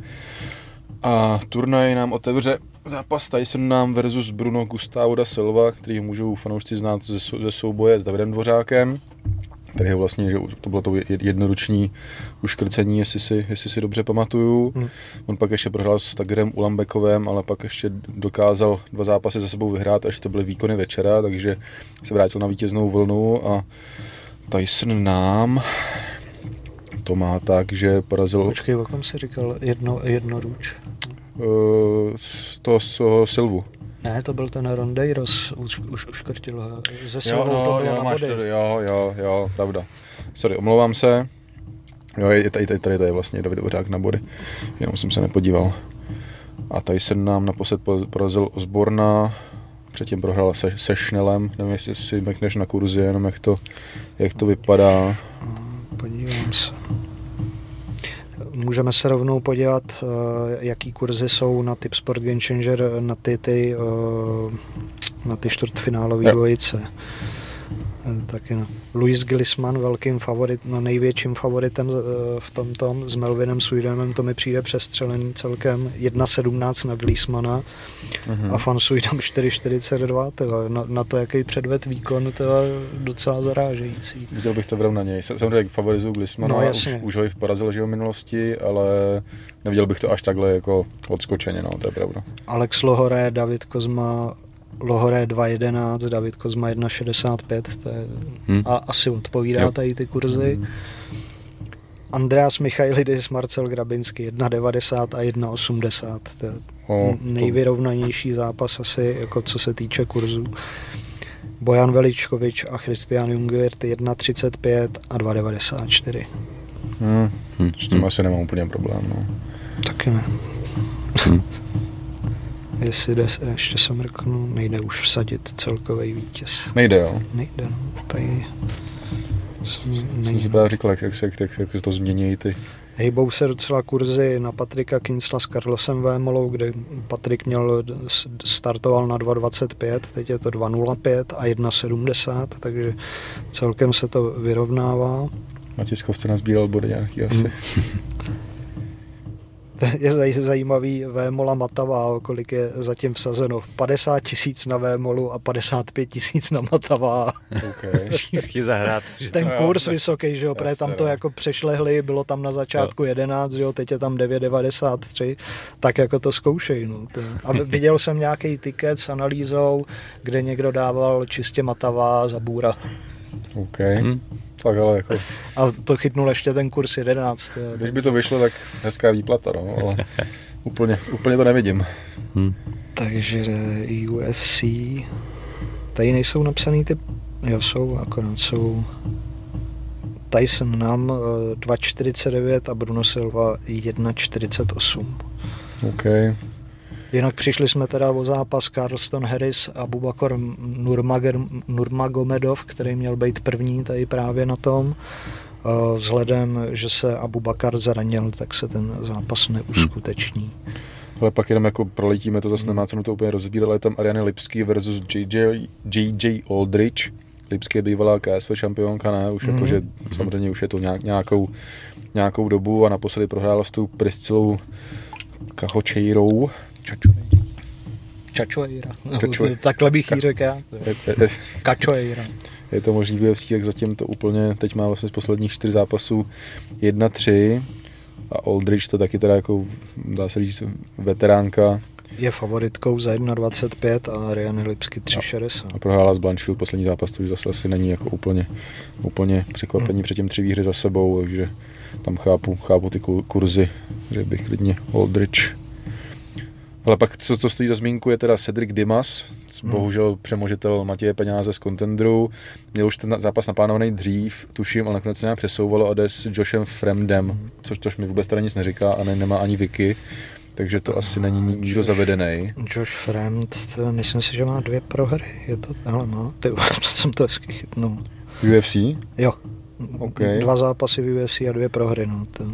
[SPEAKER 2] A turnaj nám otevře zápas Tyson nám versus Bruno Gustavo da Silva, který můžou fanoušci znát ze, ze souboje s Davidem Dvořákem, který je vlastně, že to bylo to jed- jednoruční uškrcení, jestli si, jestli si dobře pamatuju.
[SPEAKER 3] Hmm.
[SPEAKER 2] On pak ještě prohrál s Tagerem Ulambekovem, ale pak ještě dokázal dva zápasy za sebou vyhrát, až to byly výkony večera, takže se vrátil na vítěznou vlnu a Tyson nám to má tak, že porazil
[SPEAKER 3] Počkej, o kom jsi říkal jedno, jednoruč?
[SPEAKER 2] uh, z toho, z Silvu.
[SPEAKER 3] Ne, to byl ten Rondeiros, už, už uškrtil ho. Ze
[SPEAKER 2] Jo,
[SPEAKER 3] to
[SPEAKER 2] no,
[SPEAKER 3] bylo
[SPEAKER 2] jo, máš to, jo, jo, jo, pravda. Sorry, omlouvám se. Jo, je, tady, tady, tady to je vlastně David Dvořák na body, jenom jsem se nepodíval. A tady se nám naposled po- porazil Osborna, předtím prohrál se, se Schnellem, nevím, jestli si mrkneš na kurzy, jenom jak to, jak to vypadá.
[SPEAKER 3] Podívám se. Můžeme se rovnou podívat, eh, jaký kurzy jsou na typ Sport Game Changer, na ty, ty, eh, na ty čtvrtfinálové dvojice. Eh, Taky no. Luis Glisman, velkým favorit, no největším favoritem eh, v tom tom, s Melvinem Suidenem, to mi přijde přestřelený celkem 1.17 na Glismana
[SPEAKER 2] Mhm.
[SPEAKER 3] a Fan Suidem 4.42, tyhle. na, na to, jaký předved výkon, to je docela zarážející.
[SPEAKER 2] Viděl bych to v rovnaně. Samozřejmě favorizuju Glismana,
[SPEAKER 3] No,
[SPEAKER 2] už,
[SPEAKER 3] jasně.
[SPEAKER 2] už ho i porazil že v minulosti, ale neviděl bych to až takhle jako odskočeně, no, to je pravda.
[SPEAKER 3] Alex Lohoré, David Kozma, Lohoré 2.11, David Kozma 1.65, to je,
[SPEAKER 1] Hm.
[SPEAKER 3] a asi odpovídá
[SPEAKER 2] Jo.
[SPEAKER 3] tady ty kurzy. Andreas Michailidis, Marcel Grabinsky 1.90 a 1.80, to je
[SPEAKER 2] O, to-
[SPEAKER 3] nejvyrovnanější zápas asi, jako co se týče kurzů. Bojan Veličkovič a Christian Jungwirth 1.35 a 2.94.
[SPEAKER 2] Hm,
[SPEAKER 1] Hm.
[SPEAKER 2] s tím asi nemám úplně problém, no.
[SPEAKER 3] Taky ne.
[SPEAKER 1] Hm.
[SPEAKER 3] Jestli jde, ještě se mrknu, nejde už vsadit celkový vítěz.
[SPEAKER 2] Nejde, jo.
[SPEAKER 3] Nejde, no. Tady
[SPEAKER 2] Jsem si právě říkal, jak, jak, se, jak, jak, to změní ty...
[SPEAKER 3] Hejbou se docela kurzy na Patrika Kinsla s Carlosem Vémolou, kde Patrik měl, startoval na 2,25, teď je to 2,05 a 1,70, takže celkem se to vyrovnává.
[SPEAKER 2] Na tiskovce nazbíral body nějaký asi.
[SPEAKER 3] je zaj- zajímavý Vémola Matavá, kolik je zatím vsazeno. 50 tisíc na Vémolu a 55 tisíc na Matavá.
[SPEAKER 2] Okay.
[SPEAKER 1] Všichni zahrát. Že
[SPEAKER 3] Ten
[SPEAKER 2] to-
[SPEAKER 3] kurz
[SPEAKER 2] tak-
[SPEAKER 3] vysoký, že jo, protože tam to
[SPEAKER 2] no.
[SPEAKER 3] jako přešlehli, bylo tam na začátku 11, že jo, teď je tam 9,93, tak jako to zkoušej, no. A viděl jsem nějaký tiket s analýzou, kde někdo dával čistě Matavá za Bůra.
[SPEAKER 2] OK.
[SPEAKER 1] Hm.
[SPEAKER 2] Tak ale jako,
[SPEAKER 3] A to chytnul ještě ten kurz 11. jo.
[SPEAKER 2] když by to vyšlo, tak hezká výplata, no, ale úplně, úplně to nevidím.
[SPEAKER 1] Hm.
[SPEAKER 3] Takže eh, UFC, tady nejsou napsaný ty, jo jsou, akorát jsou Tyson Nam eh, 2,49 a Bruno Silva 1,48.
[SPEAKER 2] OK.
[SPEAKER 3] Jinak přišli jsme teda o zápas Carlston Harris a Bubakor Nurmagomedov, který měl být první tady právě na tom. Eh, Vzhledem, že se Abu Bakar zranil, tak se ten zápas neuskuteční.
[SPEAKER 2] Ale pak jenom jako proletíme to, zase nemá cenu to úplně rozbírat, ale je tam Ariane Lipsky versus JJ, JJ Aldrich. Lipsky je bývalá KSV šampionka, ne? Už
[SPEAKER 3] Mhm.
[SPEAKER 2] jako, že samozřejmě už je to nějak, nějakou, nějakou dobu a naposledy prohrála s tou Priscilou Kahočejrou.
[SPEAKER 3] Čačoeira.
[SPEAKER 2] Čačoe-
[SPEAKER 3] Takhle bych jí řekl já.
[SPEAKER 2] Je, je,
[SPEAKER 3] Kačoeira.
[SPEAKER 2] je to možný v UFC, jak zatím to úplně, teď má vlastně z posledních čtyř zápasů 1-3 a Aldrich to taky teda jako, dá se říct, veteránka
[SPEAKER 3] Je favoritkou za 1,25 a Ariane Lipsky 3,60.
[SPEAKER 2] a prohrála s Blanchfield poslední zápas, což zase asi není jako úplně, úplně překvapení předtím tři výhry za sebou, takže tam chápu, chápu ty ku- kurzy, že bych klidně Aldrich. Ale pak, co, co stojí za zmínku, je teda Cedric Dimas,
[SPEAKER 3] Hmm.
[SPEAKER 2] bohužel přemožitel Matěje peníze z Contendru. Měl už ten zápas naplánovaný dřív, tuším, ale nakonec se nějak přesouvalo a jde s Joshem Fremdem, což, což mi vůbec teda nic neříká a ne, nemá ani Wiki. Takže to asi není ni- nikdo
[SPEAKER 3] Josh-
[SPEAKER 2] zavedený.
[SPEAKER 3] Josh Fremd, to, myslím si, že má dvě prohry. Je to, ale má. Ty, to jsem to hezky chytnul.
[SPEAKER 2] UFC?
[SPEAKER 3] Jo.
[SPEAKER 2] OK.
[SPEAKER 3] Dva zápasy v UFC a dvě prohry. No, to,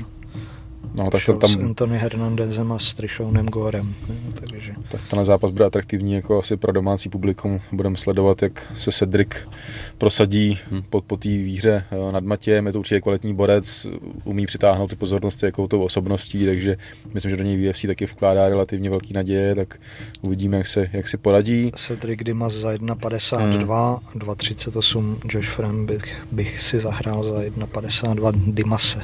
[SPEAKER 2] No, tak to
[SPEAKER 3] šel s
[SPEAKER 2] tam,
[SPEAKER 3] Anthony Hernandezem a s Trishounem Gorem. ne, Takže
[SPEAKER 2] tak ten zápas bude atraktivní jako asi pro domácí publikum. Budeme sledovat, jak se Cedric prosadí
[SPEAKER 1] Hm.
[SPEAKER 2] po, po té výhře eh, nad Matějem. Je to určitě kvalitní borec, umí přitáhnout ty pozornosti jakou tou osobností, takže myslím, že do něj UFC taky vkládá relativně velký naděje, tak uvidíme, jak se, jak si poradí.
[SPEAKER 3] Cedric Dimas za 1,52,
[SPEAKER 2] Hmm.
[SPEAKER 3] 2,38 Josh Frem bych, bych si zahrál za 1,52 Dimase.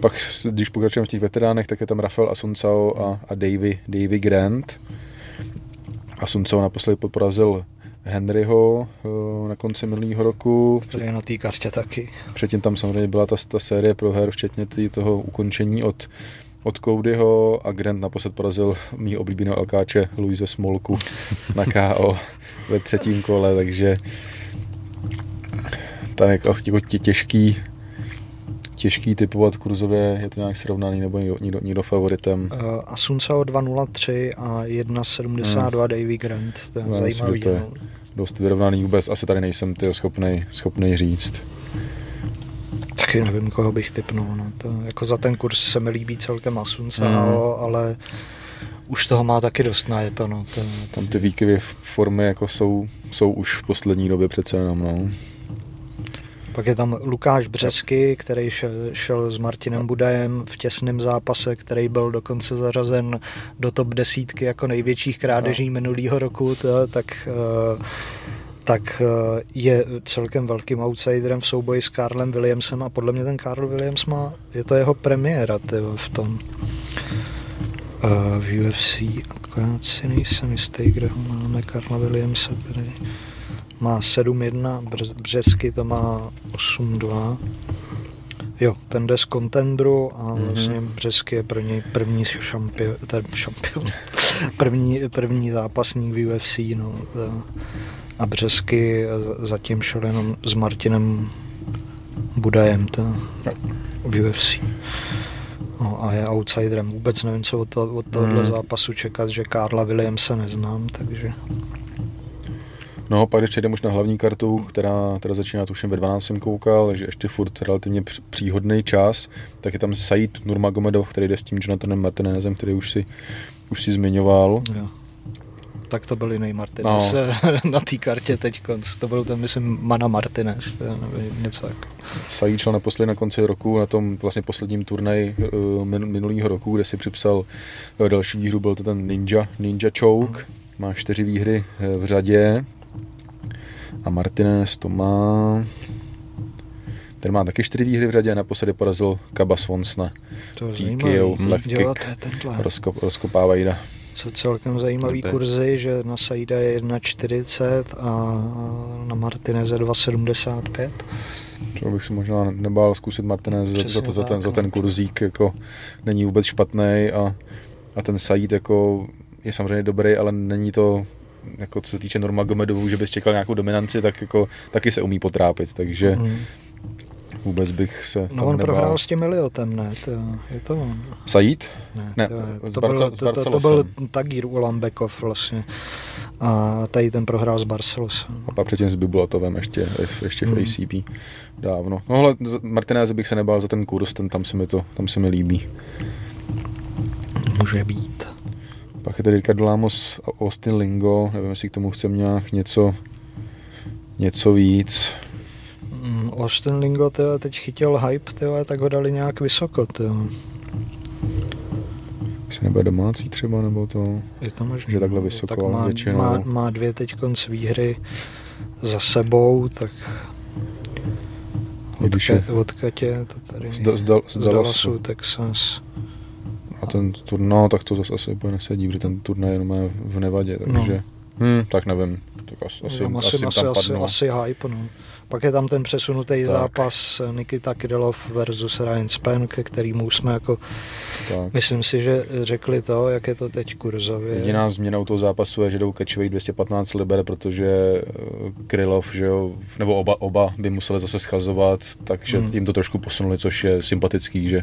[SPEAKER 2] Pak, když pokračujeme v těch veteránech, tak je tam Rafael Asuncao a, a Davy, Davy Grant. Asuncao naposledy porazil Henryho eh, na konci minulého roku.
[SPEAKER 3] Který je na té kartě taky.
[SPEAKER 2] Předtím tam samozřejmě byla ta, ta série proher, včetně tý, toho ukončení od, od Codyho a Grant naposled porazil mý oblíbeného Alkáče Luise Smolku na KO ve třetím kole, takže tam je jako tě- těžký těžký typovat kurzově, je to nějak srovnaný nebo někdo, někdo, někdo favoritem.
[SPEAKER 3] Uh, Asuncao 2,03 a 1,72 Davy Grant. To je
[SPEAKER 2] Hmm. Myslím,
[SPEAKER 3] zajímavý.
[SPEAKER 2] že to je-
[SPEAKER 3] no.
[SPEAKER 2] Dost vyrovnaný vůbec, asi tady nejsem tyho schopnej, schopnej říct.
[SPEAKER 3] Taky nevím, koho bych typnul. No. To, jako za ten kurz se mi líbí celkem Asuncao,
[SPEAKER 2] Mm.
[SPEAKER 3] ale už toho má taky dost na je to. No. to,
[SPEAKER 2] Tam ty výkyvy v- formy jako jsou, jsou už v poslední době přece jenom, no.
[SPEAKER 3] Pak je tam Lukáš Břesky, který šel, s Martinem Budajem v těsném zápase, který byl dokonce zařazen do top desítky jako největších krádeží no. minulého roku, to, tak, eh, tak eh, je celkem velkým outsiderem v souboji s Karlem Williamsem a podle mě ten Karl Williams má, je to jeho premiéra tyjo, v tom eh, v UFC, akorát si nejsem jistý, kde ho máme, Karla Williamse tady má 7-1, Bř- Břesky to má 8-2. Jo, ten jde z kontendru a
[SPEAKER 2] Mhm.
[SPEAKER 3] vlastně Břesky je pro něj první šampion, ten šampion, první, první zápasník v UFC, no. to- A Břesky z- zatím šel jenom s Martinem Budajem to, v UFC. No a je outsiderem. Vůbec nevím, co od, to, od tohohle
[SPEAKER 2] Hmm.
[SPEAKER 3] zápasu čekat, že Karla Williamse neznám, takže
[SPEAKER 2] No, pak když přejdeme už na hlavní kartu, která teda začíná tuším ve 12 jsem koukal, takže ještě furt relativně př- příhodný čas, tak je tam Said Nurmagomedov, který jde s tím Jonathanem Martinezem, který už si, už si zmiňoval.
[SPEAKER 3] jo. Tak to byl jiný Martinez no. na té kartě teď. To byl ten, myslím, Mana Martinez, nevím, něco jako.
[SPEAKER 2] Said šel naposledy na konci roku na tom vlastně posledním turnaji eh, min- minulého roku, kde si připsal eh, další výhru, byl to ten Ninja, Ninja Choke, má čtyři výhry eh, v řadě a Martinez to má ten má taky čtyři výhry v řadě a naposledy porazil Kaba Swonsna.
[SPEAKER 3] To je
[SPEAKER 2] TKO,
[SPEAKER 3] zajímavý.
[SPEAKER 2] left kick.
[SPEAKER 3] to je tenhle.
[SPEAKER 2] Rozkop, rozkopává jde.
[SPEAKER 3] Co celkem zajímavý
[SPEAKER 1] Dobré.
[SPEAKER 3] kurzy, že na Saida je 1,40 a na Martineze 2,75.
[SPEAKER 2] To bych si možná nebál zkusit Martinez za, za, za, ten, za
[SPEAKER 3] no.
[SPEAKER 2] ten kurzík, jako není vůbec špatný a, a ten Said jako je samozřejmě dobrý, ale není to jako co se týče Norma Gomedovou, že bys čekal nějakou dominanci, tak jako taky se umí potrápit, takže
[SPEAKER 3] Mm.
[SPEAKER 2] vůbec bych se
[SPEAKER 3] No on
[SPEAKER 2] nebál.
[SPEAKER 3] prohrál s tím Eliotem, ne? To, je to on.
[SPEAKER 2] Said?
[SPEAKER 3] Ne,
[SPEAKER 2] Ne,
[SPEAKER 3] to, to,
[SPEAKER 2] Barce-
[SPEAKER 3] byl, to, to, to byl. Tagír Ulambekov vlastně. A tady ten prohrál s Barcelosem.
[SPEAKER 2] A pak předtím s Bibulatovem ještě, ještě v
[SPEAKER 3] Hmm.
[SPEAKER 2] ACP dávno. No ale Martinez bych se nebál za ten kurz, ten tam se mi to, tam se mi líbí.
[SPEAKER 3] Může být.
[SPEAKER 2] Pak je tady Ricardo Lamos a Austin Lingo, nevím, jestli k tomu chcem nějak něco, něco víc.
[SPEAKER 3] Mm, Austin Lingo tyjo, teď chytil hype, tyjo, tak ho dali nějak vysoko. Tyjo.
[SPEAKER 2] Jestli nebude domácí třeba, nebo to...
[SPEAKER 3] Je to možné.
[SPEAKER 2] Že takhle vysoko,
[SPEAKER 3] tak má,
[SPEAKER 2] většinou.
[SPEAKER 3] má, má dvě teď konc výhry za sebou, tak odka, je to tady?
[SPEAKER 2] z, z, Dal- z
[SPEAKER 3] z Dallasu,
[SPEAKER 2] Dallasu.
[SPEAKER 3] Texas.
[SPEAKER 2] A ten tur, no, tak to zase asi úplně nesedí, protože ten turnaj jenom je v Nevadě,
[SPEAKER 3] No.
[SPEAKER 2] takže... Hm, tak nevím. Tak asi, asi,
[SPEAKER 3] Tam
[SPEAKER 2] asi,
[SPEAKER 3] asi,
[SPEAKER 2] tam
[SPEAKER 3] asi,
[SPEAKER 2] padnu.
[SPEAKER 3] asi hype, no. Pak je tam ten přesunutý
[SPEAKER 2] Tak.
[SPEAKER 3] zápas Nikita Krylov versus Ryan Span, ke kterýmu jsme jako,
[SPEAKER 2] tak.
[SPEAKER 3] myslím si, že řekli to, jak je to teď kurzově.
[SPEAKER 2] Jediná změna u toho zápasu je, že jdou kečovej 215 liber, protože eh, Krylov, že jo, nebo oba, oba by museli zase schazovat, takže
[SPEAKER 3] Hmm.
[SPEAKER 2] jim to trošku posunuli, což je sympatický, že,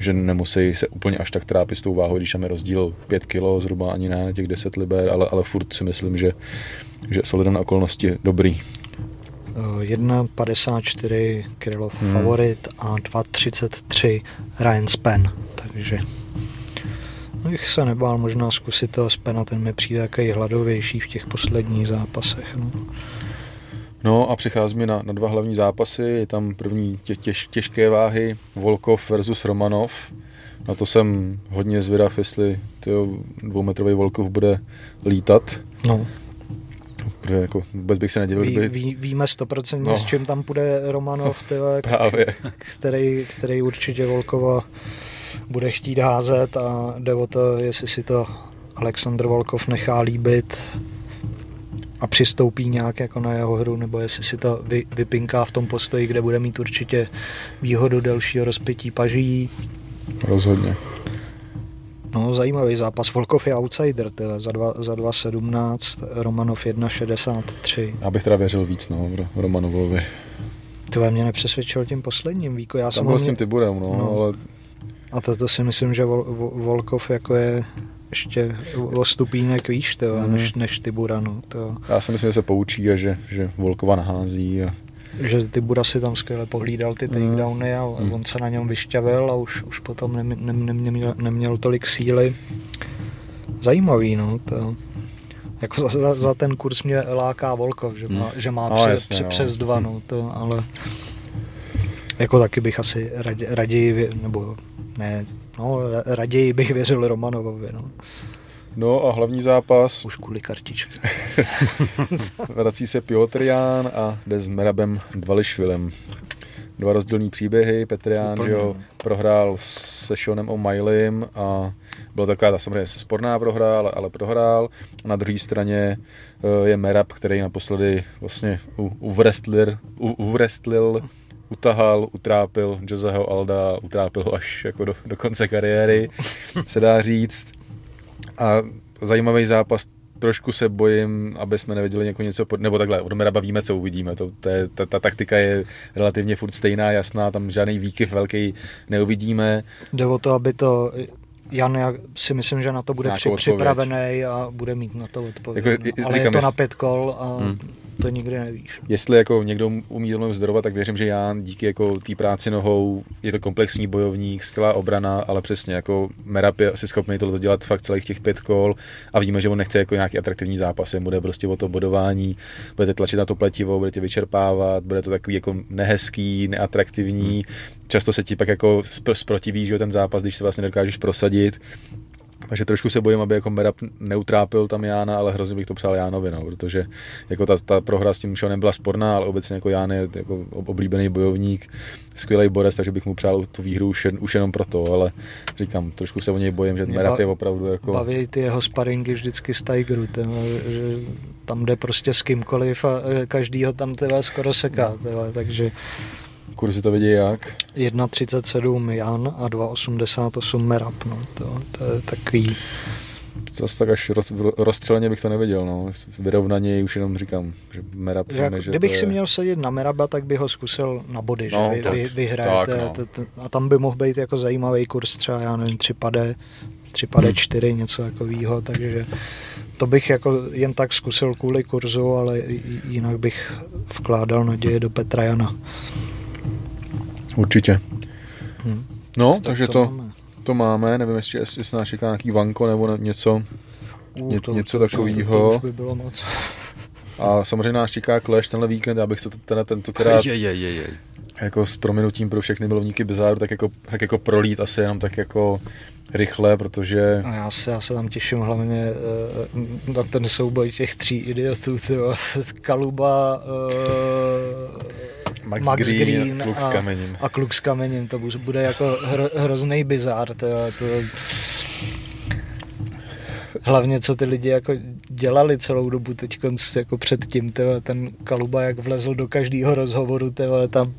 [SPEAKER 2] že nemusí se úplně až tak trápit s tou váhou, když tam je rozdíl 5 kg zhruba ani ne, těch 10 liber, ale, ale furt si myslím, že, že s ohledem na okolnosti dobrý.
[SPEAKER 3] Eh, 1,54 Krylov
[SPEAKER 2] Hmm.
[SPEAKER 3] favorit a 2,33 Ryan Span, takže no, bych se nebál možná zkusit toho Spana, ten mi přijde takový hladovější v těch posledních zápasech. No.
[SPEAKER 2] No a přicházíme na, na dva hlavní zápasy. Je tam první tě, těž, těžké váhy Volkov versus Romanov. Na to jsem hodně zvědav, jestli tyjo, dvoumetrový Volkov bude lítat.
[SPEAKER 3] No,
[SPEAKER 2] Protože jako vůbec bych se nedivil,
[SPEAKER 3] ví,
[SPEAKER 2] kdyby
[SPEAKER 3] ví, víme stoprocentně,
[SPEAKER 2] No.
[SPEAKER 3] s čím tam půjde Romanov, tyhle,
[SPEAKER 2] právě
[SPEAKER 3] který, který určitě Volkova bude chtít házet a jde o to, jestli si to Aleksandr Volkov nechá líbit a přistoupí nějak jako na jeho hru, nebo jestli si to vy, vypinká v tom postoji, kde bude mít určitě výhodu delšího rozpětí paží.
[SPEAKER 2] rozhodně.
[SPEAKER 3] No, zajímavý zápas. Volkov je outsider, tyhle, za dva- za 2,17, Romanov 1,63.
[SPEAKER 2] Já bych teda věřil víc, no, Ro- Romanovovi.
[SPEAKER 3] To mě nepřesvědčil tím posledním víko. Já jsem
[SPEAKER 2] Tam
[SPEAKER 3] ho
[SPEAKER 2] byl s tím Tiburem, no,
[SPEAKER 3] No.
[SPEAKER 2] ale
[SPEAKER 3] A to, to si myslím, že Vol, Vol- Volkov jako je ještě o stupínek výš, tyjo,
[SPEAKER 2] Mhm.
[SPEAKER 3] než, než Tibura, no, to,
[SPEAKER 2] já si myslím, že se poučí a že, že Volkova nahází. A
[SPEAKER 3] že Tibura si tam skvěle pohlídal ty
[SPEAKER 2] Mhm.
[SPEAKER 3] takedowny a
[SPEAKER 2] Mhm.
[SPEAKER 3] on se na něm vyšťavil a už, už potom ne, ne, ne, neměl, neměl tolik síly. Zajímavý, no, to, jako za, za, za ten kurz mě láká Volkov, že má, že má
[SPEAKER 2] No,
[SPEAKER 3] pře,
[SPEAKER 2] jasně,
[SPEAKER 3] pře,
[SPEAKER 2] no.
[SPEAKER 3] přes dva, no, to, ale jako taky bych asi radě, raději, vě- nebo ne, no, raději bych věřil Romanovovi, no.
[SPEAKER 2] No a hlavní zápas,
[SPEAKER 3] Už kvůli kartičce.
[SPEAKER 2] vrací se Piotrián a jde s Merabem Dvališvilem. Dva rozdílní příběhy, Petrián,
[SPEAKER 3] Úplně,
[SPEAKER 2] že jo, prohrál se Seanem O'Malleyem a byla taková ta samozřejmě sporná prohra, ale, ale prohrál. A na druhé straně eh, je Merab, který naposledy vlastně u, uvrestlil, u, uvrestlil, utahal, utrápil Joseho Alda, utrápil ho až jako do, do konce kariéry, se dá říct. A zajímavý zápas trošku se bojím, aby jsme neviděli jako něco, pod, nebo takhle, od Meraba víme, co uvidíme, to, to je, ta, ta, taktika je relativně furt stejná, jasná, tam žádný výkyv velký neuvidíme.
[SPEAKER 3] Jde o to, aby to Jan, já si myslím, že na to bude při, připravený a bude mít na to odpověď. Jako, no. Ale je to na pět kol a hmm to nikdy nevíš.
[SPEAKER 2] Jestli jako někdo umí tohle vzdorovat, tak věřím, že Jan díky jako té práci nohou je to komplexní bojovník, skvělá obrana, ale přesně jako Merap je asi schopný tohle dělat fakt celých těch pět kol a víme, že on nechce jako nějaký atraktivní zápas, bude prostě o to bodování, budete tlačit na to pletivo, budete vyčerpávat, bude to takový jako nehezký, neatraktivní, často se ti pak jako zprotiví, že ten zápas, když se vlastně dokážeš prosadit, takže trošku se bojím, aby jako Merab neutrápil tam Jána, ale hrozně bych to přál Jánovi, no, protože jako ta, ta prohra s tím Šonem byla sporná, ale obecně jako Ján je jako oblíbený bojovník, skvělý borec, takže bych mu přál tu výhru už, jen, už jenom proto, ale říkám, trošku se o něj bojím, že Merab je opravdu jako...
[SPEAKER 3] Baví ty jeho sparingy vždycky z Tigeru, ten, že tam jde prostě s kýmkoliv a e, každý ho tam teda skoro seká, teda, takže
[SPEAKER 2] kurzy to vidí jak?
[SPEAKER 3] 1,37 Jan a 2,88 Merap, no, to, to je takový...
[SPEAKER 2] To zase tak až roz, rozstřeleně bych to neviděl, no. Vyrovnaně už jenom říkám, že Merab...
[SPEAKER 3] Jak, že kdybych si je... měl sedět na Meraba, tak bych ho zkusil na body, no, že vy, vyhraje. Tak, no. A tam by mohl být jako zajímavý kurz třeba, já nevím, 3 pade, 3 pade hmm. 4, něco takového, takže to bych jako jen tak zkusil kvůli kurzu, ale jinak bych vkládal naděje do Petra Jana.
[SPEAKER 2] Určitě. Hmm. No, tak takže to, to, máme. to máme. Nevím, jestli, jestli nás čeká nějaký vanko nebo něco,
[SPEAKER 3] uh,
[SPEAKER 2] ně,
[SPEAKER 3] to,
[SPEAKER 2] něco takového.
[SPEAKER 3] To, to by bylo moc.
[SPEAKER 2] A samozřejmě nás čeká Clash tenhle víkend, abych to teda tentokrát je, je, je, je. jako s prominutím pro všechny milovníky Bizáru, tak jako, tak jako prolít asi jenom tak jako rychle, protože...
[SPEAKER 3] A já se, já se tam těším hlavně uh, na ten souboj těch tří idiotů, tyjo. Kaluba, uh,
[SPEAKER 2] Max, Max Green, Green a Kluk s kamením.
[SPEAKER 3] A, Kluk s kamením, to bude jako hro, hrozný bizár. To, to, hlavně co ty lidi jako dělali celou dobu teď jako předtím, tyjo, ten Kaluba jak vlezl do každého rozhovoru, tyjo, tam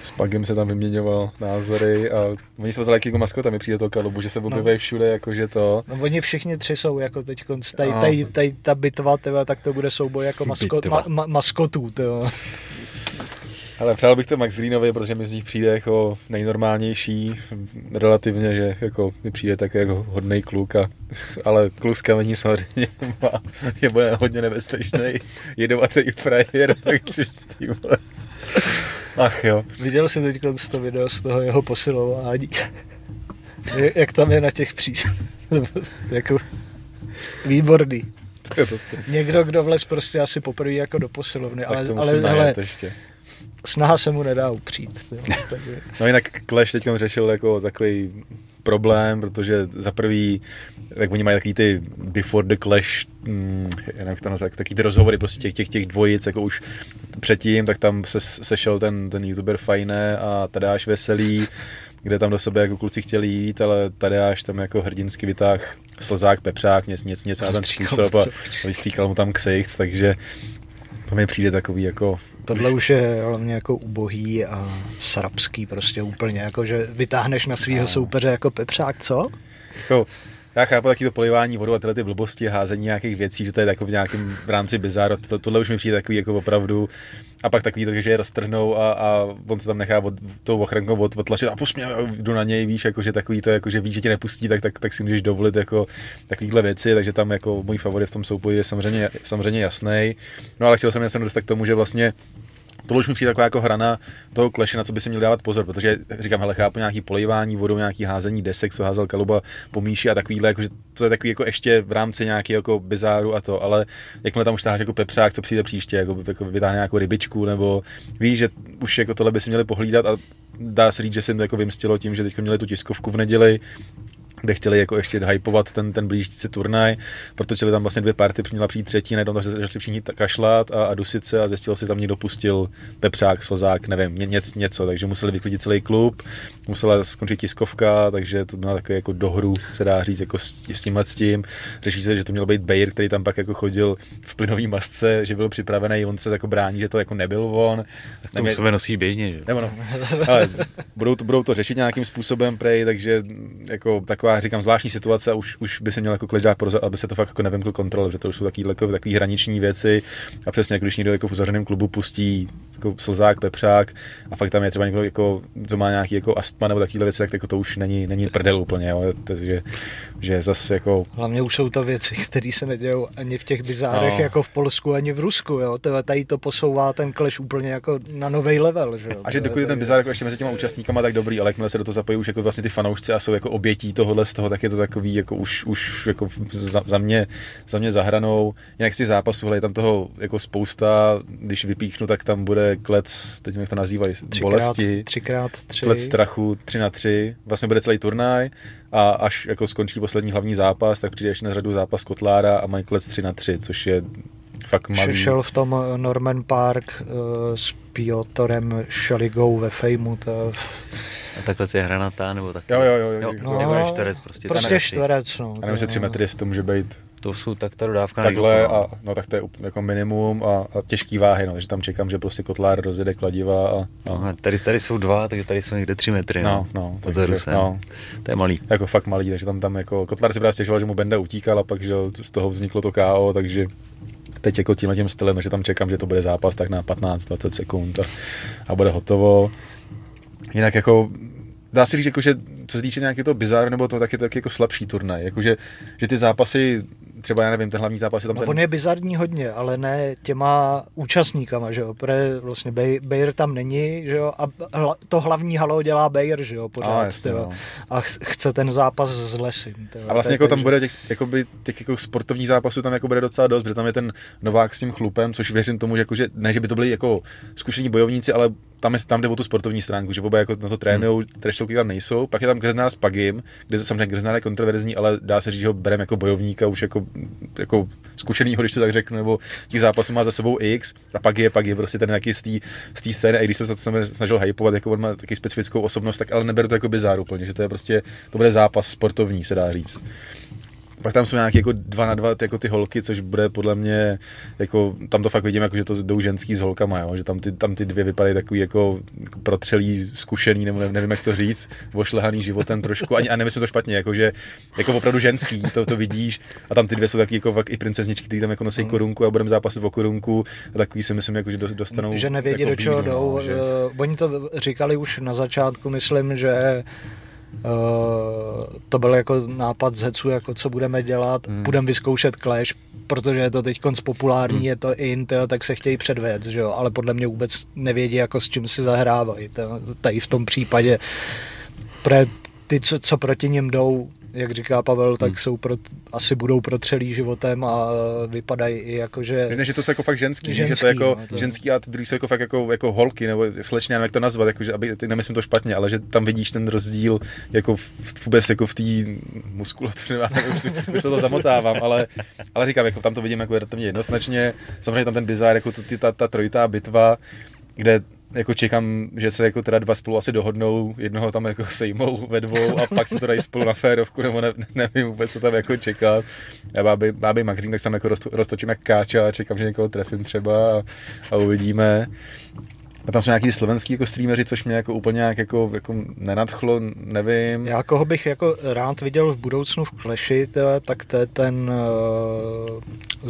[SPEAKER 2] s Pagem se tam vyměňoval názory a oni jsou vzali jako maskota, mi přijde to kalubu, že se objevují no. všude, jakože to.
[SPEAKER 3] No, oni všichni tři jsou jako teď, tady, tady, tady, ta bitva, tyva, tak to bude souboj jako maskot, ma, ma, maskotů. Tyva.
[SPEAKER 2] Ale přál bych to Max Greenovi, protože mi z nich přijde jako nejnormálnější, relativně, že jako mi přijde tak jako hodný kluk, a, ale kluk z kamení samozřejmě má, je bude hodně nebezpečný, jedovatý frajer, takže ty vole. Ach jo.
[SPEAKER 3] Viděl jsi teď to video z toho jeho posilování? Jak tam je na těch přís. jako výborný.
[SPEAKER 2] To je to
[SPEAKER 3] Někdo, kdo vlez prostě asi poprvé jako do posilovny, ale, ale, ale ještě. Snaha se mu nedá upřít.
[SPEAKER 2] takže... No jinak Clash teď řešil jako takový problém, protože za prvý, jak oni mají takový ty before the clash, hm, jak to nazvat, taky ty rozhovory prostě těch, těch, těch dvojic, jako už předtím, tak tam se sešel ten, ten youtuber Fajné a Tadáš Veselý, kde tam do sebe jako kluci chtěli jít, ale Tadáš tam jako hrdinsky vytáh slzák, pepřák, něco, něco, něco na ten způsob a vystříkal mu tam ksicht, takže to mi přijde takový jako...
[SPEAKER 3] Tohle už je hlavně jako ubohý a srabský prostě úplně, jako že vytáhneš na svého soupeře jako pepřák, co?
[SPEAKER 2] Jako, já chápu taky to polivání vodou a tyhle ty blbosti, házení nějakých věcí, že to je jako v nějakém rámci bizáru. To, tohle už mi přijde takový jako opravdu a pak takový že je roztrhnou a, a on se tam nechá od, tou ochrankou od, odtlačit a pusmě, jdu na něj, víš, jako, že takový to, jako, že víš, že tě nepustí, tak, tak, tak si můžeš dovolit jako takovýhle věci, takže tam jako můj favorit v tom souboji je samozřejmě, samozřejmě jasný. No ale chtěl jsem se dostat k tomu, že vlastně to už mi přijde taková jako hrana toho kleše, na co by si měl dávat pozor, protože říkám, hele, chápu nějaký polivání vodou, nějaký házení desek, co házel Kaluba po míši a takovýhle, jako, že to je takový jako ještě v rámci nějaký jako bizáru a to, ale jakmile tam už táháš jako pepřák, co přijde příště, jako, jako vytáhne nějakou rybičku, nebo víš, že už jako tohle by si měli pohlídat a dá se říct, že se jim to jako vymstilo tím, že teď měli tu tiskovku v neděli, kde chtěli jako ještě hypovat ten, ten blížící se turnaj, protočili tam vlastně dvě party, měla přijít třetí, najednou se začali všichni kašlat a, a dusit se a zjistilo si tam někdo pustil pepřák, slzák, nevím, ně, něco, něco, takže museli vyklidit celý klub, musela skončit tiskovka, takže to byla takový jako dohru, se dá říct, jako s, s tímhle s tím. Řeší se, že to měl být Bayer, který tam pak jako chodil v plynový masce, že byl připravený, on se jako brání, že to jako nebyl on.
[SPEAKER 1] Tak to se nosí běžně, že?
[SPEAKER 2] Nebo no, ale budou, to, budou to řešit nějakým způsobem prej, takže jako taková taková, říkám, zvláštní situace a už, už by se měl jako kleč dát pozor, aby se to fakt jako nevymkl kontrole, že to už jsou takový, takový, takový hraniční věci. A přesně, jako když někdo jako v uzavřeném klubu pustí jako slzák, pepřák a fakt tam je třeba někdo, jako, co má nějaký jako astma nebo takovýhle věci, tak jako to už není, není prdel úplně, jo. Takže, že zase jako...
[SPEAKER 3] Hlavně už jsou to věci, které se nedějou ani v těch bizárech, no. jako v Polsku, ani v Rusku, jo. Tady to posouvá ten kleš úplně jako na nový level, že jo.
[SPEAKER 2] A že dokud je ten bizár jako ještě mezi těma účastníkama tak dobrý, ale jakmile se do toho zapojí už jako vlastně ty fanoušci a jsou jako obětí tohohle z toho, tak je to takový jako už, už jako za, za, mě, za mě zahranou. Jinak z těch zápasů, je tam toho jako spousta, když vypíchnu, tak tam bude klec, teď jak to nazývají, bolesti.
[SPEAKER 3] Třikrát tři.
[SPEAKER 2] Klec strachu, tři na tři, vlastně bude celý turnaj a až jako skončí poslední hlavní zápas, tak přijde ještě na řadu zápas Kotlára a mají klec 3 na 3, což je fakt malý.
[SPEAKER 3] Šel v tom Norman Park uh, s Piotrem Šaligou ve Fejmu. To...
[SPEAKER 1] A takhle je hranatá, nebo tak?
[SPEAKER 2] Jo, jo, jo. jo,
[SPEAKER 1] jo no, nebo je čtverec prostě.
[SPEAKER 3] Prostě čtverec, no.
[SPEAKER 2] A nevím, jestli tři metry, jestli to může být
[SPEAKER 1] to jsou tak ta dodávka
[SPEAKER 2] Takhle a no tak to je jako minimum a, a těžký váhy, no, takže tam čekám, že prostě kotlár rozjede kladiva a,
[SPEAKER 1] no. Aha, tady, tady jsou dva, takže tady jsou někde tři metry, no, no, no takže, no. to je malý.
[SPEAKER 2] Jako fakt malý, takže tam, tam jako kotlár si právě stěžoval, že mu Benda utíkal a pak, že z toho vzniklo to KO, takže teď jako tímhle tím stylem, že tam čekám, že to bude zápas tak na 15-20 sekund a, a bude hotovo. Jinak jako dá se říct, jako, že co se týče nějakého toho bizáru nebo to, tak je to taky jako slabší turnaj. Jako, že, že ty zápasy třeba, já nevím, ten hlavní zápas je tam
[SPEAKER 3] no,
[SPEAKER 2] ten...
[SPEAKER 3] On je bizarní hodně, ale ne těma účastníkama, že jo, protože vlastně Bayer tam není, že jo, a hla, to hlavní halo dělá Bayer, že jo, pořád, a, jasně, no. a chce ten zápas z lesy.
[SPEAKER 2] A vlastně jako tam bude těch, jakoby, těch jako sportovních zápasů tam jako bude docela dost, protože tam je ten Novák s tím chlupem, což věřím tomu, že, jako, že ne, že by to byli jako zkušení bojovníci, ale tam, je, tam jde o tu sportovní stránku, že oba jako na to trénují, hmm. treštilky tam nejsou. Pak je tam Grznár s Pagim, kde samozřejmě Grznár je kontroverzní, ale dá se říct, že ho bereme jako bojovníka, už jako, jako zkušenýho, když to tak řeknu, nebo těch zápasů má za sebou X a pak je, pak je prostě ten nějaký z té scény, a když jsem se to snažil hypovat, jako on má taky specifickou osobnost, tak ale neberu to jako bizár úplně, že to je prostě, to bude zápas sportovní, se dá říct. Pak tam jsou nějaké jako dva na dva jako ty holky, což bude podle mě, jako, tam to fakt vidím, jako, že to jdou ženský s holkama, jo? že tam ty, tam ty dvě vypadají takový jako, jako protřelý, zkušený, nebo nevím, jak to říct, vošlehaný životem trošku, ani, a nemyslím to špatně, jako, že jako opravdu ženský, to, to vidíš, a tam ty dvě jsou taky jako fakt i princezničky, které tam jako nosí mm. korunku a budeme zápasit o korunku, a takový si myslím, jako, že dostanou.
[SPEAKER 3] Že nevědí, jako do čeho bídu, jdou. No, že... Uh, oni to říkali už na začátku, myslím, že Uh, to byl jako nápad z Hecu, jako co budeme dělat, hmm. budeme vyzkoušet Clash, protože je to teď populární, hmm. je to in, tyjo, tak se chtějí předvěc, že jo, ale podle mě vůbec nevědí, jako s čím si zahrávají, tady v tom případě, protože ty, co, co proti ním jdou, jak říká Pavel, tak hmm. jsou pro, asi budou protřelí životem a vypadají i jako, že...
[SPEAKER 2] Ne, že to jsou jako fakt ženský, ženský že to je jako no, to... ženský a ty druhý jsou jako fakt jako, jako holky, nebo slečně, jak to nazvat, jako, že, aby, ty nemyslím to špatně, ale že tam vidíš ten rozdíl jako v, vůbec jako v té muskulatuře, už, už to zamotávám, ale, ale říkám, jako tam to vidím jako relativně jednoznačně, samozřejmě tam ten bizár, jako ty, ta, ta trojitá bitva, kde jako čekám, že se jako teda dva spolu asi dohodnou, jednoho tam jako sejmou ve dvou a pak se to dají spolu na férovku, nebo ne, nevím vůbec, co tam jako čekat. Já báby, báby Magřín, tak tam jako roztočím jak káča a čekám, že někoho trefím třeba a, a uvidíme. A tam jsou nějaký slovenský jako streameři, což mě jako úplně nějak jako, jako nenadchlo, nevím.
[SPEAKER 3] Já koho bych jako rád viděl v budoucnu v Clashi, tak to je ten uh,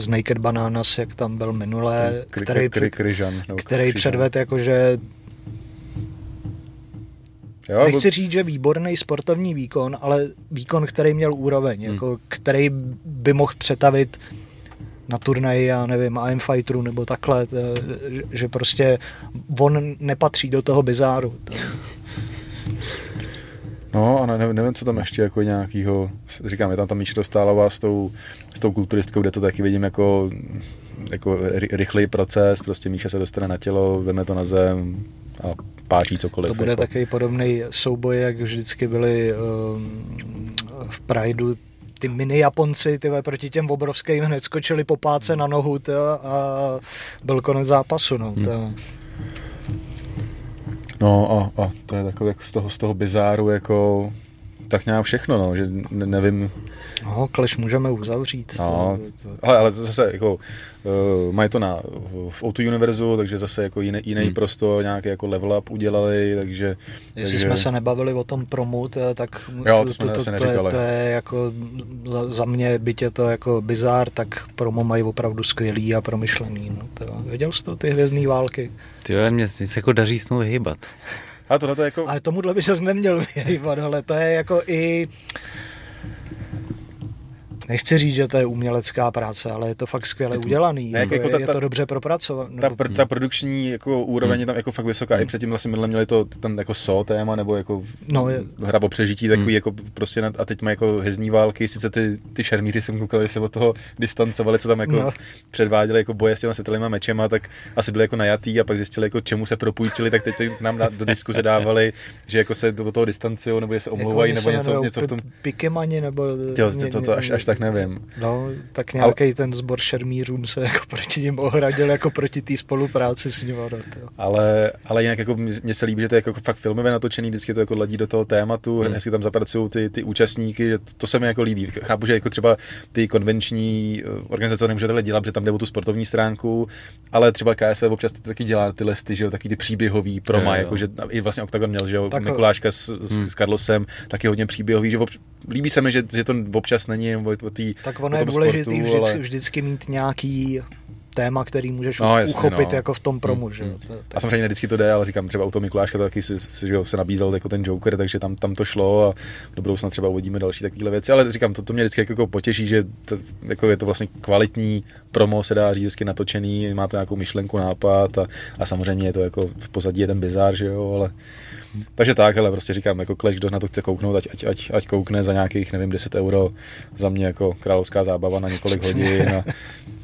[SPEAKER 3] z Naked Bananas, jak tam byl minulé,
[SPEAKER 2] kry, který, kry, kryžan,
[SPEAKER 3] který předved jakože Jo, Nechci říct, že výborný sportovní výkon, ale výkon, který měl úroveň, hmm. jako, který by mohl přetavit na turnaji, já nevím, AM Fighteru nebo takhle, že prostě on nepatří do toho bizáru.
[SPEAKER 2] No a ne, nevím, co tam ještě jako nějakýho, říkám, je tam ta Míša Dostálová s tou, s tou kulturistkou, kde to taky vidím jako, jako rychlý proces, prostě Míša se dostane na tělo, veme to na zem a páčí cokoliv.
[SPEAKER 3] To bude
[SPEAKER 2] jako.
[SPEAKER 3] takový podobný souboj, jak vždycky byli um, v Prideu ty mini Japonci tyhle, proti těm obrovským hned skočili po páce na nohu tyhle, a byl konec zápasu. No, hmm.
[SPEAKER 2] no a, a, to je takové jako z toho, z toho bizáru jako tak nějak všechno, no, že ne, nevím.
[SPEAKER 3] No, kleš můžeme uzavřít.
[SPEAKER 2] No,
[SPEAKER 3] to, to...
[SPEAKER 2] Ale, ale zase jako uh, mají to na, v Outu Univerzu, takže zase jako jiný, jiný hmm. prostor, nějaký jako level up udělali, takže...
[SPEAKER 3] Jestli
[SPEAKER 2] takže...
[SPEAKER 3] jsme se nebavili o tom promu, tak
[SPEAKER 2] jo,
[SPEAKER 3] to,
[SPEAKER 2] to,
[SPEAKER 3] to, to,
[SPEAKER 2] to,
[SPEAKER 3] je, to je jako za, za mě, byť je to jako bizár, tak promo mají opravdu skvělý a promyšlený. No, to, věděl jsi to, ty hvězdné války?
[SPEAKER 1] Ty mě se jako daří s vyhybat.
[SPEAKER 2] A tohle to jako...
[SPEAKER 3] Ale tomuhle by se neměl vyhýbat, ale to je jako i nechci říct, že to je umělecká práce, ale je to fakt skvěle udělaný. Ne, jako, jako ta, je to dobře propracované.
[SPEAKER 2] Ta, pr, ta produkční jako úroveň je tam jako fakt vysoká. I předtím vlastně minule měli to tam jako so téma, nebo jako no, je... hra o přežití, takový hmm. jako prostě na, a teď mají jako hezní války, sice ty, ty šermíři jsem koukal, se od toho distancovali, co tam jako no. předváděli jako boje s těma světelnýma mečema, tak asi byli jako najatý a pak zjistili, jako čemu se propůjčili, tak teď k nám do diskuze dávali, že jako se do toho distancují, nebo se omlouvají, jako nebo něco, něco v tom.
[SPEAKER 3] Pikemani, nebo...
[SPEAKER 2] Jo, to, to, až, až tak nevím.
[SPEAKER 3] No, tak nějaký ale... ten sbor šermířů se jako proti ním ohradil jako proti té spolupráci s ním. No,
[SPEAKER 2] ale, ale jinak jako mně se líbí, že to je jako fakt filmově natočený, vždycky to jako ladí do toho tématu, hmm. hezky tam zapracují ty, ty účastníky, že to, to, se mi jako líbí. Chápu, že jako třeba ty konvenční eh, organizace nemůže tohle dělat, že tam jde o tu sportovní stránku, ale třeba KSV občas to taky dělá ty listy, že jo, taky ty příběhový proma, jako, že i vlastně Octagon měl, že jo, tak, Mikuláška s, s, hmm. s Carlosem, taky hodně příběhový, že obč- líbí se mi, že, že to občas není o, tý,
[SPEAKER 3] Tak ono je důležité vždycky, ale... vždycky mít nějaký téma, který můžeš no, jasně, uchopit no. jako v tom promu. Hmm. Že? Hmm. To,
[SPEAKER 2] to... A samozřejmě vždycky to jde, ale říkám, třeba u toho Mikuláška taky si, si, že se nabízel jako ten Joker, takže tam, tam to šlo a do budoucna třeba uvidíme další takové věci, ale říkám, to, to mě vždycky jako potěší, že to, jako je to vlastně kvalitní promo, se dá říct, natočený, má to nějakou myšlenku, nápad a, a samozřejmě je to jako v pozadí je ten bizár, že jo, ale takže tak, ale prostě říkám, jako Clash, kdo na to chce kouknout, ať, ať, ať, ať koukne za nějakých, nevím, 10 euro za mě jako královská zábava na několik hodin a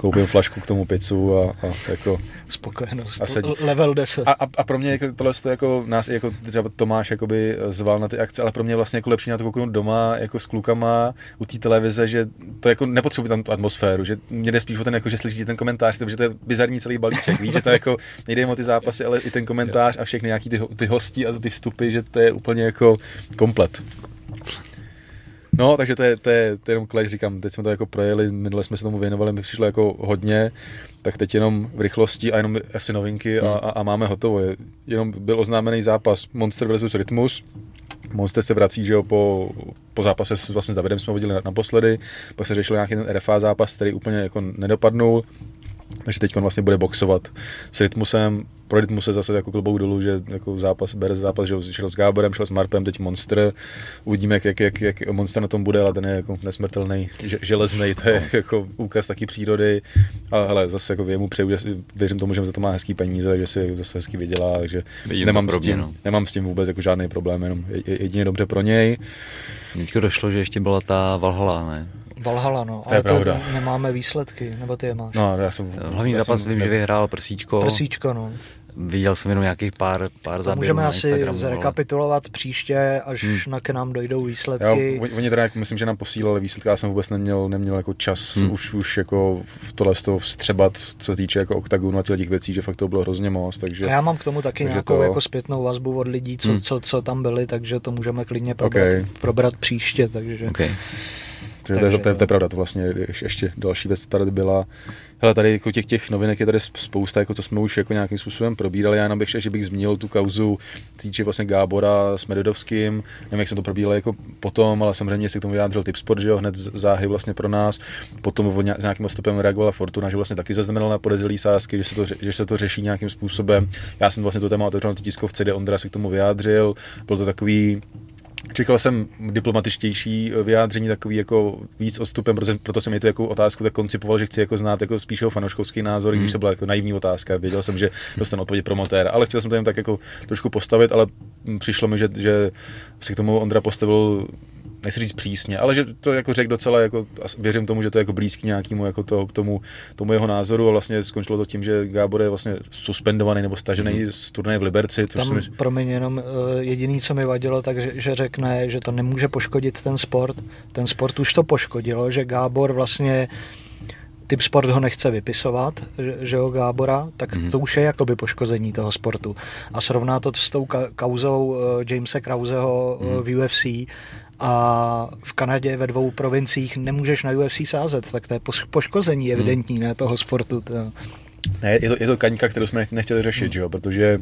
[SPEAKER 2] koupím flašku k tomu pizzu a, a jako...
[SPEAKER 3] Spokojenost, a sedí. level 10.
[SPEAKER 2] A, a, a, pro mě jako, tohle to jako nás, jako třeba Tomáš jakoby zval na ty akce, ale pro mě vlastně jako lepší na to kouknout doma, jako s klukama u té televize, že to jako nepotřebuje tam tu atmosféru, že mě jde spíš o ten, jako, že slyšíte ten komentář, protože to je bizarní celý balíček, víš, že to jako nejde jen o ty zápasy, ale i ten komentář a všechny nějaký ty, ty hosti a ty vstupy, že to je úplně jako komplet. No, takže to je, to je, to je jenom Clash, říkám, teď jsme to jako projeli, minule jsme se tomu věnovali, mi přišlo jako hodně, tak teď jenom v rychlosti a jenom asi novinky a, hmm. a, a máme hotovo. Je, jenom byl oznámený zápas Monster versus Rytmus, Monster se vrací, že jo, po, po zápase s, vlastně s Davidem jsme viděli naposledy, pak se řešil nějaký ten RFA zápas, který úplně jako nedopadnul, takže teď vlastně bude boxovat s Rytmusem, pro Rytmus se zase jako klobouk dolů, že jako zápas, bere zápas, že šel s Gáborem, šel s Marpem, teď Monster. Uvidíme, jak, jak, jak, jak Monster na tom bude, ale ten je jako nesmrtelný, železný, to je jako úkaz taky přírody. Ale hele, zase jako věmu přeju, věřím tomu, že za to má hezký peníze, že si zase hezky vydělá, takže nemám s, tím, no. nemám s tím vůbec jako žádný problém, jenom jedině dobře pro něj.
[SPEAKER 1] Teďko došlo, že ještě byla ta Valhalla, ne?
[SPEAKER 3] Valhalla, no.
[SPEAKER 2] To je ale pravda.
[SPEAKER 3] To nemáme výsledky, nebo ty je máš?
[SPEAKER 2] No, já jsem...
[SPEAKER 1] Hlavní
[SPEAKER 2] já
[SPEAKER 1] zápas jsem, vím, že vyhrál Prsíčko.
[SPEAKER 3] Prsíčko, no.
[SPEAKER 1] Viděl jsem jenom nějakých pár, pár záběrů
[SPEAKER 3] Můžeme asi zrekapitulovat příště, až hmm. na k nám dojdou výsledky.
[SPEAKER 2] Jo, oni teda, myslím, že nám posílali výsledky, já jsem vůbec neměl, neměl jako čas hmm. už, už jako tohle z toho vstřebat, co týče jako oktagonu a těch věcí, že fakt to bylo hrozně moc. Takže,
[SPEAKER 3] a já mám k tomu taky nějakou to... jako zpětnou vazbu od lidí, co, hmm. co, co, tam byli, takže to můžeme klidně probrat, okay. probrat příště. Takže...
[SPEAKER 1] Okay.
[SPEAKER 2] Takže, Takže to, to, to, je pravda, to vlastně ještě další věc tady byla. Hele, tady jako těch, těch novinek je tady spousta, jako co jsme už jako nějakým způsobem probírali. Já jenom bych, že bych zmínil tu kauzu týče vlastně Gábora s Medvedovským. Nevím, jak jsme to probírali jako potom, ale samozřejmě si k tomu vyjádřil Tipsport, že jo, hned záhy vlastně pro nás. Potom s nějakým stopem reagovala Fortuna, že vlastně taky zaznamenala na podezřelý sázky, že se, to, že se to řeší nějakým způsobem. Já jsem vlastně to téma otevřel na tiskovce, kde Ondra se k tomu vyjádřil. Byl to takový Čekal jsem diplomatičtější vyjádření, takový jako víc odstupem, proto, proto jsem mi to jako otázku tak koncipoval, že chci jako znát jako spíš jeho fanouškovský názor, hmm. když to byla jako naivní otázka. Věděl jsem, že dostanu odpověď promotér, ale chtěl jsem to jen tak jako trošku postavit, ale přišlo mi, že, že se k tomu Ondra postavil nechci říct přísně, ale že to jako řekl docela, jako, věřím tomu, že to je jako blízký nějakému jako to, tomu, tomu, jeho názoru a vlastně skončilo to tím, že Gábor je vlastně suspendovaný nebo stažený mm-hmm. z turnaje v Liberci.
[SPEAKER 3] Což Tam, myslím, pro mě jenom uh, jediný, co mi vadilo, tak že, že řekne, že to nemůže poškodit ten sport. Ten sport už to poškodilo, že Gábor vlastně typ sport ho nechce vypisovat, že, jo, Gábora, tak mm-hmm. to už je jakoby poškození toho sportu. A srovná to s tou ka- kauzou uh, Jamesa Krauseho mm-hmm. v UFC a v Kanadě ve dvou provinciích nemůžeš na UFC sázet, tak to je poškození mhm. evidentní mm. ne, toho sportu. To...
[SPEAKER 2] Ne, je to, je to kaňka, kterou jsme nechtěli řešit, mm. že jo, protože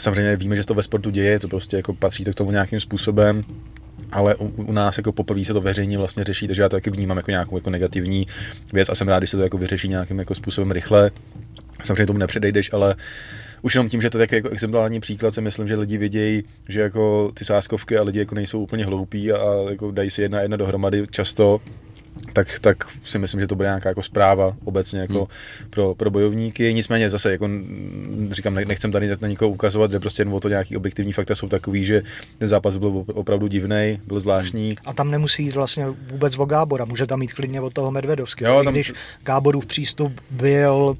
[SPEAKER 2] samozřejmě víme, že to ve sportu děje, to prostě jako patří to k tomu nějakým způsobem, ale u, u nás jako poprvé se to veřejně vlastně řeší, takže já to taky vnímám jako nějakou jako negativní věc a jsem rád, že se to jako vyřeší nějakým jako způsobem rychle. Samozřejmě tomu nepředejdeš, ale už jenom tím, že to je jako exemplární příklad, si myslím, že lidi vidějí, že jako ty sáskovky a lidi jako nejsou úplně hloupí a jako dají si jedna jedna dohromady často tak, tak si myslím, že to bude nějaká jako zpráva obecně jako hmm. pro, pro bojovníky. Nicméně zase, jako říkám, nechcem tady na nikoho ukazovat, že prostě jen o to nějaký objektivní fakta jsou takový, že ten zápas byl opravdu divný, byl zvláštní.
[SPEAKER 3] A tam nemusí jít vlastně vůbec o Gábora, může tam mít klidně od toho Medvedovského. Jo, tam... Když Gáborův přístup byl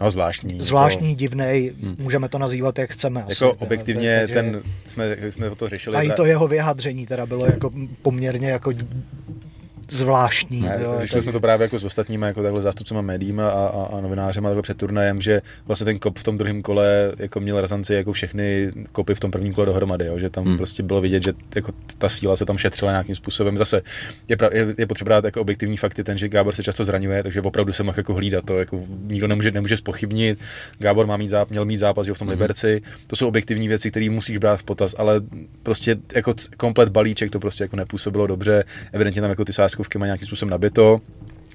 [SPEAKER 2] No, zvláštní.
[SPEAKER 3] Zvláštní, jako... divný, hmm. můžeme to nazývat, jak chceme.
[SPEAKER 2] Jako asi, objektivně, takže... ten, jsme, jsme o to řešili.
[SPEAKER 3] A i to jeho vyjádření teda bylo jako poměrně jako zvláštní.
[SPEAKER 2] Ne, jo, řešili tak... jsme to právě jako s ostatními jako takhle zástupcemi médiím a, a, a novinářem a před turnajem, že vlastně ten kop v tom druhém kole jako měl razanci jako všechny kopy v tom prvním kole dohromady, jo, že tam hmm. prostě bylo vidět, že jako ta síla se tam šetřila nějakým způsobem. Zase je, pra, je, je potřeba dát jako objektivní fakty, ten, že Gábor se často zraňuje, takže opravdu se mohl jako hlídat, to jako nikdo nemůže, nemůže spochybnit. Gábor má mít záp, měl mít zápas že v tom hmm. Liberci, to jsou objektivní věci, které musíš brát v potaz, ale prostě jako komplet balíček to prostě jako nepůsobilo dobře, evidentně tam jako ty sáskovky má nějakým způsobem nabito.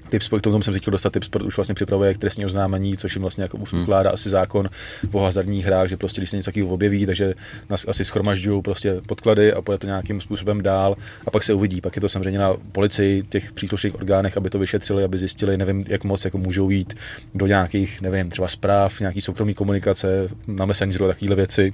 [SPEAKER 2] Tipsport, k tomu jsem se chtěl dostat, Tipsport už vlastně připravuje k trestní oznámení, což jim vlastně jako hmm. ukládá hmm. asi zákon o hazardních hrách, že prostě když se něco takového objeví, takže nás asi schromažďují prostě podklady a půjde to nějakým způsobem dál a pak se uvidí. Pak je to samozřejmě na policii, těch příslušných orgánech, aby to vyšetřili, aby zjistili, nevím, jak moc jako můžou jít do nějakých, nevím, třeba zpráv, nějaký soukromý komunikace na Messengeru a takovéhle věci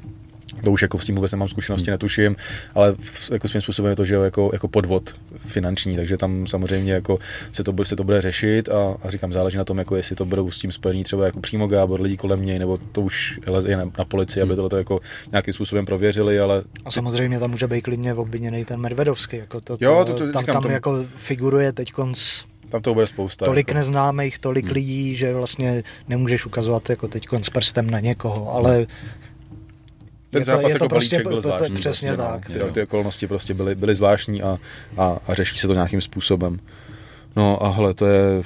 [SPEAKER 2] to už jako s tím vůbec nemám zkušenosti, hmm. netuším, ale v, jako svým způsobem je to, že jako, jako podvod finanční, takže tam samozřejmě jako se to, se to bude řešit a, a, říkám, záleží na tom, jako jestli to budou s tím spojení třeba jako přímo Gábor, lidi kolem něj, nebo to už leze na, na policii, hmm. aby to jako nějakým způsobem prověřili, ale...
[SPEAKER 3] A samozřejmě tam může být klidně obviněný ten Medvedovský, jako to, to, jo, to, to tam, říkám, tam tom... jako figuruje teď konc
[SPEAKER 2] tam to bude spousta.
[SPEAKER 3] Tolik jako... neznámých, tolik hmm. lidí, že vlastně nemůžeš ukazovat jako teď s prstem na někoho, ale
[SPEAKER 2] ten zápas to, jako prostě balíček byl zvláštní.
[SPEAKER 3] Přesně prostě, no. tak.
[SPEAKER 2] No, ty, ty okolnosti prostě byly, byly zvláštní a, a, a řeší se to nějakým způsobem. No a hele, to je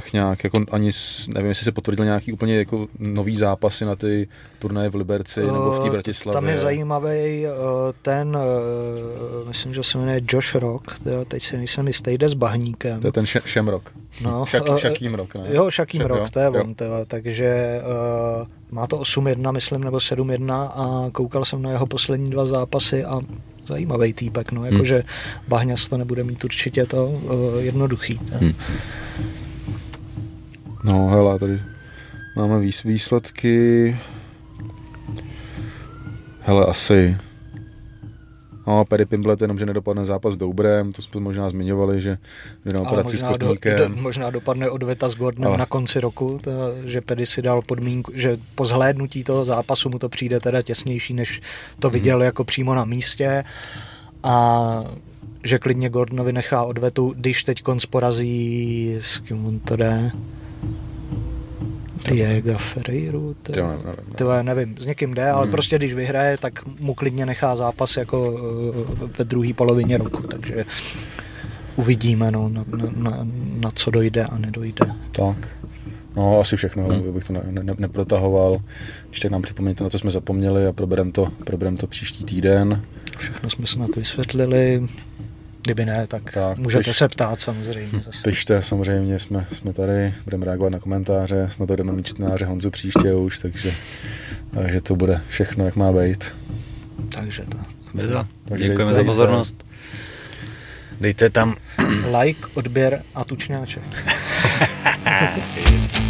[SPEAKER 2] tak nějak, jako ani, nevím, jestli se potvrdil nějaký úplně jako nový zápasy na ty turnaje v Liberci uh, nebo v té Bratislavě.
[SPEAKER 3] Tam je zajímavý uh, ten, uh, myslím, že se jmenuje Josh Rock, teď si nejsem jistý, jde s bahníkem.
[SPEAKER 2] To je ten Šemrock. No, Šak, Šakým Rock, ne?
[SPEAKER 3] Jo, Šakým Rock, jo, to je on, teda, takže uh, má to 8-1, myslím, nebo 7-1 a koukal jsem na jeho poslední dva zápasy a zajímavý týpek, no, jakože hmm. Bahňas to nebude mít určitě to uh, jednoduchý. Hmm.
[SPEAKER 2] No, hele, tady máme výsledky. Hele, asi. No, Perry Pimblet jenom, že nedopadne zápas s Doubrem, to jsme možná zmiňovali, že, že na operaci s Kotníkem. Do,
[SPEAKER 3] do, možná dopadne odveta s Gordonem Ale... na konci roku, to, že Perry si dal podmínku, že po zhlédnutí toho zápasu mu to přijde teda těsnější, než to viděl mm-hmm. jako přímo na místě. A že klidně Gordonovi nechá odvetu, když teď konc porazí, s kým on to jde, Diego Ferreiru, to, to, nevím, nevím. to nevím, s někým jde, ale hmm. prostě když vyhraje, tak mu klidně nechá zápas jako eh, ve druhé polovině roku, takže uvidíme, no, na, na, na co dojde a nedojde.
[SPEAKER 2] Tak. No, asi všechno, hmm. bych to ne, ne, neprotahoval. Ještě nám připomeňte, na to jsme zapomněli a probereme to, proberem to příští týden.
[SPEAKER 3] Všechno jsme snad vysvětlili. Kdyby ne, tak, tak můžete piš, se ptát samozřejmě. Zase.
[SPEAKER 2] Pište, samozřejmě, jsme, jsme tady, budeme reagovat na komentáře, snad jdeme mít čtenáře Honzu příště už, takže, takže to bude všechno, jak má být.
[SPEAKER 3] Takže tak.
[SPEAKER 1] Takže Děkujeme dejte, za pozornost. Dejte tam
[SPEAKER 3] like, odběr a tučňáček.